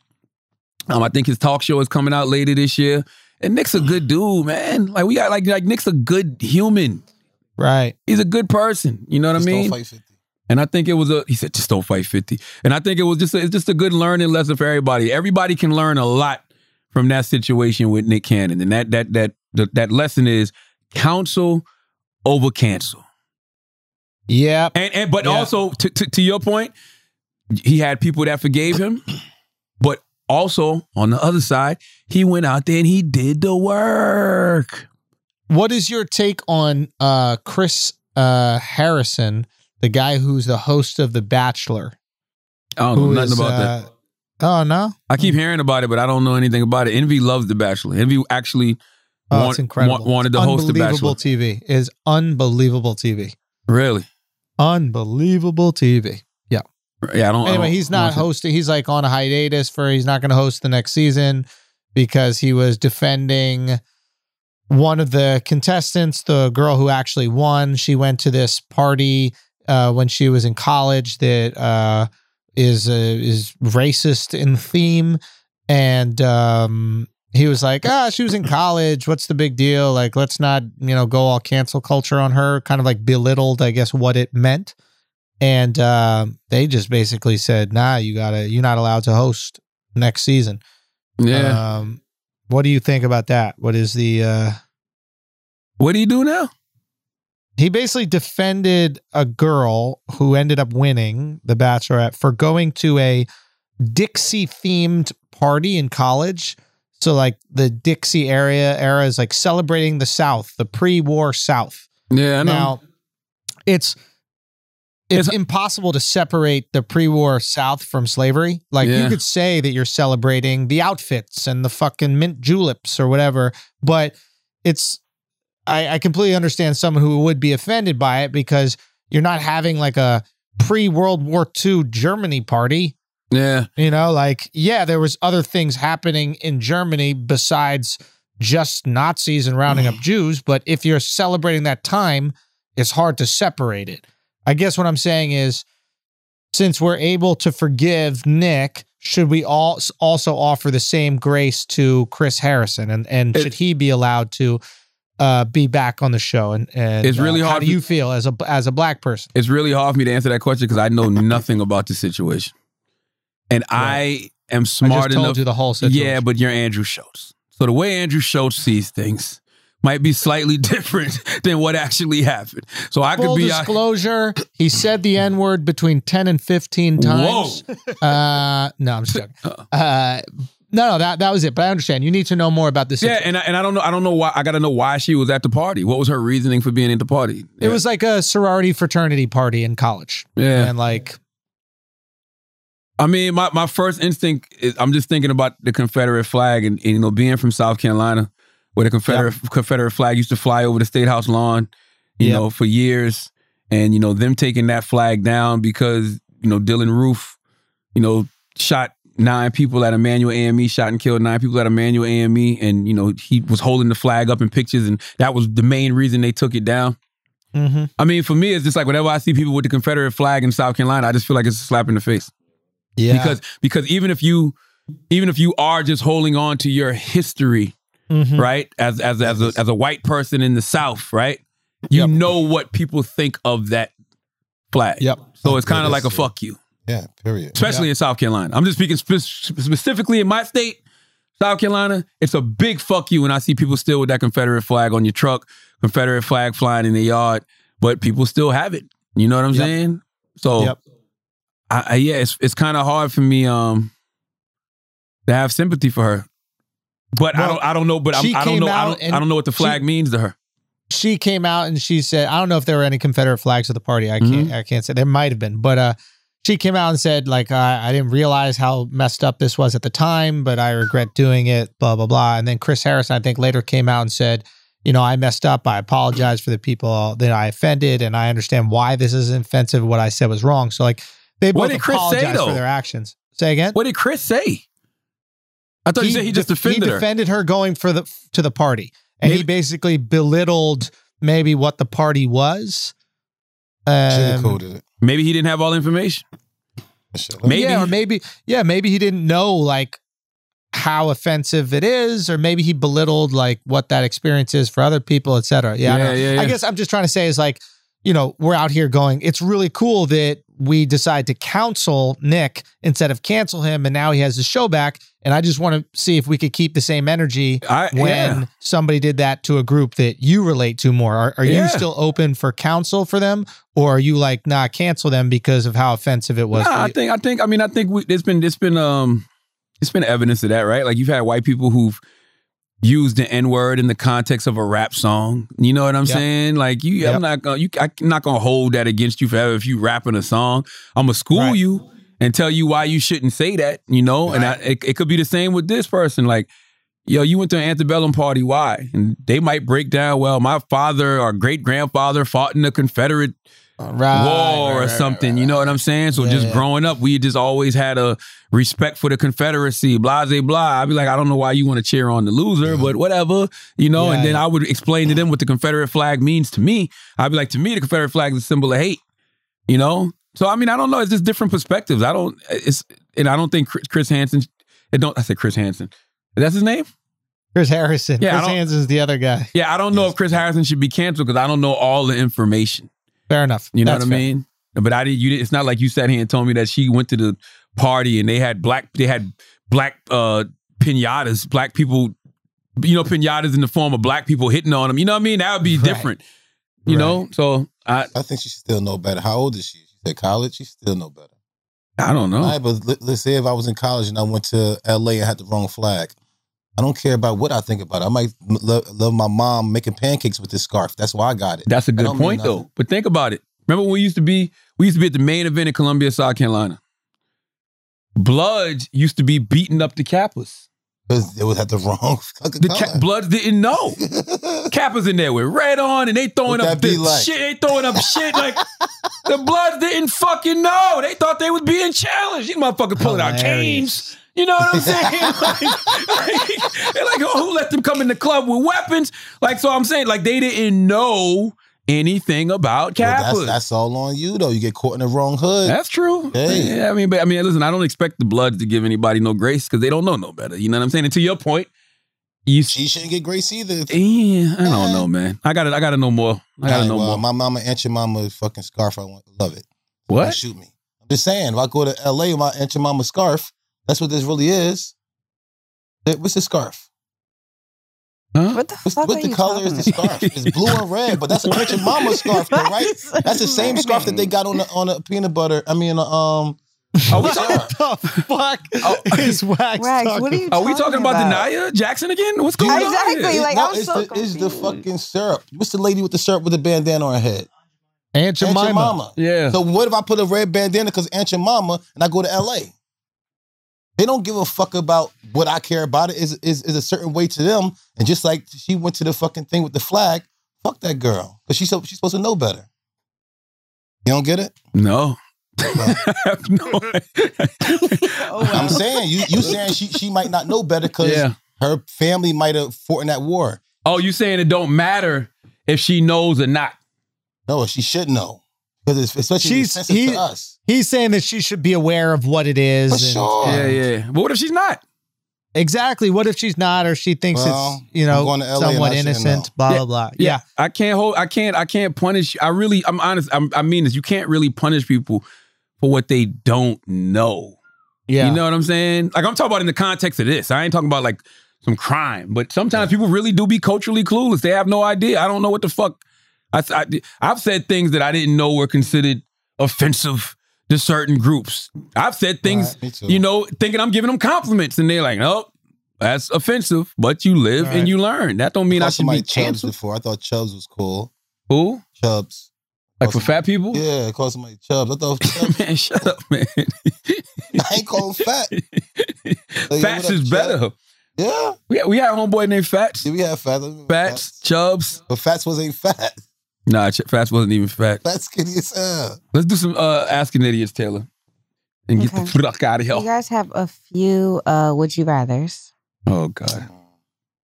Um, I think his talk show is coming out later this year. And Nick's a good dude, man. Like we got like like Nick's a good human. Right. He's a good person. You know what Just I don't mean? fight 50. And I think it was a he said just don't fight 50. And I think it was just a, it's just a good learning lesson for everybody. Everybody can learn a lot from that situation with Nick Cannon. And that that that that, that lesson is counsel over cancel. Yeah. And and but Yeah. also to, to to your point, he had people that forgave him, but also on the other side, he went out there and he did the work. What is your take on uh Chris uh Harrison, the guy who's the host of The Bachelor? I don't know nothing is, about uh, that. Oh no. I keep hearing about it, but I don't know anything about it. Envy loves The Bachelor. Envy actually Oh, want- incredible. want- wanted to host The Unbelievable Bachelor. TV. It is unbelievable TV. Really? Unbelievable TV. Yeah. Yeah, I don't. I Anyway, don't- he's not hosting. He's like on a hiatus for. He's not going to host the next season because he was defending one of the contestants, the girl who actually won. She went to this party uh, when she was in college that uh, is uh, is racist in theme, and um, he was like, "Ah, she was in college. What's the big deal? Like, let's not you know go all cancel culture on her." Kind of like belittled, I guess, what it meant and um, they just basically said, "Nah, you gotta, you're not allowed to host next season." Yeah. Um, what do you think about that? What is the? Uh, what do you do now? he basically defended a girl who ended up winning the Bachelorette for going to a Dixie themed party in college. So, like the Dixie area era is like celebrating the South, the pre-war South. Yeah, I know. Now, it's it's impossible to separate the pre-war South from slavery. Like you could say that you're celebrating the outfits and the fucking mint juleps or whatever, but it's I, I completely understand someone who would be offended by it because you're not having like a pre-World War II Germany party. yeah, You know, like, yeah, there was other things happening in Germany besides just Nazis and rounding up Jews. But if you're celebrating that time, it's hard to separate it. I guess what I'm saying is since we're able to forgive Nick, should we all also offer the same grace to Chris Harrison? And and It- should he be allowed to uh, be back on the show? And, and It's really uh, How do you feel as a as a black person? it's really hard for me to answer that question because I know nothing about the situation, and I am I smart just enough. you the whole situation. yeah, but you're Andrew Schulz, so the way Andrew Schulz sees things might be slightly different than what actually happened. So I Full could be out- disclosure, he said the N word between 10 and 15 times. Uh, no, I'm just joking. Uh, no, no, that, that was it. But I understand. You need to know more about this. Yeah, and I, and I don't know. I don't know why. I got to know why she was at the party. What was her reasoning for being at the party? It was like a sorority fraternity party in college. yeah. And like, I mean, my, my first instinct is I'm just thinking about the Confederate flag and, and, you know being from South Carolina, where the Confederate Confederate flag used to fly over the state house lawn, you Yep. know, for years. and you know them taking that flag down because you know Dylann Roof, you know, shot nine people at Emanuel AME, shot and killed nine people at Emanuel AME, and you know he was holding the flag up in pictures, and that was the main reason they took it down. Mm-hmm. I mean, for me, it's just like whenever I see people with the Confederate flag in South Carolina, I just feel like it's a slap in the face Yeah. because because even if you even if you are just holding on to your history, Mhm. right, as as as a, as a white person in the South, right, you Yep. know what people think of that flag. Yep. So it's kind of like a fuck you, Yeah, period. especially in South Carolina. I'm just speaking spe- specifically in my state, South Carolina. It's a big fuck you when I see people still with that Confederate flag on your truck, Confederate flag flying in the yard, but people still have it. You know what I'm Yep. saying? So Yep. I, I yeah, it's it's kind of hard for me um to have sympathy for her. But I don't I don't know. But I'm, I don't know. I don't, I don't know what the she- flag means to her. she came out and she said, I don't know if there were any Confederate flags at the party. I can't, Mm-hmm. I can't say there might have been, but uh, she came out and said, like, I, I didn't realize how messed up this was at the time, but I regret doing it. Blah blah blah. And then Chris Harrison, I think, later came out and said, you know, I messed up. I apologize for the people that I offended, and I understand why this is offensive. What I said was wrong. So, like, they What both did Chris say, apologized for their actions. Say again. What did Chris say? I thought you said he just def- defended he her. defended her going for the to the party, and he basically belittled maybe what the party was. Um, Sugarcoated it. Maybe he didn't have all the information. Maybe. yeah, or maybe yeah, maybe he didn't know like how offensive it is, or maybe he belittled like what that experience is for other people, et cetera. Yeah, I, Yeah, don't yeah, yeah. I guess I'm just trying to say is like, you know, we're out here going. It's really cool that we decide to counsel Nick instead of cancel him, and now he has the show back. And I just want to see if we could keep the same energy I, when yeah. somebody did that to a group that you relate to more. Are, are Yeah. you still open for counsel for them, or are you like, nah, cancel them because of how offensive it was? Nah, I think I think I mean I think we, it's been it's been um it's been evidence of that, right? Like you've had white people who've used the N word in the context of a rap song. You know what I'm Yep. saying? Like you, Yep. I'm not gonna you I'm not gonna hold that against you forever if you rapping a song. I'm gonna school Right. you and tell you why you shouldn't say that. You know, and I, it, it could be the same with this person. Like. Yo, you went to an antebellum party. Why? And they might break down. Well, my father or great grandfather fought in the Confederate uh, right, war right, or right, something. right, You know what I'm saying? So Yeah, just yeah. growing up, we just always had a respect for the Confederacy, blah, blah, blah. I'd be like, I don't know why you want to cheer on the loser, but whatever, you know? Yeah, and then. I would explain to them what the Confederate flag means to me. I'd be like, to me, the Confederate flag is a symbol of hate, you know? So, I mean, I don't know. It's just different perspectives. I don't, it's, and I don't think Chris, Chris Hansen, it don't, I said Chris Hansen. That's his name? Chris Harrison. Yeah, Chris don't- Hansen's the other guy. Yeah, I don't know if Chris Harrison should be canceled because I don't know all the information. Fair enough. You know That's what I fair. mean? But I didn't. You didn't. It's not like you sat here and told me that she went to the party and they had black. They had black uh pinatas. Black people. You know, pinatas in the form of black people hitting on them. You know what I mean? That would be Right. different. You know. So I. I think she should still know better. How old is she? Said college. She still know better. I don't know. All right, but let, let's say if I was in college and I went to L.A. and had the wrong flag, I don't care about what I think about it. I might love, love my mom making pancakes with this scarf. That's why I got it. That's a good point though. But think about it. Remember when we used to be? We used to be at the main event in Columbia, South Carolina. Bloods used to be beating up the Kappas. Because they would have the wrong fucking The color. Ka- Bloods didn't know. Kappas in there with red on and they throwing What up that this like? shit. They throwing up shit like the Bloods didn't fucking know. They thought they was being challenged. These motherfuckers pulling out Hilarious. canes. You know what I'm saying? like, like, they're like, oh, who let them come in the club with weapons? Like, so I'm saying, like, they didn't know anything about Well, that's, that's all on you, though. You get caught in the wrong hood. That's true. Hey. Yeah, I mean, but I mean, listen, I don't expect the Bloods to give anybody no grace because they don't know no better. You know what I'm saying? And to your point, you. she shouldn't get grace either. Yeah, I don't know, man. I got to I got to know more. I got to know well, more. My mama, Aunt your mama fucking scarf. I want, love it. Don't what? shoot me. I'm just saying, if I go to LA with my Aunt your mama scarf, that's what this really is. Eh, What's the scarf? Huh? What the What's, fuck what are the you color talking is the scarf? It's blue and red, but that's a Aunt your mama scarf, though, right? That's the same scarf that they got on the on the peanut butter. I mean, uh, um, Are we What talking? What the fuck Oh. is Wax, Rags, talking what are you Are we talking about, about? Denia Jackson again? What's going on? Exactly, like, no, I'm it's so the it's the fucking syrup. What's the lady with the syrup with the bandana on her head? Aunt Jemima. Aunt your mama. yeah. So what if I put a red bandana because Aunt your mama and I go to LA? They don't give a fuck about what I care about. It is is is a certain way to them. And just like she went to the fucking thing with the flag, fuck that girl because she's so, she's supposed to know better. You don't get it? No. I have no oh, I'm saying you you saying she she might not know better because Yeah. her family might have fought in that war. Oh, you saying it don't matter if she knows or not? No, she should know because it's especially She's- sensitive he- to us. He's saying that she should be aware of what it is. For and- sure. Yeah, yeah. But what if she's not? Exactly. What if she's not, or she thinks Well, it's you know going to LA and I somewhat innocent? know. Blah blah blah. Yeah. I can't hold. I can't. I can't punish. I really. I'm honest. I'm, I mean this. You can't really punish people for what they don't know. yeah. You know what I'm saying? Like I'm talking about in the context of this. I ain't talking about like some crime. But sometimes people really do be culturally clueless. They have no idea. I don't know what the fuck. I, I I've said things that I didn't know were considered offensive to certain groups. I've said things, Right, you know, thinking I'm giving them compliments, and they're like, "Nope, that's offensive." But you live Right. and you learn. That don't mean I called should be Chubbs before. I thought Chubbs was cool. Who? Chubbs. Like for fat people? Yeah, I called somebody Chubbs. I thought Chubbs. man, shut up, man. I ain't call him fat. Like, Fats is Chubbs? better. Yeah. We we had a homeboy named Fats. Yeah, we had fat. Fats, Chubs. But Fats wasn't fat. Nah, Ch- Fats wasn't even fat. Fat skinny as hell. Let's do some uh, asking idiots, Taylor, and get the Okay. fuck out of here. You guys have a few uh would you rather's. Oh God.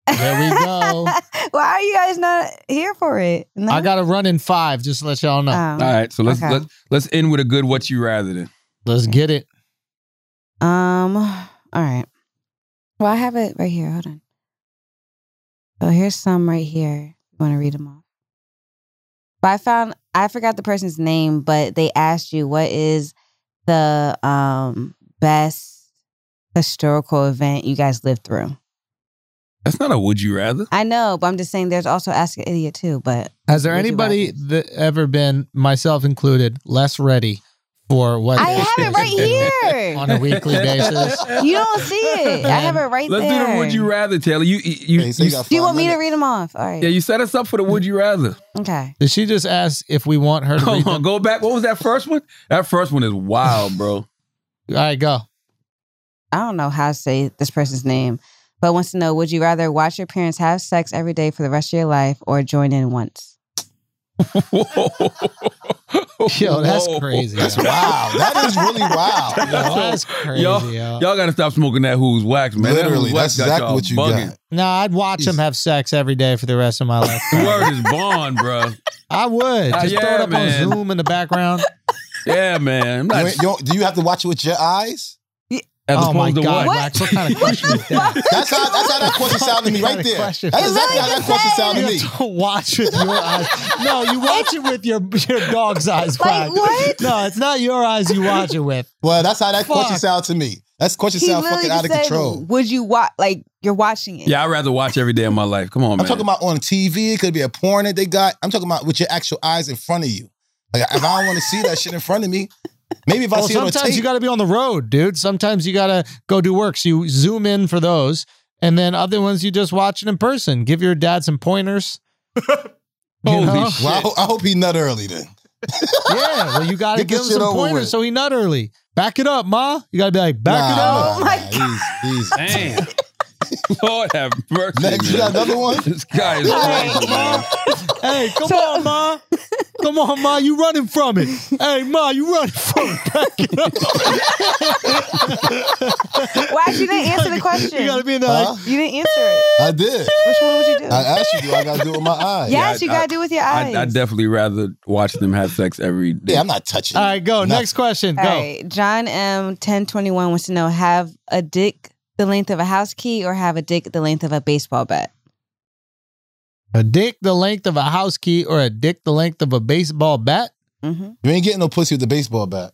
There we go. Why are you guys not here for it? No? I got to run in five. Just to let y'all know. Oh. All right, so let's Okay. let's let's end with a good what you rather than. Let's get it. Um. All right. Well, I have it right here. Hold on. So here's some right here. You want to read them off? But I found I forgot the person's name, but they asked you what is the um best historical event you guys lived through. That's not a would you rather. I know, but I'm just saying there's also Ask an Idiot too. But Has there anybody that ever been, myself included, less ready for what I have it right here. on a weekly basis? You don't see it. I have it right Let's there. do the would you rather, Taylor. You you, you, Hey, so you you- got Do you five want me to read them off? All right. yeah, you set us up for the would you rather. okay. Did she just ask if we want her to read Hold on, go back. What was that first one? That first one is wild, bro. All right, go. I don't know how to say this person's name, but wants to know would you rather watch your parents have sex every day for the rest of your life or join in once? Yo, that's Whoa. crazy. That's yo. wow. That is really wild. Yo, that's crazy, Y'all, yo. y'all gotta stop smoking that who's wax, man. Literally, Who's wax that's exactly what you bugging. got. No, I'd watch them have sex every day for the rest of my life. The word is bond, bro. I would. Ah, Just throw yeah, it up man. on Zoom in the background. Yeah, man. I'm You you don't- do you have to watch it with your eyes? As oh my God, what? Wax, what kind of question is that? That's how that's how that question sounded to me right there. That's exactly really how that question sounded to me. have to watch with your eyes. No, you watch it with your your dog's eyes. Like, what? No, it's not your eyes you watch it with. Well, that's how that question Fuck. sounded to me. That question He sounds fucking out of said, control. would you watch, like, you're watching it. Yeah, I'd rather watch every day of my life. Come on, man. I'm talking about on TV. It could be a porn that they got. I'm talking about with your actual eyes in front of you. Like if I don't want to see that shit in front of me, maybe if I Well, see it on sometimes tape. you got to be on the road, dude. Sometimes you got to go do work. So you zoom in for those, and then other ones you just watch it in person. Give your dad some pointers. Holy know? shit. well, I, ho- I hope he nut early then. Yeah, well, you got to give him some pointers with. so he nut early. Back it up, ma. You got to be like, back it Nah, up. Oh my nah, He's, he's, Damn. Lord have mercy. Next, you man. got another one? This guy is All right. crazy, man. Hey, come So- on, ma. Come on, ma. You running from it. Hey, ma, you running from it. Back it up. Why you didn't answer the question? You got to be in the Huh? like, You didn't answer it. I did. Which one would you do? I asked you, do I got to do it with my eyes? yes, I- you got to do it with your eyes. I, I'd definitely rather watch them have sex every day. Yeah, I'm not touching. all right, go. Nothing. Next question. Go. All right. John M. 1021 wants to know have a dick the length of a house key or have a dick the length of a baseball bat? A dick the length of a house key or a dick the length of a baseball bat? Mm-hmm. You ain't getting no pussy with the baseball bat.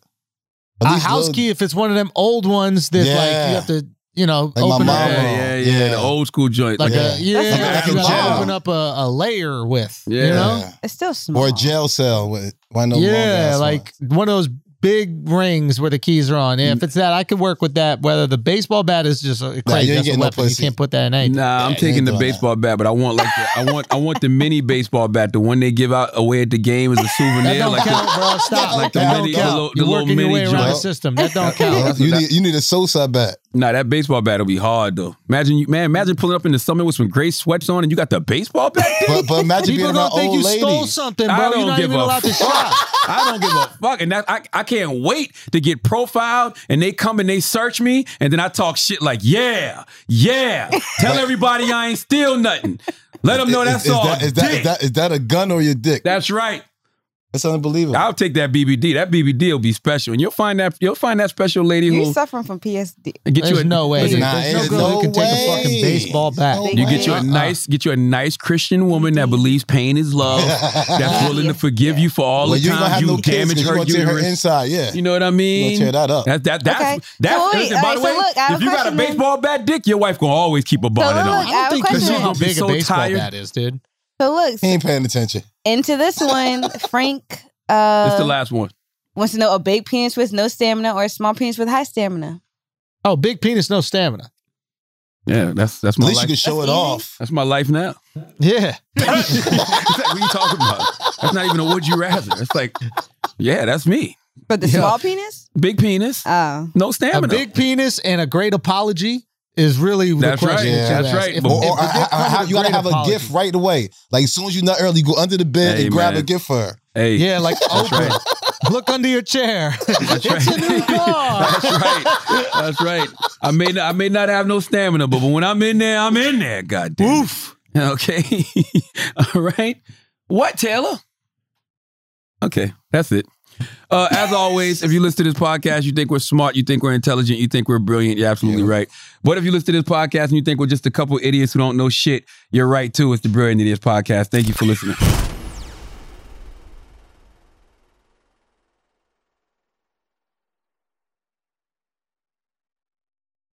At A house little- key if it's one of them old ones that like you have to, you know, Like open up mama. yeah, a, yeah, yeah, Yeah. The old school joint. like Yeah. a yeah, That's like like you gotta open up a, a layer with. Yeah. You know? It's still small. Or a jail cell with one of those Yeah, like ones. one of those big rings where the keys are on. If mm. it's that, I could work with that. Whether the baseball bat is just a crazy, you ain't that's a getting no weapon. you can't put that in anything. Nah, I'm Yeah, taking the doing baseball bat, but I want like the, I want I want the mini baseball bat, the one they give out away at the game as a souvenir. That don't like the- count, bro. Stop. like the that mini- don't the little- the You're little working your mini way around the system. That don't count. You need you need a Sosa bat. Nah, that baseball bat will be hard though. Imagine you, man. Imagine pulling up in the summer with some gray sweats on, and you got the baseball bat. But, but imagine People being around don't think old you stole ladies. something, I bro. don't You're not give even a allowed to fuck. shop. I don't give a fuck, and that I, I can't wait to get profiled, and they come and they search me, and then I talk shit like, yeah, yeah, tell everybody I ain't steal nothing. Let them know Is- that's is, all. that, is, that, dick. is, that, is that a gun or your dick? that's right. That's unbelievable. I'll take that BBD. That BBD will be special, and you'll find that you'll find that special lady You're who suffering from PSD. get you There's a no way. listen, Nah, no there's girl no who can take a way. fucking baseball bat. No You get you a Uh-uh. nice, get you a nice Christian woman that believes pain is love, that's willing to forgive you for all well, the you ain't gonna times have you no kids damaged because her you're gonna tear her uterus. inside. Yeah. You know what I You're mean? tear that up. That, that, that's, Okay. that's, So wait, listen, by right, the so way, look, I have if a you got a question then. baseball bat dick, your wife gonna always keep a bonnet look, on. I I don't think you question. know how She's gonna big so a baseball tired. bat is, dude. So look, He ain't paying attention. into this one, Frank It's uh, the last one. wants to know a big penis with no stamina or a small penis with high stamina. Oh, big penis, no stamina. Yeah, that's that's my. At my least you life. can show That's it easy. off. That's my life now. Yeah. what are you talking about? That's not even a would you rather. It's like, yeah, that's me. But the Yeah. small penis? Big penis, Oh. no A stamina. big penis and a great apology is really That's the question right. that you That's ask. right. If- But- Or, if or the I- I- I- you gotta great have a gift right away. Like as soon as you nut early, you go under the bed Hey, and grab man. a gift for her. hey, Yeah, like That's Oprah. right. Look under your chair. That's it's a right. new car. That's right. That's right. I may not, I may not have no stamina, but when I'm in there, I'm in there. God damn. Oof. Okay. All right. What, Taylor? Okay, that's it. Uh, as always, if you listen to this podcast, you think we're smart, you think we're intelligent, you think we're brilliant, you're absolutely right. But if you listen to this podcast and you think we're just a couple idiots who don't know shit, you're right too. It's the Brilliant Idiots Podcast. Thank you for listening.